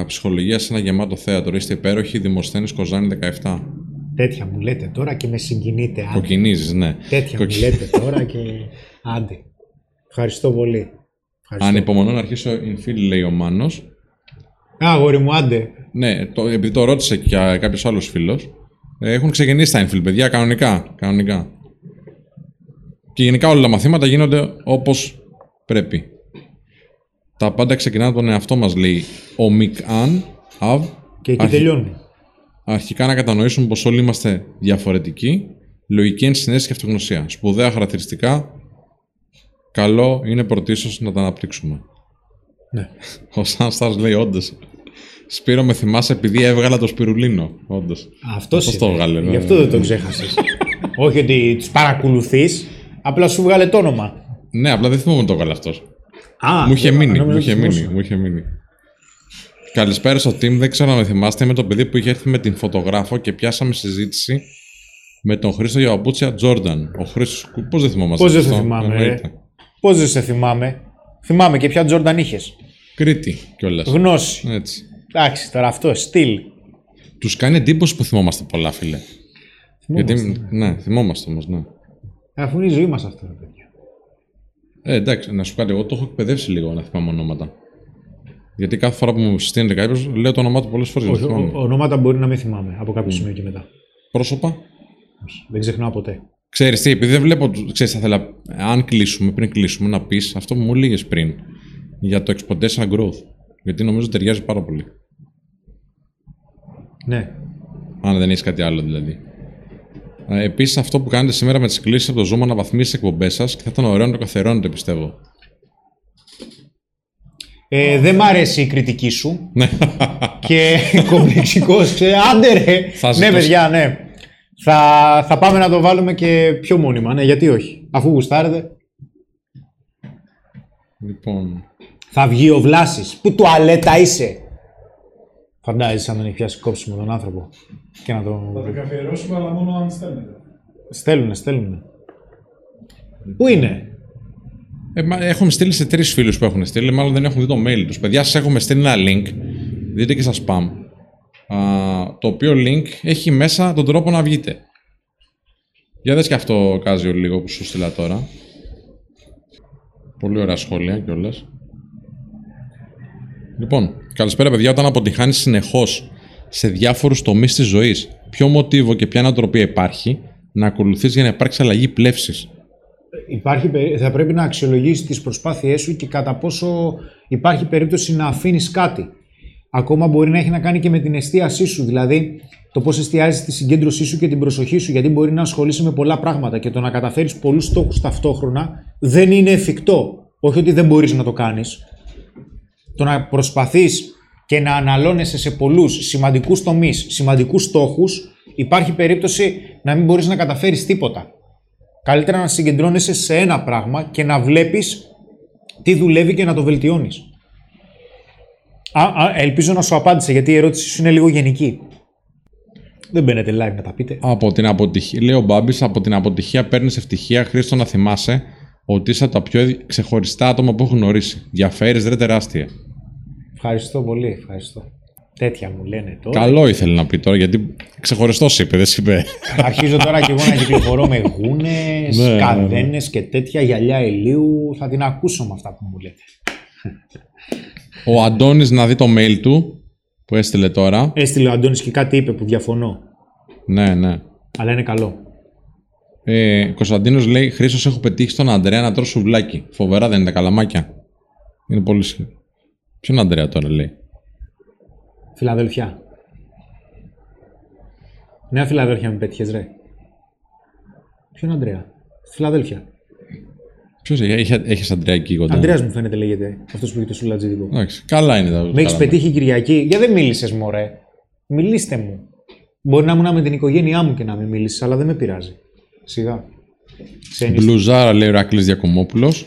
Ψυχολογία σε ένα γεμάτο θέατρο. Είστε υπέροχοι, Δημοσθένης Κοζάνη 17. Τέτοια μου λέτε τώρα και με συγκινείτε. Κοκκινίζεις, ναι. Τέτοια μου λέτε τώρα και άντε. Ευχαριστώ πολύ. Ευχαριστώ. υπομονώ να αρχίσω infill, λέει ο Μάνος. Α, αγόρι μου, άντε. Ναι, το, επειδή το ρώτησε και κάποιος άλλος φίλος. Έχουν ξεκινήσει τα infill, παιδιά, κανονικά. κανονικά. Και γενικά όλα τα μαθήματα γίνονται όπως πρέπει. Τα πάντα ξεκινάνε από τον εαυτό μας, λέει ο Μικ Αν. Αβ. Και εκεί τελειώνει. Αρχικά να κατανοήσουμε πως όλοι είμαστε διαφορετικοί. Λογική ενσυναίσθηση και αυτογνωσία. Σπουδαία χαρακτηριστικά καλό είναι πρωτίστως να τα αναπτύξουμε. Ναι. Ο Σάνσταρ λέει όντως. Σπύρο με θυμάσαι επειδή έβγαλα το σπιρουλίνο. Όντως. Αυτός το έβγαλε. Ναι. Γι' αυτό δεν το ξέχασες. Όχι ότι τους παρακολουθείς, απλά σου βγάλε το όνομα. Ναι, απλά δεν θυμόμαι το έβγαλε αυτός. Μου είχε μείνει. Μου είχε μείνει. Μου είχε μείνει. Καλησπέρα στο team. Δεν ξέρω να με θυμάστε. Είμαι το παιδί που είχε έρθει με την φωτογράφο και πιάσαμε συζήτηση με τον Χρήστο για παπούτσια Τζόρνταν. Ο Χρήστος. Πώς δεν θυμόμαστε. Πώς δεν θυμάμαι. Πώς δεν σε θυμάμαι. Θυμάμαι και ποια Τζόρνταν είχες. Κρήτη κιόλας. Γνώση. Έτσι. Εντάξει, τώρα αυτό, στυλ. Τους κάνει εντύπωση που θυμόμαστε πολλά, φίλε. Θυμόμαστε, Γιατί, ναι, ναι θυμόμαστε όμως, ναι. Αφού είναι η ζωή μας αυτό, ρε παιδιά. Ε, εντάξει, να σου πω εγώ το έχω εκπαιδεύσει λίγο να θυμάμαι ονόματα. Γιατί κάθε φορά που μου συστήνεται κάποιος, λέω το όνομά του πολλές φορές. Όχι, ονόματα μπορεί να μην θυμάμαι από κάποιο mm. σημείο και μετά. Πρόσωπα; Δεν ξεχνάω ποτέ. Ξέρεις τι, επειδή δεν βλέπω. Ξέρεις, θα ήθελα, αν κλείσουμε, πριν κλείσουμε, να πεις αυτό που μου έλεγες πριν για το exponential growth. Γιατί νομίζω ταιριάζει πάρα πολύ. Ναι. Αν δεν έχεις κάτι άλλο δηλαδή. Επίσης, αυτό που κάνετε σήμερα με τις κλήσεις από το Zoom αναβαθμίσει τις εκπομπές σας και θα ήταν ωραίο να το καθερώνετε, πιστεύω. Ε, δεν μ' αρέσει η κριτική σου. Ναι. και κομπλεξικό. Άντε ρε. ναι, παιδιά, ναι. Θα, θα πάμε να το βάλουμε και πιο μόνιμα, ναι, γιατί όχι. Αφού γουστάρετε. Λοιπόν. Θα βγει ο Βλάσης. Πού τουαλέτα είσαι; Φαντάζεσαι αν δεν έχει πιάσει κόψιμο τον άνθρωπο. Και να το... Θα το καθιερώσουμε, αλλά μόνο αν στέλνετε. Στέλνουνε, στέλνουνε. Πού είναι; Ε, έχουμε στείλει σε τρεις φίλους που έχουν στείλει, μάλλον δεν έχουν δει το mail τους. Παιδιά, σας έχουμε στείλει ένα link. Δείτε και στα spam το οποίο link έχει μέσα τον τρόπο να βγείτε. Για δες και αυτό, Κάζιο, λίγο που σου στείλα τώρα. Πολύ ωραία σχόλια κιόλας. Λοιπόν, καλησπέρα παιδιά. Όταν αποτυχάνεις συνεχώς σε διάφορους τομείς της ζωής, ποιο μοτίβο και ποια ανατροπία υπάρχει να ακολουθείς για να υπάρξει αλλαγή πλεύσης; Υπάρχει, θα πρέπει να αξιολογήσεις τις προσπάθειές σου και κατά πόσο υπάρχει περίπτωση να αφήνεις κάτι ακόμα μπορεί να έχει να κάνει και με την εστίασή σου. Δηλαδή, το πώς εστιάζεις τη συγκέντρωσή σου και την προσοχή σου, γιατί μπορεί να ασχολείσαι με πολλά πράγματα και το να καταφέρεις πολλούς στόχους ταυτόχρονα δεν είναι εφικτό. Όχι ότι δεν μπορείς να το κάνεις. Το να προσπαθείς και να αναλώνεσαι σε πολλούς σημαντικούς τομείς, σημαντικούς στόχους, υπάρχει περίπτωση να μην μπορείς να καταφέρεις τίποτα. Καλύτερα να συγκεντρώνεσαι σε ένα πράγμα και να βλέπεις τι δουλεύει και να το βελτιώνεις. Α, α, ελπίζω να σου απάντησε γιατί η ερώτηση σου είναι λίγο γενική. Δεν μπαίνετε live να τα πείτε. Από την αποτυχία, λέει ο Μπάμπης, από την αποτυχία παίρνεις ευτυχία. Χρήστο να θυμάσαι ότι είσαι από τα πιο ξεχωριστά άτομα που έχω γνωρίσει. Διαφέρεις ρε τεράστια. Ευχαριστώ πολύ, ευχαριστώ. Τέτοια μου λένε τώρα. Καλό ήθελε να πει τώρα, γιατί ξεχωριστός είπε, δεν σου είπε. Αρχίζω τώρα και εγώ να κυκλοφορώ με γούνες, Ναι, ναι, ναι. καδένες και τέτοια γυαλιά ηλίου. Θα την ακούσω με αυτά που μου λέτε. Ο Αντώνης να δει το mail του που έστειλε τώρα. Έστειλε ο Αντώνης και κάτι είπε που διαφωνώ. Ναι, ναι. Αλλά είναι καλό. Ε, Κωνσταντίνος λέει: Χρήσος, έχω πετύχει στον Αντρέα να τρώσει σουβλάκι. Φοβερά δεν είναι τα καλαμάκια. Είναι πολύ σχεδόν. Ποιον Αντρέα τώρα λέει; Φιλαδέλφια. Νέα Φιλαδέλφια με πέτυχες ρε. Ποιον Αντρέα. Στη Φιλαδέλφια. Ποιος έχει, έχεις Αντρέα εκεί κοντά; Αντρέας μου φαίνεται λέγεται. Αυτός που έχει το σουλατζίδικο. Εντάξει, καλά είναι τα Με έχεις καλά. πετύχει Κυριακή; Γιατί δεν μίλησες, Μωρέ. Μιλήστε μου. Μπορεί να ήμουν με την οικογένειά μου και να μην μίλησες, αλλά δεν με πειράζει. Σιγά. Ξένοι. Μπλουζάρα λέει ο Ρακλής Διακομόπουλος.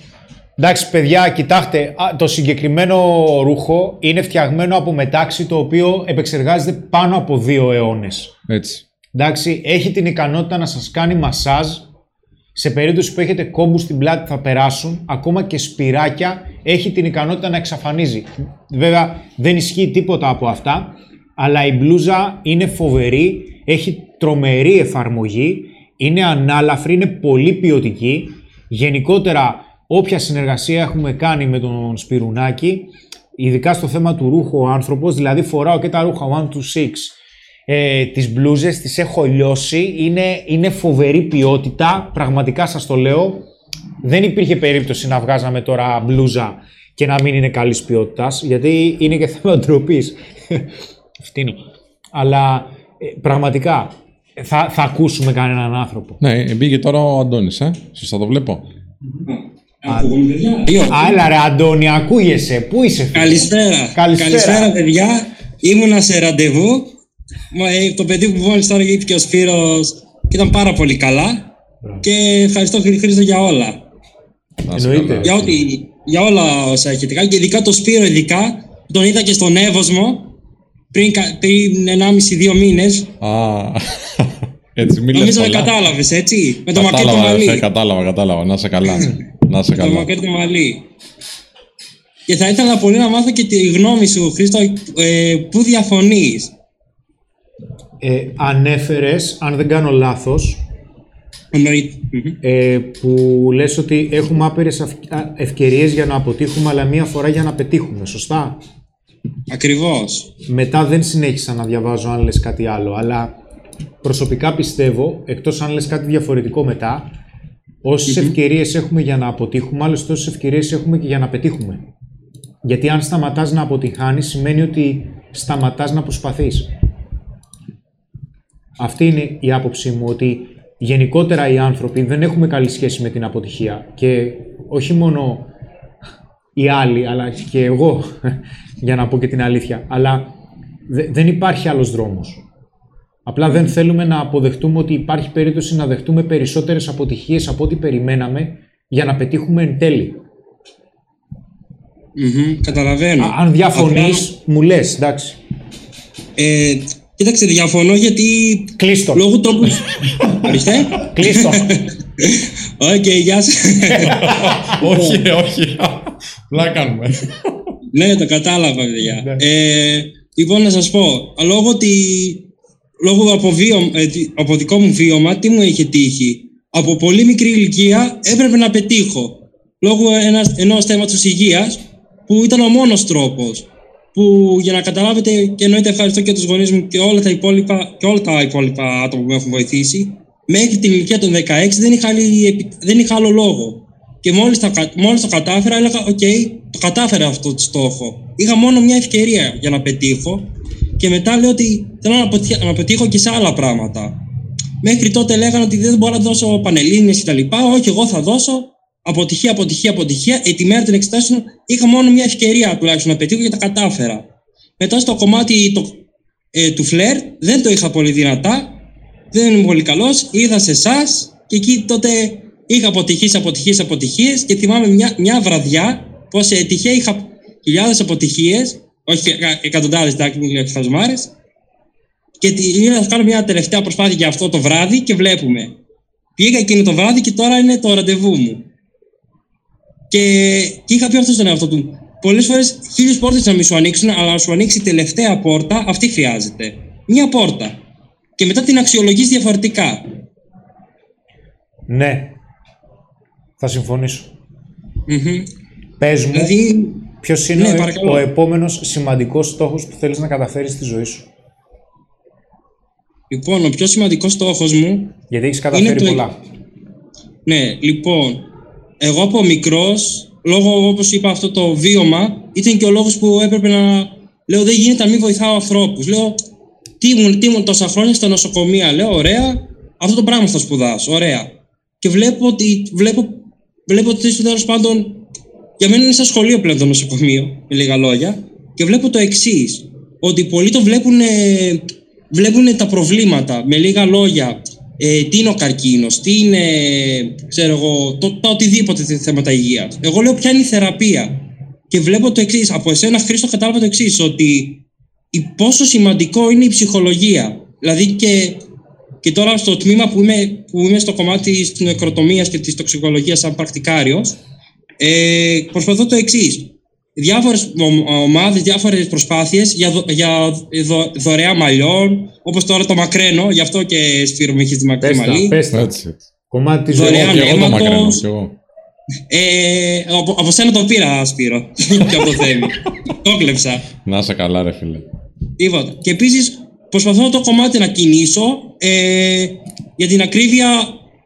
Εντάξει, παιδιά, κοιτάξτε. α, το συγκεκριμένο ρούχο είναι φτιαγμένο από μετάξι το οποίο επεξεργάζεται πάνω από δύο αιώνες. Έτσι. Εντάξει, έχει την ικανότητα να σας κάνει μασάζ σε περίπτωση που έχετε κόμπους στην πλάτη που θα περάσουν, ακόμα και σπυράκια, έχει την ικανότητα να εξαφανίζει. Βέβαια, δεν ισχύει τίποτα από αυτά, αλλά η μπλούζα είναι φοβερή, έχει τρομερή εφαρμογή, είναι ανάλαφρη, είναι πολύ ποιοτική. Γενικότερα, όποια συνεργασία έχουμε κάνει με τον Σπυρουνάκη, ειδικά στο θέμα του ρούχου ο άνθρωπος, δηλαδή φοράω και τα ρούχα 1 to 6, ε, τις μπλούζες τις έχω λιώσει, είναι, είναι φοβερή ποιότητα, πραγματικά σας το λέω. Δεν υπήρχε περίπτωση να βγάζαμε τώρα μπλούζα και να μην είναι καλής ποιότητας, γιατί είναι και θέμα ντροπής. Φτύνω. Αλλά ε, πραγματικά θα, θα ακούσουμε κανέναν άνθρωπο. Ναι, μπήκε τώρα ο Αντώνης, ε. Σωστά το βλέπω. Άλλα ρε Αντώνη, ακούγεσαι. Πού είσαι φίλε; Καλησπέρα. Καλησπέρα. παιδιά. Ήμουνα σε ραντεβού. Μα, ε, Το παιδί που μόλις τώρα είπε και ο Σπύρος και ήταν πάρα πολύ καλά. Και ευχαριστώ Χρή- Χρήστο για όλα. Να είσαι Εννοείται. καλά. Για, ό,τι, για όλα όσα έχετε κάνει. Και ειδικά το Σπύρο, ειδικά. που Τον είδα και στον Εύωσμο πριν, κα- πριν 1,5-2 μήνες. Α, έτσι μη λες Νομίζω να πολλά. κατάλαβες, έτσι. Με το μακρύ το Κατάλαβα, μαλλί. ρε, κατάλαβα, κατάλαβα. Να είσαι καλά. Να είσαι Το καλά. μακρύ το μαλλί. Και θα ήθελα πολύ να μάθω και τη γνώμη σου, Χρήστο, ε, πού διαφωνείς; Ε, ανέφερες, αν δεν κάνω λάθος, Εννοείται. Μμμ. ε, που λες ότι έχουμε άπειρες αυ- α, ευκαιρίες για να αποτύχουμε, αλλά μία φορά για να πετύχουμε, σωστά; Ακριβώς. Μετά δεν συνέχισα να διαβάζω αν λες κάτι άλλο, αλλά προσωπικά πιστεύω, εκτός αν λες κάτι διαφορετικό μετά, όσες ευκαιρίες έχουμε για να αποτύχουμε, άλλες τόσες ευκαιρίες έχουμε και για να πετύχουμε. Γιατί αν σταματάς να αποτυχάνεις, σημαίνει ότι σταματάς να προσπαθείς. Αυτή είναι η άποψή μου, ότι γενικότερα οι άνθρωποι δεν έχουμε καλή σχέση με την αποτυχία και όχι μόνο οι άλλοι, αλλά και εγώ, για να πω και την αλήθεια. Αλλά δε- δεν υπάρχει άλλος δρόμος. Απλά δεν θέλουμε να αποδεχτούμε ότι υπάρχει περίπτωση να δεχτούμε περισσότερες αποτυχίες από ό,τι περιμέναμε για να πετύχουμε εν τέλει. Μμμ, καταλαβαίνω. Α- Αν διαφωνείς, μου λες, εντάξει. Ε, κοίταξε, διαφωνώ γιατί Κλείστο. λόγω τρόπου. Ορίστε. Κλείστο. Οκ, γεια σας. όχι, όχι. Πλά κάνουμε. Ναι, το κατάλαβα, παιδιά. Ε, λοιπόν, να σας πω, λόγω, ότι, λόγω από, βίο, ε, τι- από δικό μου βίωμα, τι μου είχε τύχει; Από πολύ μικρή ηλικία έπρεπε να πετύχω. Λόγω ένας, ενός θέματος υγείας που ήταν ο μόνος τρόπος. Που για να καταλάβετε και εννοείται ευχαριστώ και τους γονείς μου και όλα τα υπόλοιπα, και όλα τα υπόλοιπα άτομα που με έχουν βοηθήσει. Μέχρι την ηλικία των 16 δεν είχα, άλλη επι- δεν είχα άλλο λόγο. Και μόλις, τα, κα- μόλις το κατάφερα έλεγα οκ, το κατάφερα αυτό το στόχο. Είχα μόνο μια ευκαιρία για να πετύχω και μετά λέω ότι θέλω να, πετύχω, να πετύχω και σε άλλα πράγματα. Μέχρι τότε λέγανε ότι δεν μπορώ να δώσω πανελλήνιες κτλ. Όχι, εγώ θα δώσω αποτυχία, αποτυχία, αποτυχία. Ε, τη μέρα των εξετάσεων είχα μόνο μια ευκαιρία τουλάχιστον να πετύχω και τα κατάφερα. Μετά στο κομμάτι το, ε, του φλερτ δεν το είχα πολύ δυνατά. Δεν είμαι πολύ καλός. Είδα σε εσάς και εκεί τότε είχα αποτυχίες, αποτυχίες, αποτυχίες και θυμάμαι μια, μια βραδιά πω ε, τυχαία είχα χιλιάδες αποτυχίες. Όχι εκατοντάδες, εντάξει, μην λέω χαζομάρε. Και τη- ήρθα να κάνω μια τελευταία προσπάθεια για αυτό το βράδυ και βλέπουμε. Πήγα εκείνο το βράδυ και τώρα είναι το ραντεβού μου. Και, και είχα πει αυτό στον εαυτό του. πολλές φορές χίλιες πόρτες να μην σου ανοίξουν, αλλά να σου ανοίξει η τελευταία πόρτα, αυτή χρειάζεται. Μία πόρτα. Και μετά την αξιολογείς διαφορετικά. Ναι. Θα συμφωνήσω. Μμμ. Πες μου, Δηλαδή, ποιος είναι ναι, ο, παρακαλώ. ο επόμενος σημαντικός στόχος που θέλεις να καταφέρεις στη ζωή σου; λοιπόν, ο πιο σημαντικός στόχος μου Γιατί έχεις καταφέρει το- πολλά. Ναι, λοιπόν, εγώ από μικρός, λόγω όπως είπα αυτό το βίωμα, ήταν και ο λόγος που έπρεπε να. Λέω, δεν γίνεται να μην βοηθάω ανθρώπους. Λέω, τι ήμουν, τι ήμουν τόσα χρόνια στα νοσοκομεία. Λέω, ωραία, αυτό το πράγμα θα σπουδάσω. Ωραία. Και βλέπω ότι. Βλέπω, βλέπω ότι στο τέλος πάντων. Για μένα είναι σαν σχολείο πλέον το νοσοκομείο, με λίγα λόγια. Και βλέπω το εξής. Ότι πολλοί το βλέπουν, βλέπουν τα προβλήματα. Με λίγα λόγια, ε, τι είναι ο καρκίνος, τι είναι, ξέρω εγώ, το, τα οτιδήποτε θε- θέματα υγείας. Εγώ λέω ποια είναι η θεραπεία. Και βλέπω το εξής. Από εσένα, Χρήστο, κατάλαβα το εξής. Ότι η, πόσο σημαντικό είναι η ψυχολογία. Δηλαδή και, και τώρα στο τμήμα που είμαι, που είμαι στο κομμάτι της νεκροτομίας και της τοξικολογίας, σαν πρακτικάριος, ε, προσπαθώ το εξής. Διάφορες ομάδες, διάφορες προσπάθειες για, δο, για δο- δωρεά μαλλιών, όπως τώρα το μακραίνω, γι' αυτό και Σπύρο με έχει τη μακρύ Πες τα, μαλλί. πες τα. Έτσι. έτσι. Κομμάτι της Δωρεάν ζωής. Και εγώ το αίματος. μακραίνω. κι εγώ. Ε, από, από σένα το πήρα, Σπύρο. και από το Θέμη. το κλέψα. Να είσαι καλά, ρε φίλε. Τίποτα. Και επίσης προσπαθώ το κομμάτι να κινήσω. Ε, για την ακρίβεια,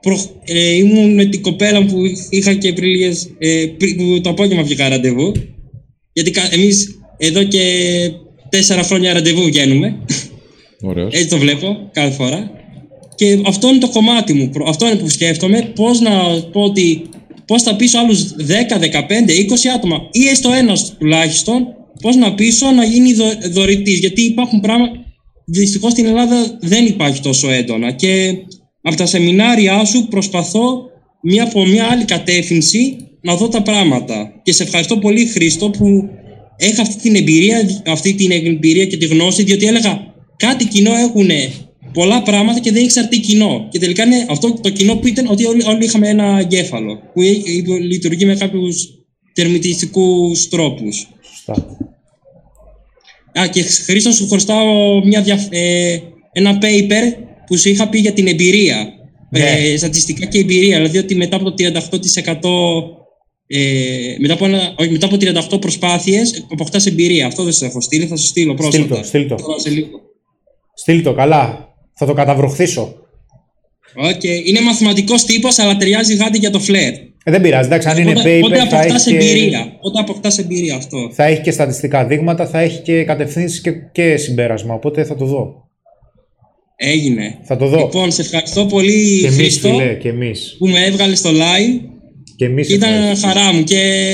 προ, ε, ήμουν με την κοπέλα που είχα και πριν λίγες, ε, πριν, που το απόγευμα βγήκα ραντεβού. Γιατί εμείς εδώ και τέσσερα χρόνια ραντεβού βγαίνουμε. Ωραίος. Έτσι το βλέπω κάθε φορά. Και αυτό είναι το κομμάτι μου. Προ- Αυτό είναι που σκέφτομαι. Πώς να πω ότι. Πώς θα πείσω άλλους 10, 15, 20 άτομα ή έστω ένας τουλάχιστον, πώς να πείσω να γίνει δο, δωρητής. Γιατί υπάρχουν πράγματα. Δυστυχώς στην Ελλάδα δεν υπάρχει τόσο έντονα. Και από τα σεμινάρια σου προσπαθώ μια από μια άλλη κατεύθυνση να δω τα πράγματα. Και σε ευχαριστώ πολύ, Χρήστο, που έχω αυτή την εμπειρία, αυτή την εμπειρία και τη γνώση, διότι έλεγα κάτι κοινό έχουν πολλά πράγματα και δεν ήξερα τι κοινό. Και τελικά είναι αυτό το κοινό που ήταν ότι όλοι, όλοι είχαμε ένα εγκέφαλο που ε- ε- λειτουργεί με κάποιους τερμητιστικούς τρόπους. Σωστά. Α, και Χρήστο, σου χρωστάω μια δια- ε, ένα paper που σου είχα πει για την εμπειρία. Ναι. Ε, στατιστικά και εμπειρία. Δηλαδή ότι μετά από το 38%. Ε, μετά, από ένα, όχι, μετά από 38 προσπάθειες αποκτάς εμπειρία. Αυτό δεν σου έχω στείλει, θα σου στείλω πρόσφατα. Στείλ το, στείλ το. Τώρα σε λίγο. Στείλ το, καλά. Θα το καταβροχθήσω. Οκ. Είναι μαθηματικός τύπος, αλλά ταιριάζει γάντι για το φλερτ. Ε, δεν πειράζει, εντάξει, αν είναι Οπότε, paper οπότε θα αποκτάς έχεις, και, εμπειρία. Οπότε αποκτάς εμπειρία αυτό. θα έχεις και στατιστικά δείγματα, θα έχεις και κατευθύνσεις και, και συμπέρασμα, οπότε θα το δω. Έγινε. Θα το δω. Λοιπόν, σε ευχαριστώ πολύ, και εμείς, Χρήστο, φίλε, και εμείς. που με έβγαλε στο live. Και εμείς Και ήταν ευχαριστούμε. χαρά μου και,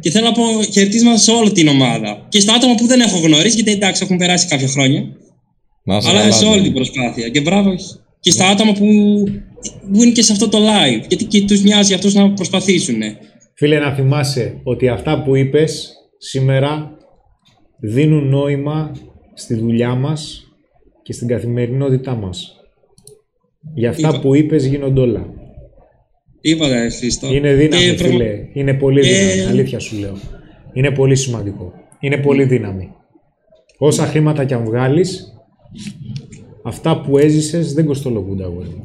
και θέλω να πω χαιρετίσματα σε όλη την ομάδα. Και στα άτομα που δεν έχω γνωρίσει, γιατί εντάξει έχουν περάσει κάποια χρόνια. Να είσαι αλλά καλά, σε ναι. όλη την προσπάθεια. Και μπράβο και στα άτομα που, που είναι και σε αυτό το live. Γιατί και τους μοιάζει αυτούς να προσπαθήσουν. Φίλε, να θυμάσαι ότι αυτά που είπες σήμερα δίνουν νόημα στη δουλειά μας και στην καθημερινότητά μας. Για αυτά Είπα. που είπες γίνονται όλα. Είπα ρε Χρήστο. Είναι δύναμη, Και προ- φίλε. Είναι πολύ και- δύναμη. Αλήθεια σου λέω. Είναι πολύ σημαντικό. Είναι πολύ δύναμη. Όσα χρήματα κι αν βγάλεις, αυτά που έζησες δεν κοστολογούνται, αγόρι μου.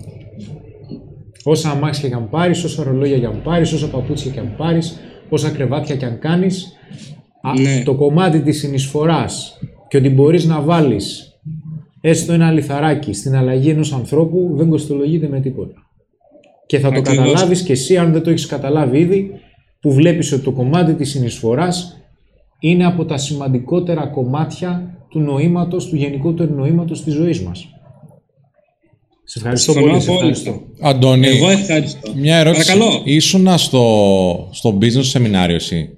Όσα αμάξια κι αν πάρεις, όσα ρολόγια κι αν πάρεις, όσα παπούτσια κι αν πάρεις, όσα κρεβάτια κι αν κάνεις, α, Ναι. το κομμάτι της συνεισφοράς και ότι μπορείς να βάλεις έστω ένα λιθαράκι στην αλλαγή ενός ανθρώπου δεν κοστολογείται με τίποτα. Και θα το Ακριβώς. καταλάβεις και εσύ αν δεν το έχεις καταλάβει ήδη που βλέπεις ότι το κομμάτι της συνεισφοράς είναι από τα σημαντικότερα κομμάτια του νοήματος, του γενικότερου νοήματος της ζωής μας. Σε ευχαριστώ Συμφωνώ πολύ, σε απόλυτα. ευχαριστώ. Αντώνη, Εγώ ευχαριστώ. μια ερώτηση. Παρακαλώ. Ήσουνα στο, στο business σεμινάριο εσύ.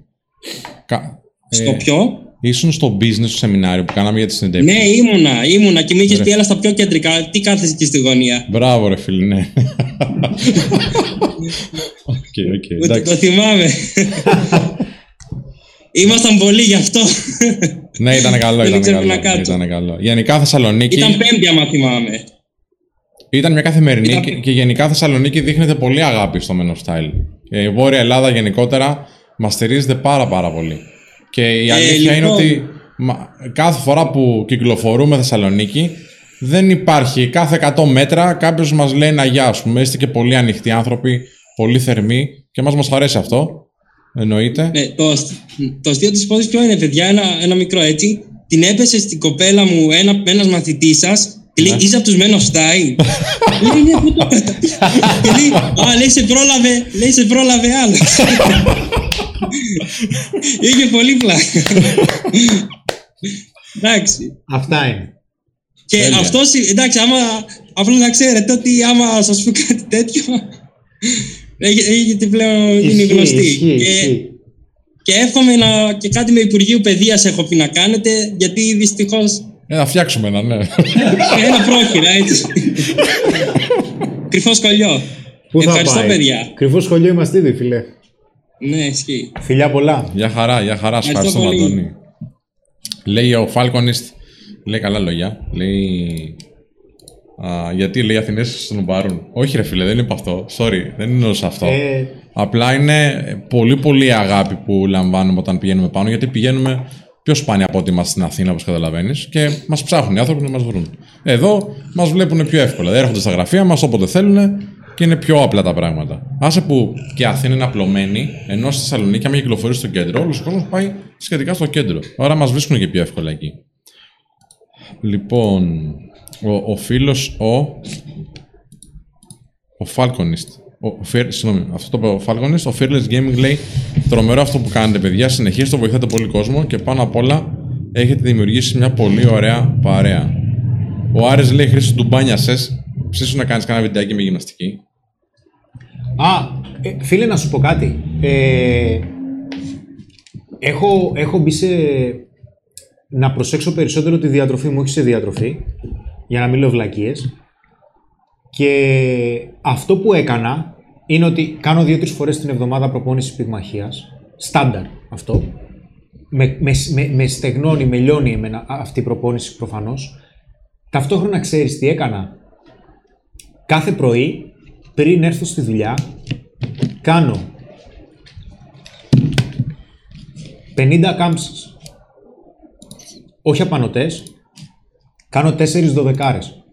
Κα- Στο ε, ποιο; Ήσουν στο business σεμινάριο που κάναμε για τη συνεντεύξη. Ναι, ήμουνα, ήμουνα και με είχες πει έλα στα πιο κεντρικά. Τι κάθεσαι εκεί στη γωνία; Μπράβο, ρε φίλε, ναι. OK, OK, Ούτε εντάξει. το θυμάμαι. Ήμασταν πολλοί γι' αυτό. Ναι, ήταν καλό, Δεν ήταν ήξερα καλό, πού να κάτσω. ήταν καλό. Γενικά Θεσσαλονίκη Ήταν πέμπτη, άμα θυμάμαι. ήταν μια καθημερινή Ήταν- και, και γενικά Θεσσαλονίκη δείχνεται πολύ αγάπη στο Men of Style. Ε, Η Βόρεια Ελλάδα γενικότερα μας στηρίζεται πάρα πάρα πολύ. Και η Ε, αλήθεια είναι λοιπόν. ότι μα, κάθε φορά που κυκλοφορούμε Θεσσαλονίκη δεν υπάρχει κάθε 100 μέτρα κάποιος μας λέει ένα γεια, ας πούμε. Είστε και πολύ ανοιχτοί άνθρωποι, πολύ θερμοί και μας μας αρέσει αυτό. Εννοείται. Ναι, το, ασ- το αστείο της υπόθεσης ποιο είναι, παιδιά, ένα, ένα μικρό έτσι. Την έπεσε στην κοπέλα μου ένα ένας μαθητής σας και λέει: Είσαι από τους Men of Style. λέει: Ναι, πού το κατα-» Και λέει: Α, λέει, σε πρόλαβε, λέει, σε πρόλαβε άλλος. Είχε πολύ πλάκα. Εντάξει. Αυτά είναι. Και Τέλεια. αυτός, εντάξει, άμα. Απλά να ξέρετε ότι άμα σας πει κάτι τέτοιο. έχε- Έχετε πλέον γίνει Ισχύει, γνωστή. ισχύει, Και- ισχύει. και εύχομαι να, και κάτι με Υπουργείο Παιδείας έχω πει να κάνετε, γιατί δυστυχώ. Ε, να φτιάξουμε ένα, ναι. ένα πρόχειρα, έτσι. Κρυφό σχολείο. Πού θα Ευχαριστώ, πάει; παιδιά. Κρυφό σχολείο είμαστε ήδη, φιλέ. Ναι, ισχύει. Φιλιά πολλά. Γεια χαρά, γεια χαρά. Σας Ευχαριστώ ευχαριστούμε, πολύ. Αντώνη. Λέει ο Falconist, λέει καλά λόγια. Λέει. Α, γιατί λέει οι Αθηνές στον πάρουν. Όχι, ρε φίλε, δεν είπα αυτό. Sorry, δεν είναι σε αυτό. Ε, Απλά είναι πολύ πολύ αγάπη που λαμβάνουμε όταν πηγαίνουμε πάνω, γιατί πηγαίνουμε πιο σπάνια από ότι είμαστε στην Αθήνα, όπως καταλαβαίνεις, και μας ψάχνουν οι άνθρωποι να μας βρουν. Εδώ μας βλέπουν πιο εύκολα. Έρχονται στα γραφεία μας όποτε θέλουν και είναι πιο απλά τα πράγματα. Άσε που και η Αθήνα είναι απλωμένη, ενώ στη Θεσσαλονίκη, άμα κυκλοφορεί στο κέντρο, όλος ο κόσμος πάει σχετικά στο κέντρο. Άρα μας βρίσκουν και πιο εύκολα εκεί. Λοιπόν, ο, ο φίλος ο. Ο Falconist. Ο, ο Fear- συγγνώμη, αυτό το είπε ο Falconist. Ο Fearless Gaming λέει: Τρομερό αυτό που κάνετε, παιδιά. Συνεχίστε, βοηθάτε πολύ κόσμο και πάνω απ' όλα έχετε δημιουργήσει μια πολύ ωραία παρέα. Ο Άρης λέει: Χρήση του μπάνια σε. Ψήσου να κάνεις κανένα βιντεάκι με γυμναστική. Α, ε, φίλε, να σου πω κάτι. Ε, έχω, έχω μπει σε... Να προσέξω περισσότερο τη διατροφή μου, όχι σε διατροφή, για να μην λέω βλακίες. Και αυτό που έκανα είναι ότι κάνω δύο-τρεις φορές την εβδομάδα προπόνηση πυγμαχίας. Στάνταρ αυτό. Με, με, με, με στεγνώνει, με λιώνει εμένα αυτή η προπόνηση προφανώς. Ταυτόχρονα ξέρεις τι έκανα. Κάθε πρωί, πριν έρθω στη δουλειά, κάνω 50 κάμψεις. Όχι απανοτές. Κάνω 4 δωδεκάρες.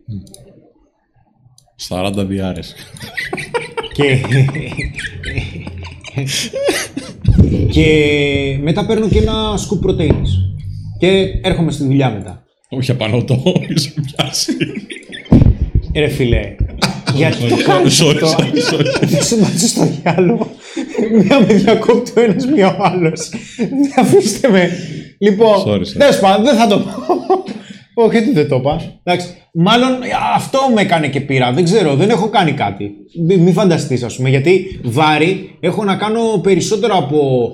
40 διάρες. Και... και μετά παίρνω και ένα σκουπ πρωτεΐνης. Και έρχομαι στη δουλειά μετά. Όχι απάνω το, είσαι πιάσει. Ε, Ρε φίλε, γιατί το Sorry, κάνεις sorry, αυτό; sorry, sorry. Δεν σε μάτσε στο διάλογο. Μία με διακόπτει ο ένας, μία ο άλλος. Αφήστε με. Λοιπόν, Sorry, sorry. τέλος πάντων, δεν θα το πω. Όχι, ότι δεν το είπα. Εντάξει. Μάλλον αυτό με έκανε και πήρα. Δεν ξέρω, δεν έχω κάνει κάτι. Μη, μη φανταστείς, ας πούμε, γιατί βάρη έχω να κάνω περισσότερο από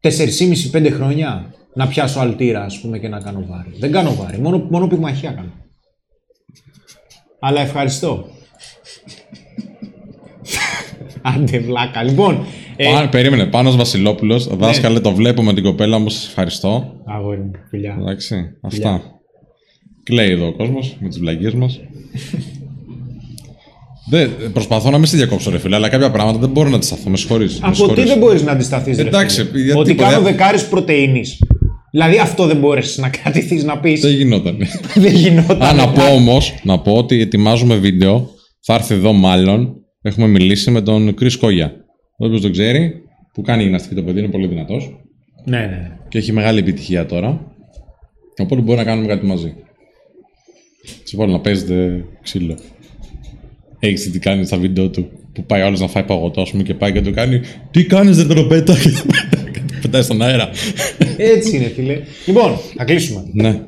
4,5-5 χρόνια να πιάσω αλτήρα, ας πούμε, και να κάνω βάρη. Δεν κάνω βάρη, μόνο, μόνο πυγμαχία κάνω. Αλλά ευχαριστώ. Άντε βλάκα. Λοιπόν, ε, Πά- περίμενε, Πάνος Βασιλόπουλος, Ναι. δάσκαλε, το βλέπω με την κοπέλα μου, σας ευχαριστώ. αγόρι μου, φιλιά. Εντάξει, αυτά. Κλαίει εδώ ο κόσμος με τις βλαγίες μας. δεν, προσπαθώ να μην σε διακόψω ρε φίλε, αλλά κάποια πράγματα δεν μπορώ να τις σταθώ, με συγχωρείς. με Από τι συγχωρείς. δεν μπορείς να αντισταθείς, ρε Εντάξει, φίλε; γιατί Ότι παιδιά- κάνω δεκάρες πρωτεΐνης. Δηλαδή αυτό δεν μπόρεσες να κρατηθείς να πεις. Δεν γινόταν. δεν γινόταν. Α, να πω όμως, να πω ότι ετοιμάζουμε βίντεο. Θα έρθει εδώ μάλλον. Έχουμε μιλήσει με τον Κρι Κόγια. Όποιο δεν ξέρει, που κάνει γυμναστική το παιδί, είναι πολύ δυνατός Ναι, ναι, ναι. και έχει μεγάλη επιτυχία τώρα. Οπότε μπορεί να κάνουμε κάτι μαζί. Σε βάλω να παίζετε ξύλο. Έχεις τι κάνει στα βίντεο του που πάει άλλος να φάει παγωτό, ας πούμε, και πάει και του κάνει Τι κάνεις, δεν τροπέτα, και το πετάει στον αέρα. Έτσι είναι, φίλε. Λοιπόν, θα κλείσουμε. ναι.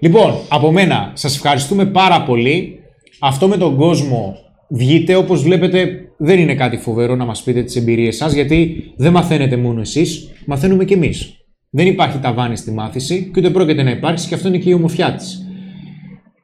Λοιπόν, από μένα, σας ευχαριστούμε πάρα πολύ. Αυτό με τον κόσμο βγείτε, όπως βλέπετε δεν είναι κάτι φοβερό να μας πείτε τις εμπειρίες σας, γιατί δεν μαθαίνετε μόνο εσείς, μαθαίνουμε κι εμείς. Δεν υπάρχει ταβάνι στη μάθηση και ούτε πρόκειται να υπάρξει και αυτό είναι και η ομορφιά της.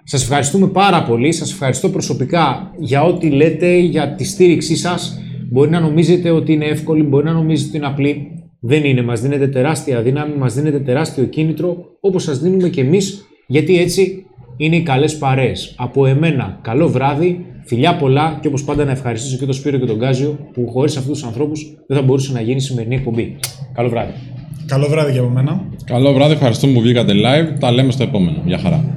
Σας ευχαριστούμε πάρα πολύ, σας ευχαριστώ προσωπικά για ό,τι λέτε, για τη στήριξή σας. Μπορεί να νομίζετε ότι είναι εύκολη, μπορεί να νομίζετε ότι είναι απλή. Δεν είναι, μας δίνετε τεράστια δύναμη, μας δίνετε τεράστιο κίνητρο, όπως σας δίνουμε και εμείς, γιατί έτσι είναι οι καλές παρέες. Από εμένα, καλό βράδυ, φιλιά πολλά και όπως πάντα να ευχαριστήσω και τον Σπύρο και τον Γκάζιο που χωρίς αυτούς τους ανθρώπους δεν θα μπορούσε να γίνει η σημερινή εκπομπή. Καλό βράδυ. Καλό βράδυ και από μένα. Καλό βράδυ, ευχαριστούμε που βγήκατε live. Τα λέμε στο επόμενο. Γεια χαρά.